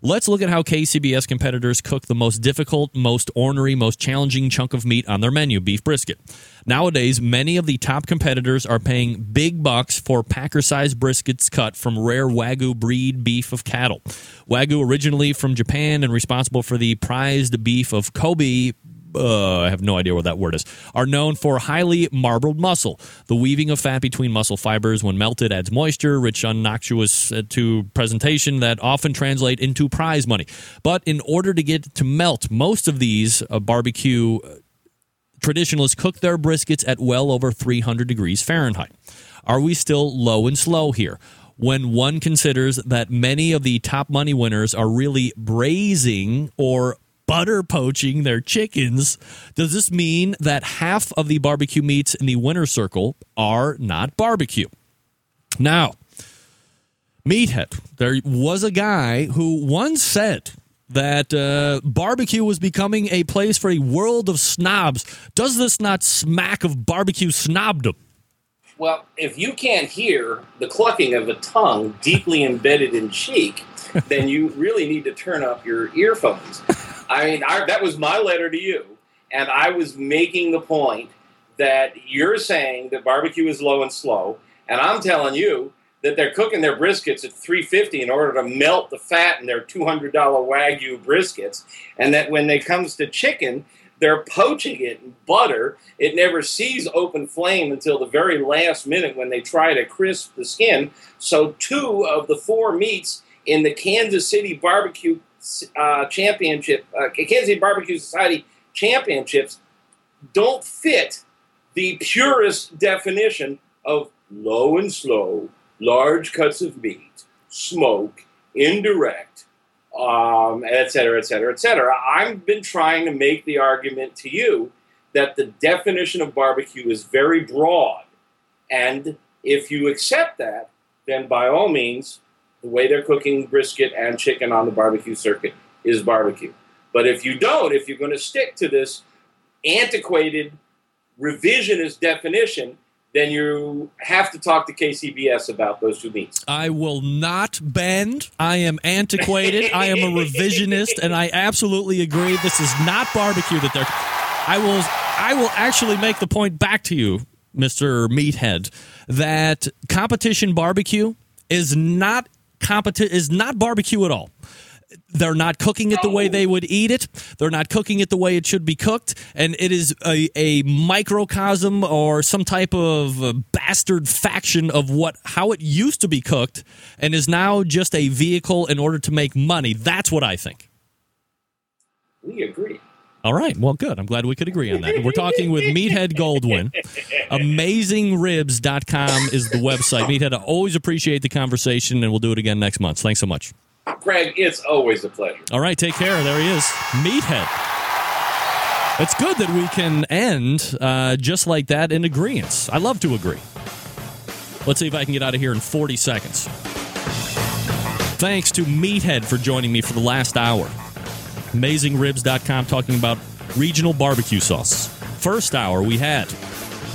Let's look at how KCBS competitors cook the most difficult, most ornery, most challenging chunk of meat on their menu beef brisket. Nowadays, many of the top competitors are paying big bucks for Packer sized briskets cut from rare Wagyu breed beef of cattle. Wagyu, originally from Japan and responsible for the prized beef of Kobe, uh, I have no idea what that word is, are known for highly marbled muscle. The weaving of fat between muscle fibers when melted adds moisture, rich, unnoxious uh, to presentation that often translate into prize money. But in order to get to melt, most of these uh, barbecue uh, traditionalists cook their briskets at well over 300 degrees Fahrenheit. Are we still low and slow here? When one considers that many of the top money winners are really braising or butter poaching their chickens, does this mean that half of the barbecue meats in the winner circle are not barbecue? Now, Meathead, there was a guy who once said that uh, barbecue was becoming a place for a world of snobs. Does this not smack of barbecue snobdom? Well, if you can't hear the clucking of a tongue deeply embedded in cheek, then you really need to turn up your earphones. I mean, I, that was my letter to you, and I was making the point that you're saying that barbecue is low and slow, and I'm telling you that they're cooking their briskets at 350 in order to melt the fat in their $200 wagyu briskets, and that when it comes to chicken, they're poaching it in butter. It never sees open flame until the very last minute when they try to crisp the skin. So, two of the four meats in the Kansas City Barbecue uh, Championship, uh, Kansas City Barbecue Society Championships, don't fit the purest definition of low and slow, large cuts of meat, smoke, indirect, um, et cetera, et cetera, et cetera. I've been trying to make the argument to you that the definition of barbecue is very broad. And if you accept that, then by all means, the way they're cooking brisket and chicken on the barbecue circuit is barbecue. But if you don't, if you're going to stick to this antiquated revisionist definition, then you have to talk to KCBS about those two meats. I will not bend. I am antiquated. I am a revisionist, and I absolutely agree. This is not barbecue that they're. I will. I will actually make the point back to you, Mister Meathead, that competition barbecue is not competi- is not barbecue at all. They're not cooking it the way they would eat it. They're not cooking it the way it should be cooked. And it is a, a microcosm or some type of bastard faction of what how it used to be cooked and is now just a vehicle in order to make money. That's what I think. We agree. All right. Well, good. I'm glad we could agree on that. We're talking with Meathead Goldwyn. AmazingRibs.com is the website. Meathead, I always appreciate the conversation, and we'll do it again next month. Thanks so much. Greg, it's always a pleasure. All right, take care. There he is, Meathead. It's good that we can end uh, just like that in agreement. I love to agree. Let's see if I can get out of here in 40 seconds. Thanks to Meathead for joining me for the last hour. AmazingRibs.com talking about regional barbecue sauce. First hour, we had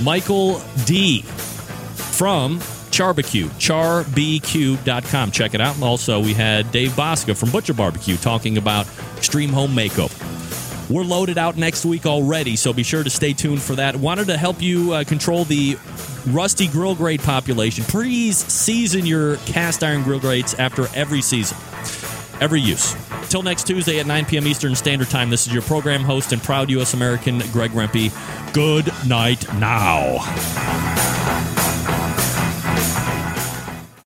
Michael D. from CharBQ, charbq.com. Check it out. Also, we had Dave Bouska from Butcher Barbecue talking about extreme home makeover. We're loaded out next week already, so be sure to stay tuned for that. Wanted to help you uh, control the rusty grill grate population. Please season your cast iron grill grates after every season, every use. Till next Tuesday at 9 p.m. Eastern Standard Time, this is your program host and proud U.S. American, Greg Rempe. Good night now.